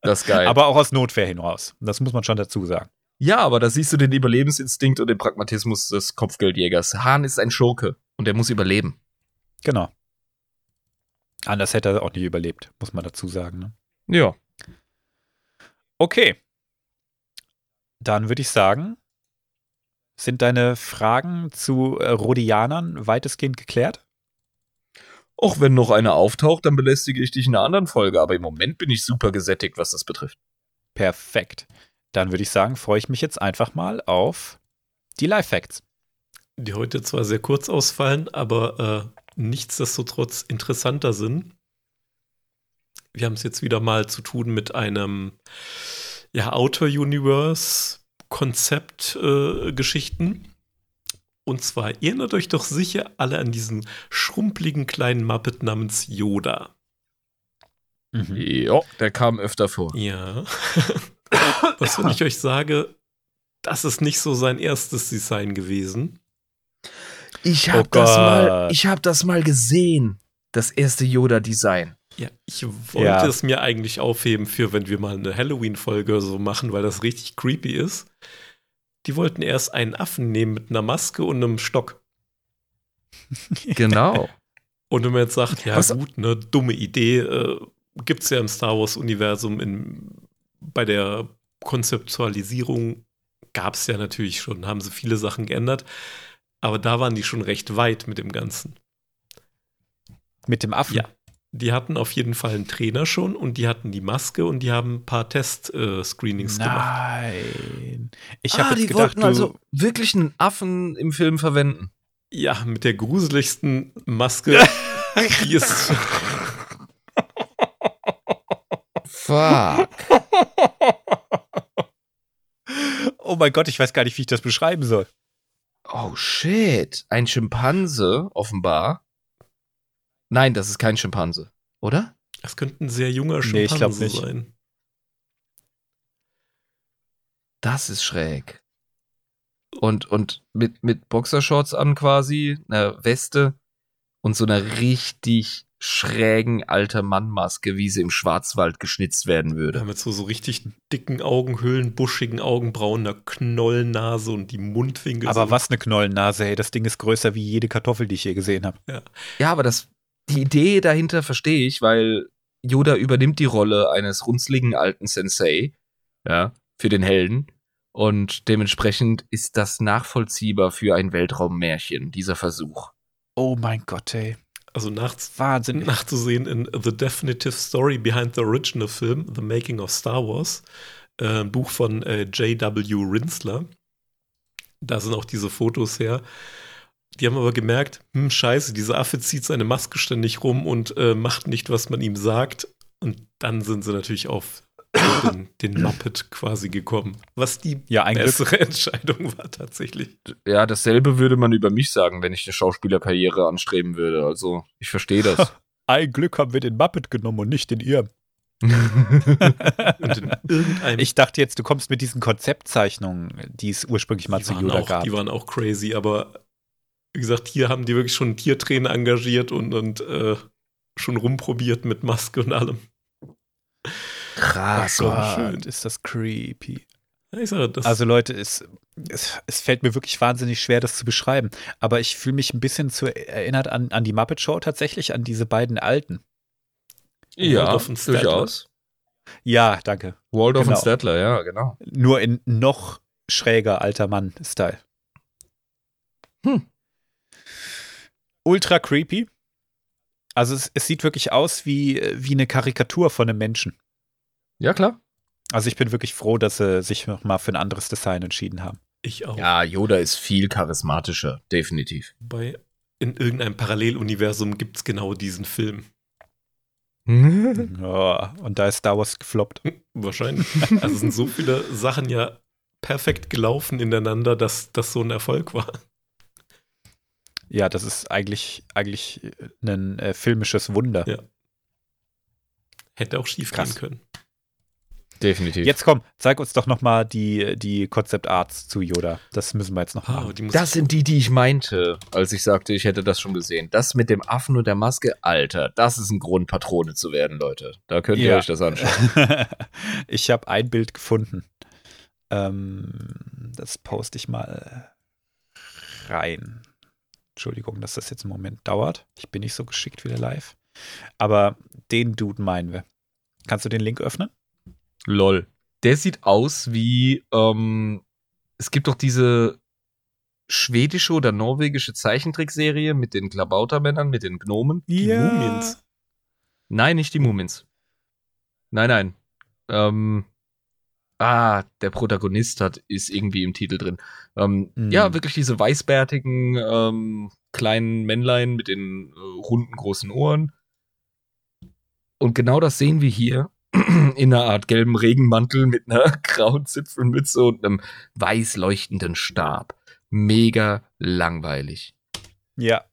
Das ist geil.
Aber auch aus Notwehr hinaus. Das muss man schon dazu sagen.
ja, aber da siehst du den Überlebensinstinkt und den Pragmatismus des Kopfgeldjägers. Hahn ist ein Schurke und er muss überleben.
Genau. Anders hätte er auch nicht überlebt, muss man dazu sagen. Ne?
Ja.
Okay. Dann würde ich sagen, sind deine Fragen zu äh, Rhodianern weitestgehend geklärt?
Auch wenn noch eine auftaucht, dann belästige ich dich in einer anderen Folge. Aber im Moment bin ich super gesättigt, was das betrifft.
Perfekt. Dann würde ich sagen, freue ich mich jetzt einfach mal auf die Live Facts.
Die heute zwar sehr kurz ausfallen, aber äh, nichtsdestotrotz interessanter sind. Wir haben es jetzt wieder mal zu tun mit einem ja, Outer Universe Konzept äh. Und zwar erinnert euch doch sicher alle an diesen schrumpeligen kleinen Muppet namens Yoda.
Mhm.
Ja, der kam öfter vor.
Ja. Was, wenn ich euch sage, das ist nicht so sein erstes Design gewesen.
Ich
hab
habe
Oh
das, mal, ich hab das mal gesehen. Das erste Yoda-Design.
Ja, ich wollte
Ja.
es mir eigentlich aufheben für, wenn wir mal eine Halloween-Folge so machen, weil das richtig creepy ist. Die wollten erst einen Affen nehmen mit einer Maske und einem Stock.
Genau.
Und wenn man jetzt sagt, ja
Was-
gut, eine dumme Idee, äh, gibt es ja im Star Wars-Universum bei der Konzeptualisierung gab es ja natürlich schon, haben sie viele Sachen geändert, aber da waren die schon recht weit mit dem Ganzen.
Mit dem Affen.
Ja. Die hatten auf jeden Fall einen Trainer schon und die hatten die Maske und die haben ein paar Test-Screenings gemacht.
Nein. Ich
ah,
habe
die
jetzt gedacht,
wollten
du,
also wirklich einen Affen im Film verwenden.
Ja, mit der gruseligsten Maske, die es.
Fuck.
oh mein Gott, ich weiß gar nicht, wie ich das beschreiben soll.
Oh shit. Ein Schimpanse, offenbar. Nein, das ist kein Schimpanse, oder?
Es könnte ein sehr junger
Nee, ich glaub
Schimpanse
nicht.
sein.
Das ist schräg. Und, und mit, mit Boxershorts an quasi, einer Weste und so einer richtig schrägen alter Mannmaske, wie sie im Schwarzwald geschnitzt werden
Ja,
würde.
mit so, so richtig dicken Augenhöhlen, buschigen Augenbrauen, einer Knollennase und die Mundwinkel.
Aber
sind-
was eine Knollennase, ey. Das Ding ist größer wie jede Kartoffel, die ich je gesehen habe.
Ja, aber das, die Idee dahinter verstehe ich, weil Yoda übernimmt die Rolle eines runzligen alten Sensei, ja, für den Helden. Und dementsprechend ist das nachvollziehbar für ein Weltraummärchen, dieser Versuch.
Oh mein Gott, ey.
Also nach,
Wahnsinn.
nachzusehen in The Definitive Story Behind the Original Film, The Making of Star Wars, äh, ein Buch von äh, J.W. Rinsler. Da sind auch diese Fotos her. Die haben aber gemerkt, hm, scheiße, dieser Affe zieht seine Maske ständig rum und äh, macht nicht, was man ihm sagt. Und dann sind sie natürlich auf den, den Muppet quasi gekommen. Was die
Ja, ein Glück.
bessere Entscheidung war tatsächlich.
Ja, dasselbe würde man über mich sagen, wenn ich eine Schauspielerkarriere anstreben würde. Also, ich verstehe das.
Ein Glück haben wir den Muppet genommen und nicht den ihr.
Und in irgendeinem
Ich dachte jetzt, du kommst mit diesen Konzeptzeichnungen, die es ursprünglich mal zu Yoda
auch,
gab.
die waren auch crazy, aber wie gesagt, hier haben die wirklich schon einen Tiertrainer engagiert und, und äh, schon rumprobiert mit Maske und allem.
Krass.
Gott.
Ist das creepy.
Sage, das
Also Leute, es, es, es fällt mir wirklich wahnsinnig schwer, das zu beschreiben. Aber ich fühle mich ein bisschen zu erinnert an, an die Muppet Show tatsächlich, an diese beiden alten.
Ja,
Waldorf und Statler.
durchaus.
Ja, danke.
Waldorf
Genau.
und Statler, ja, genau.
Nur in noch schräger alter Mann-Style.
Hm.
Ultra creepy. Also es, es sieht wirklich aus wie, wie eine Karikatur von einem Menschen.
Ja, klar.
Also ich bin wirklich froh, dass sie sich nochmal für ein anderes Design entschieden haben.
ich auch.
Ja, Yoda ist viel charismatischer, definitiv.
Bei, in irgendeinem Paralleluniversum gibt es genau diesen Film.
Ja, und da ist Star Wars gefloppt.
Wahrscheinlich. Also es sind so viele Sachen ja perfekt gelaufen ineinander, dass das so ein Erfolg war.
Ja, das ist eigentlich, eigentlich ein äh, filmisches Wunder.
Ja. Hätte auch schief
Krass.
gehen können.
Definitiv.
Jetzt komm, zeig uns doch nochmal die, die Concept Arts zu Yoda. Das müssen wir jetzt noch
muss
Das sind die, die ich meinte, als ich sagte, ich hätte das schon gesehen. Das mit dem Affen und der Maske, Alter, das ist ein Grund, Patrone zu werden, Leute. Da könnt ihr
Ja.
euch das anschauen.
ich habe ein Bild gefunden. Ähm, das poste ich mal rein. Entschuldigung, dass das jetzt einen Moment dauert. Ich bin nicht so geschickt wie der Live. Aber den Dude meinen wir. Kannst du den Link öffnen?
Lol. Der sieht aus wie, ähm, es gibt doch diese schwedische oder norwegische Zeichentrickserie mit den Klabautermännern, mit den Gnomen.
Die Mumiens.
Nein, nicht die Mumins. Nein, nein. Ähm, ah, der Protagonist hat, ist irgendwie im Titel drin. Ähm,
Hm.
Ja, wirklich diese weißbärtigen ähm, kleinen Männlein mit den äh, runden großen Ohren. Und genau das sehen wir hier in einer Art gelben Regenmantel mit einer grauen Zipfelmütze und einem weiß leuchtenden Stab. Mega langweilig.
Ja.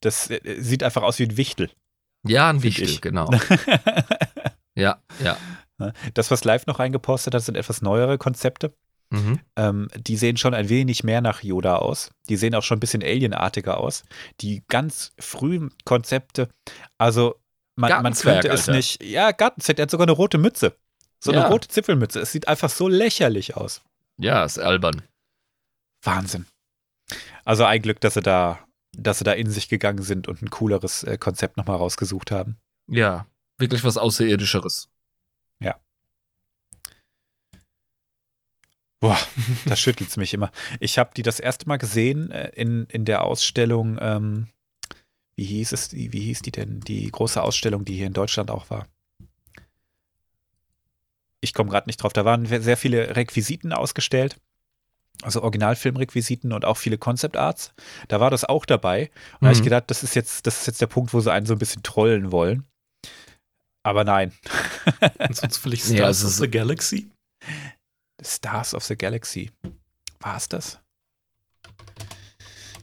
Das äh, sieht einfach aus wie ein Wichtel.
Ja, ein Wichtel,
ich.
genau. Ja, ja.
Das, was Live noch reingepostet hat, sind etwas neuere Konzepte.
Mhm.
Ähm, die sehen schon ein wenig mehr nach Yoda aus. Die sehen auch schon ein bisschen alienartiger aus. Die ganz frühen Konzepte, also man, man könnte es
Alter.
nicht. Ja, Gartenzwerg, der hat sogar eine rote Mütze. So
Ja.
eine rote Zipfelmütze. Es sieht einfach so lächerlich aus.
Ja, ist albern.
Wahnsinn. Also ein Glück, dass sie da, dass sie da in sich gegangen sind und ein cooleres äh, Konzept nochmal rausgesucht haben.
Ja, wirklich was Außerirdischeres.
Boah, da schüttelt es mich immer. Ich habe die das erste Mal gesehen äh, in, in der Ausstellung, ähm, wie hieß es, wie, wie hieß die denn? Die große Ausstellung, die hier in Deutschland auch war. Ich komme gerade nicht drauf. Da waren sehr viele Requisiten ausgestellt. Also Originalfilmrequisiten und auch viele Concept Arts. Da war das auch dabei. Und da habe ich
Mhm.
gedacht, das ist jetzt, das ist jetzt der Punkt, wo sie einen so ein bisschen trollen wollen. Aber nein.
Sind es vielleicht Stars
also
of the Galaxy?
Stars of the Galaxy. War es das?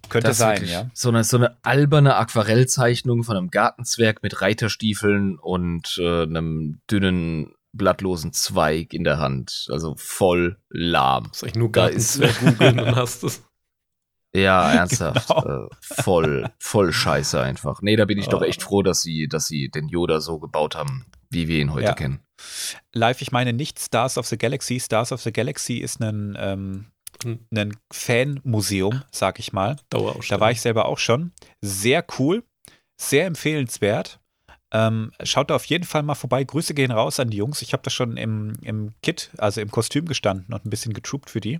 Könnte
Das ist
sein, ja.
So eine, so eine alberne Aquarellzeichnung von einem Gartenzwerg mit Reiterstiefeln und äh, einem dünnen, blattlosen Zweig in der Hand. Also voll lahm.
Muss eigentlich nur
ist-
Gartenzwerg googeln und hast es.
Ja, ernsthaft.
Genau.
äh, voll, voll scheiße einfach. Nee, da bin ich doch
Oh.
echt froh, dass sie, dass sie den Yoda so gebaut haben, wie wir ihn heute
Ja.
kennen.
Live, ich meine nicht Stars of the Galaxy. Stars of the Galaxy ist ein, ähm,
Hm.
ein Fanmuseum, sag ich mal. Da war ich selber auch schon. Sehr cool, sehr empfehlenswert. Ähm, schaut da auf jeden Fall mal vorbei. Grüße gehen raus an die Jungs. Ich habe da schon im, im Kit, also im Kostüm gestanden und ein bisschen getroopt für die.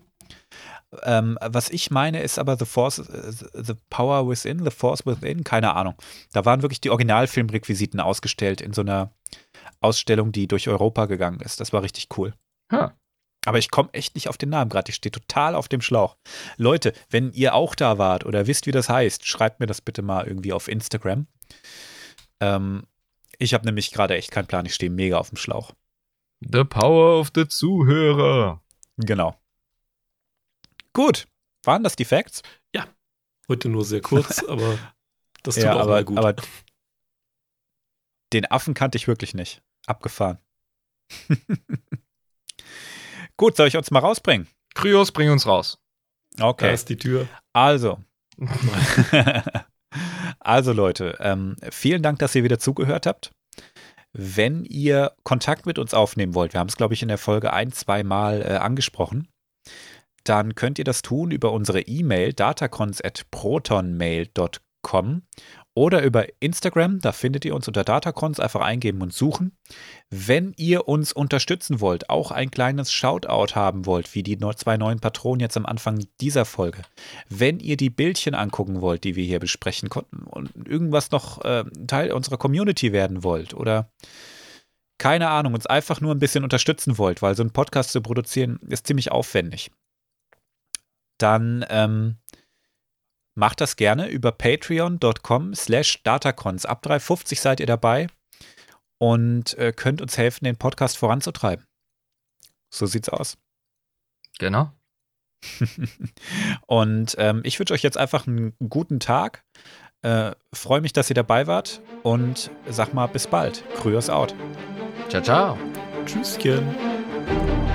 Ähm, was ich meine, ist aber The Force, äh, The Power Within, The Force Within, keine Ahnung. Da waren wirklich die Originalfilmrequisiten ausgestellt in so einer Ausstellung, die durch Europa gegangen ist. Das war richtig cool.
Ha.
Aber ich komme echt nicht auf den Namen gerade. Ich stehe total auf dem Schlauch. Leute, wenn ihr auch da wart oder wisst, wie das heißt, schreibt mir das bitte mal irgendwie auf Instagram. Ähm, ich habe nämlich gerade echt keinen Plan. Ich stehe mega auf dem Schlauch.
The Power of the Zuhörer.
Genau. Gut. Waren das die Facts?
Heute nur sehr kurz, aber das tut
ja,
auch
aber,
mal gut.
aber den Affen kannte ich wirklich nicht. Abgefahren. Gut, soll ich uns mal rausbringen?
Kryos, bring uns raus.
da
Okay.
ist die Tür.
Also. also Leute, ähm, vielen Dank, dass ihr wieder zugehört habt. Wenn ihr Kontakt mit uns aufnehmen wollt, wir haben es, glaube ich, in der Folge ein, zwei Mal äh, angesprochen, dann könnt ihr das tun über unsere E-Mail datacons.protonmail.com oder über Instagram, da findet ihr uns unter datacons, einfach eingeben und suchen. Wenn ihr uns unterstützen wollt, auch ein kleines Shoutout haben wollt, wie die zwei neuen Patronen jetzt am Anfang dieser Folge, wenn ihr die Bildchen angucken wollt, die wir hier besprechen konnten und irgendwas noch äh, Teil unserer Community werden wollt oder keine Ahnung, uns einfach nur ein bisschen unterstützen wollt, weil so ein Podcast zu produzieren ist ziemlich aufwendig, dann ähm, macht das gerne über patreon.com slash datacons. Ab 3,50 seid ihr dabei und äh, könnt uns helfen, den Podcast voranzutreiben. So sieht's aus.
Genau.
Und ähm, ich wünsche euch jetzt einfach einen guten Tag. Äh, Freue mich, dass ihr dabei wart und sag mal bis bald. Kryos out.
Ciao, ciao.
Tschüsschen.